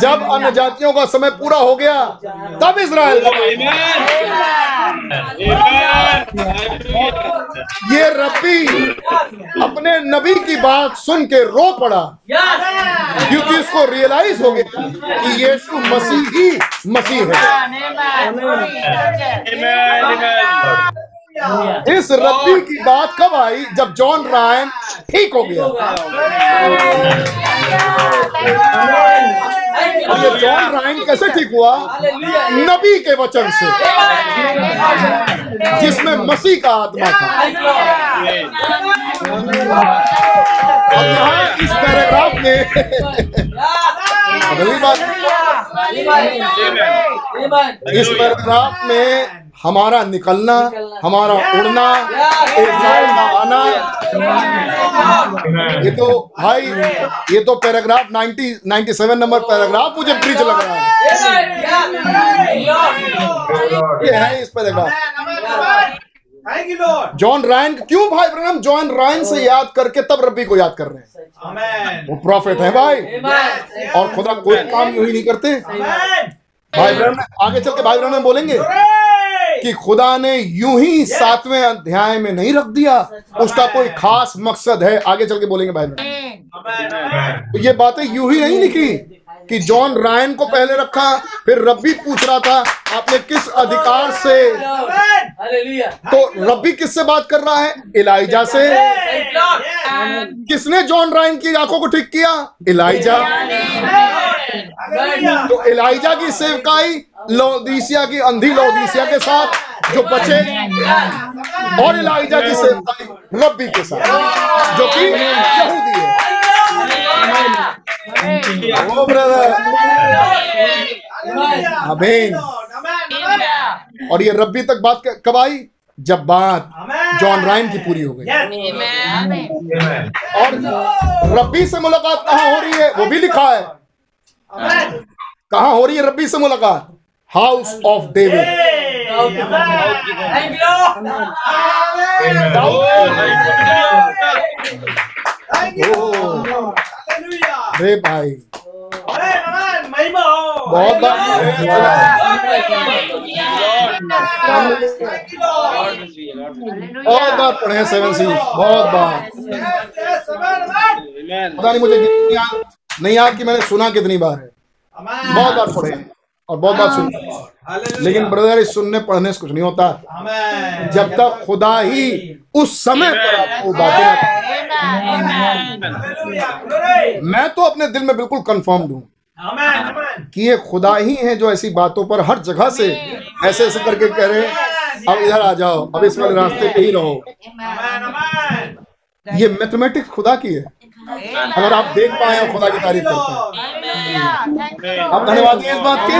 S1: जब अन्य जातियों का समय पूरा हो गया तब इसराइल ये रबी अपने नबी की बात सुन के रो पड़ा क्योंकि उसको रियलाइज हो गया कि यीशु मसीह ही मसीह है इस रब्बी की बात कब आई जब जॉन रायन ठीक हो गया ये जॉन रायन कैसे ठीक हुआ नबी के वचन से जिसमें मसीह का आत्मा था यहाँ इस पैराग्राफ में अगली बात इस पैराग्राफ में हमारा निकलना हमारा उड़ना इजराइल का आना ये तो भाई ये तो पैराग्राफ 90 97 नंबर पैराग्राफ मुझे प्रीच लग रहा है ये है इस पैराग्राफ जॉन रायन क्यों भाई ब्रम जॉन रायन से याद करके तब रब्बी को याद कर रहे हैं वो प्रॉफिट है भाई और खुदा कोई काम यू ही नहीं करते भाई ब्रह आगे चल के भाई ब्रहण बोलेंगे कि खुदा ने यूं ही सातवें अध्याय में नहीं रख दिया उसका कोई खास मकसद है आगे चल के बोलेंगे भाई ब्रह तो ये बातें यूं ही नहीं निकली कि जॉन रायन को पहले रखा फिर रब्बी पूछ रहा था आपने किस अधिकार से तो रब्बी किससे बात कर रहा है इलाइजा से किसने जॉन रायन की आंखों को ठीक किया इलाइजा तो इलाइजा की सेवकाई लोदीसिया की अंधी लोदीसिया के साथ जो बचे और इलाइजा की सेवकाई रब्बी के साथ जो कि यहूदी है Oh, और ये रब्बी तक बात कब आई जब बात जॉन राइन की पूरी हो गई और रब्बी से मुलाकात कहाँ हो रही है वो भी लिखा है कहा हो रही है रब्बी से मुलाकात हाउस ऑफ डेविड Oh. अरे भाई बहुत बहुत बात पढ़े हैं सेवन सी बहुत बात पता नहीं मुझे नहीं आ कि मैंने सुना कितनी बार है बहुत बार पढ़े हैं और बहुत बात हाँ। सुननी लेकिन ब्रदर इस सुनने पढ़ने से कुछ नहीं होता जब तक खुदा ही उस समय पर आपको बातें मैं तो अपने दिल में बिल्कुल कंफर्म हूं कि ये खुदा ही है जो ऐसी बातों पर हर जगह से ऐसे ऐसे करके कह रहे हैं अब इधर आ जाओ अब इस वाले रास्ते पे ही रहो ये मैथमेटिक्स खुदा की है अगर आप देख पाए हैं खुदा की तारीफ करते हैं आप धन्यवाद दिए इस बात के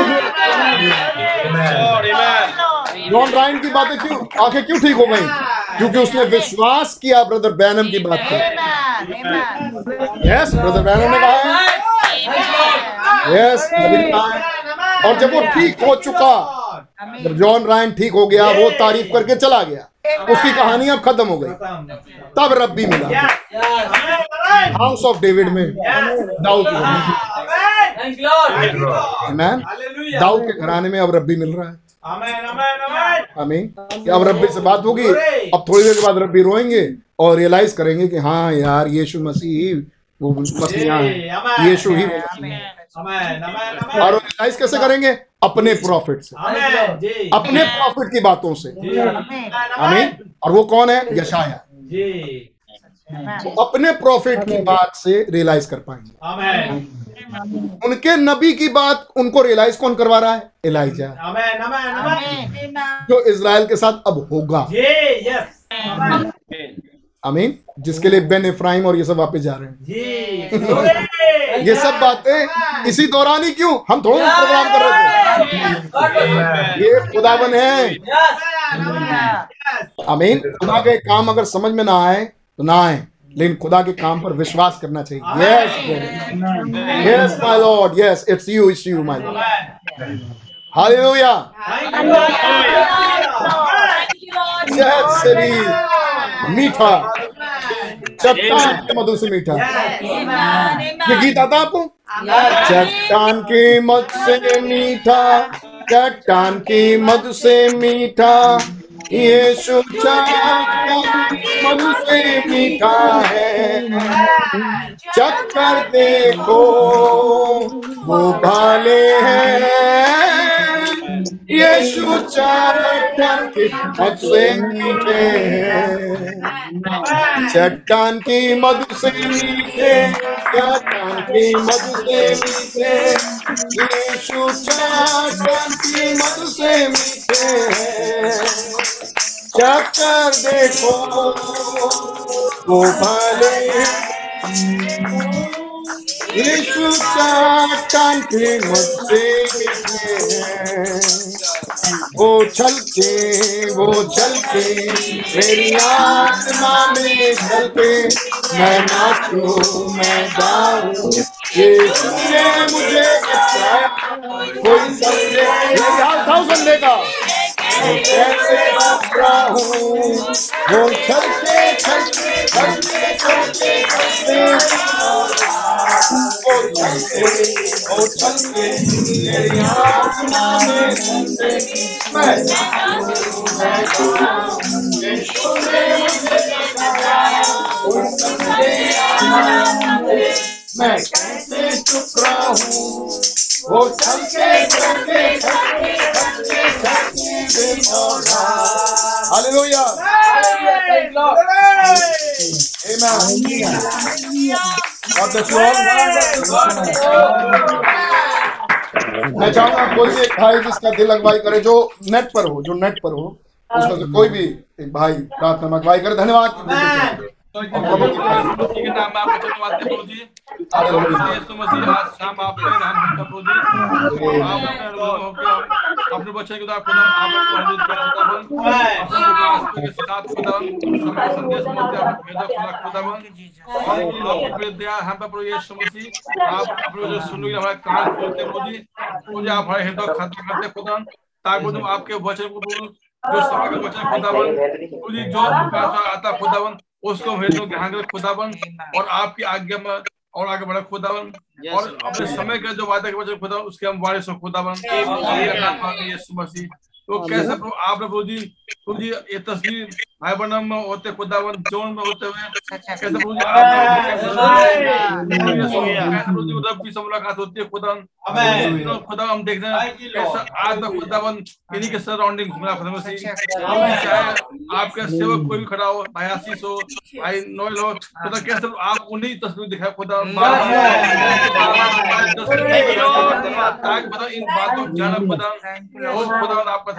S1: जॉन राइन की बातें क्यों आंखें क्यों ठीक हो गई क्योंकि उसने विश्वास किया ब्रदर बैनम की बात पर यस ब्रदर बैनम ने कहा यस और जब वो ठीक हो चुका जब जॉन रायन ठीक हो गया वो तारीफ करके चला गया उसकी कहानी अब खत्म हो गई तब रबी मिला हाउस ऑफ डेविड में दाऊद मैन दाऊद के घराने में अब रब्बी मिल रहा है हमें अब रब्बी से बात होगी अब थोड़ी देर के बाद रब्बी रोएंगे और रियलाइज करेंगे कि हाँ यार यीशु मसीह वो मसीहा है यीशु ही वो है और रियलाइज कैसे करेंगे अपने प्रॉफिट से अपने प्रॉफिट की बातों से हमें और वो कौन है यशाया तो अपने प्रॉफिट की बात से रियलाइज कर पाएंगे उनके नबी की बात उनको रियलाइज कौन करवा रहा है एलाइजा जो इसराइल के साथ अब होगा अमीन जिसके लिए बेन इफ्राहिम और ये सब वापस जा रहे हैं ये सब बातें इसी दौरान ही क्यों हम थोड़ा प्रोग्राम कर रहे थे ये खुदाबन है अमीन खुदा के काम अगर समझ में ना आए तो ना आए लेकिन खुदा के काम पर विश्वास करना चाहिए yes yes my Lord yes it's you it's you my Lord hallelujah से भी मीठा चट्टान के मधु से मीठा ये गीत आता आपको चट्टान के मधु से मीठा चट्टान के मधु से मीठा ये मधु से मीठा है चक्कर देखो वो भाले हैं यीशु चट्टान की मद से मीठे चट्टान की मद से मीठे चट्टान की मद से मीठे यीशु चट्टान देखो भले यीशु का कांटे मुझसे वो छलके वो छलके मेरी आत्मा में छलके मैं नाचू मैं गाऊं ये ने मुझे बचाया कोई संदेह का मैं कैसे बचता हूँ वो खर्चे खर्चे खर्चे खर्चे खर्चे ओ चलते ओ चलते मेरी आत्मा में चलते मैं मैं तो उन सबसे आना मैं कैसे चुप रहूं वो चलते चलते चलते चलते चलते बेमौला हालेलुया मैं चाहूंगा कोई भी एक भाई जिसका दिल अगवाई करे जो नेट पर हो जो नेट पर हो उसमें से कोई भी एक भाई प्रार्थना अगवाई करे धन्यवाद तो तो अपने बच्चे के द्वारा खुदा आप मौजूद कर रहा हूं अपने साथ खुदा समय संदेश मत आप भेजा खुदा खुदा और लोग पे हम पे प्रभु यीशु मसीह आप प्रभु जो सुन हमारे कान खोलते प्रभु जी मुझे आप हमारे हृदय खत्म करते खुदा ताकि तुम आपके वचन को जो समय के वचन खुदावन जो आता खुदावन उसको भेजो ध्यान खुदावन और आपकी आज्ञा में और आगे बढ़ा खुदावन और अपने समय का जो वादा के वजह खुदा उसके हम वारिस हो खुदावन यीशु मसीह तो कैसे आप प्रभु जी प्रभु जी ये तस्वीर भाई बहनम में होते खुदावन जोन में होते हुए कैसे प्रभु जी आप प्रभु जी रब की मुलाकात होती है खुदावन खुदा हम देख रहे हैं कैसा आज तक खुदावन इन्हीं के सराउंडिंग घूमना खत्म चाहे आपके सेवक कोई भी खड़ा हो भाई आशीष हो भाई नोएल हो खुदा कैसे आप उन्हीं तस्वीर दिखाए खुदा इन बातों जाना खुदा और खुदा आपका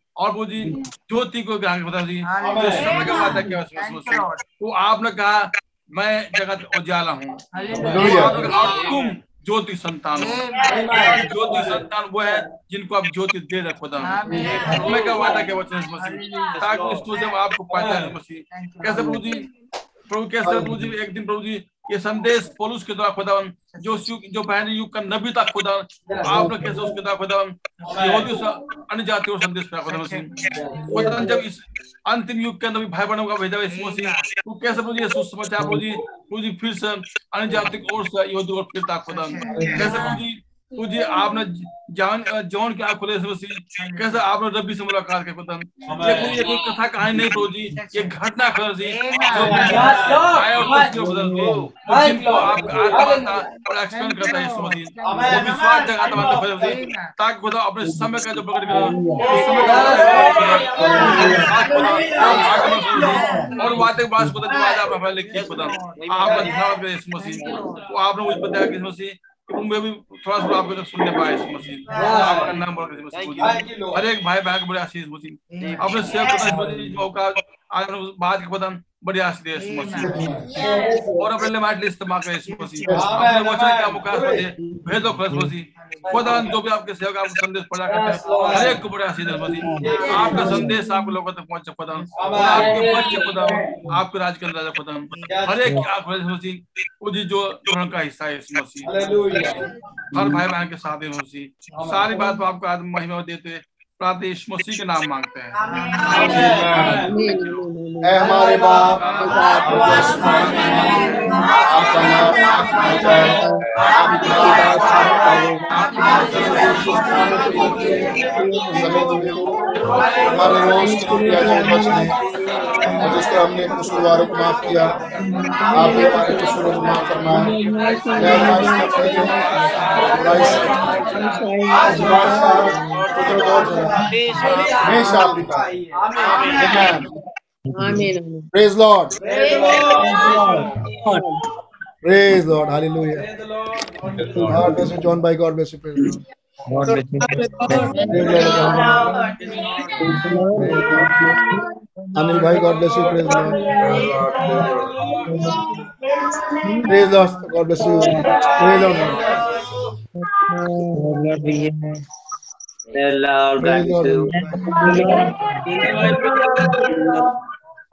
S1: और वो जी ज्योति को भी बता दी तो आपने कहा मैं जगत उजाला हूँ हाँ तो हाँ तुम ज्योति संतान हम्म। तो हाँ ज्योति संतान वो है जिनको आप ज्योति दे रहे खुदा तो मैं क्या वादा के वचन ताकि आपको पहचान मसीह कैसे प्रभु जी प्रभु कैसे प्रभु जी एक दिन प्रभु जी ये संदेश पोलूस के द्वारा खुदावन जो जो पहले युग का नबी था खुदावन आप लोग कैसे उसके द्वारा खुदावन अन्य जातियों संदेश प्राप्त खुदावन खुदावन जब इस अंतिम युग के अंदर भाई बहनों का भेजा इस मसीह तू तो कैसे मुझे सुसमाचार मुझे मुझे फिर से अन्य जाति और यहूदी और फिर तक खुदावन कैसे मुझे तुझे आपने जान जॉन क्या खुले कैसे आपने रबी से मुलाकात के पता ये कोई ये कोई कथा कहानी नहीं तो जी ये घटना खबर जी आया और कुछ बदल दो आप एक्सप्लेन करता है वो विश्वास ताकि खुदा अपने समय का जो प्रकट कर और वादे बात खुदा जो आज आप हमें खुदा आपने मुझे बताया किस मसीह उनमें भी थोड़ा सा आपने सुनने पाए इस मसीह आपका हाँ। नाम बड़ा किसी मसीह हर एक भाई बहन बड़े आशीष मसीह आपने सेव पता मौका आज बात के बदन बढ़िया यीशु मसीह और अपने लिए एटलीस्ट तमाके यीशु मसीह आपने वचन का मुकास दे भेदो ख्रिस्त मसीह खुदा जो भी आपके सेवक आपको संदेश पढ़ा करते हैं हर एक को बढ़िया यीशु मसीह आपका संदेश आप लोगों तक पहुंचे खुदा आपके बच्चे खुदा आपके राज के राजा खुदा हर एक आप मसीह उजी जो ग्रहण का हिस्सा है यीशु मसीह हर भाई बहन के साथ यीशु मसीह सारी बात आपको आज महिमा देते हैं प्रातः यीशु मसीह के नाम मांगते हैं हमारे बाप आपका जिस तरह हमने कसूरवारों को माफ किया आप भी हमारे कसूरों को माफ फरमाए जॉन भाई God bless you God you. Anil bhai, God bless you. Praise Lord. Praise Lord. God bless you. Praise Lord. Lord Praise Lord. Praise Lord.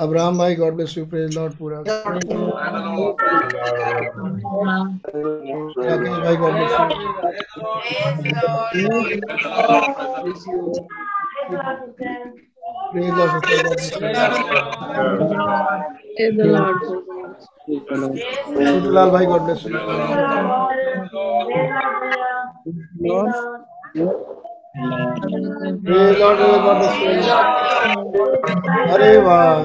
S1: Abraham भाई God bless you praise Lord पूरा भाई God bless you praise Lord praise Lord भाई God bless you Praise Lord, अरे अरे वाह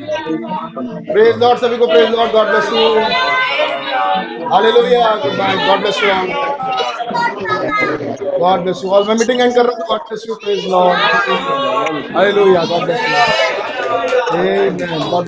S1: प्रेज लॉर्ड सभी को praise Lord God bless you hallelujah goodbye God bless you God bless you all मैं मीटिंग एंड कर रहा हूं God bless you praise Lord hallelujah God bless you amen God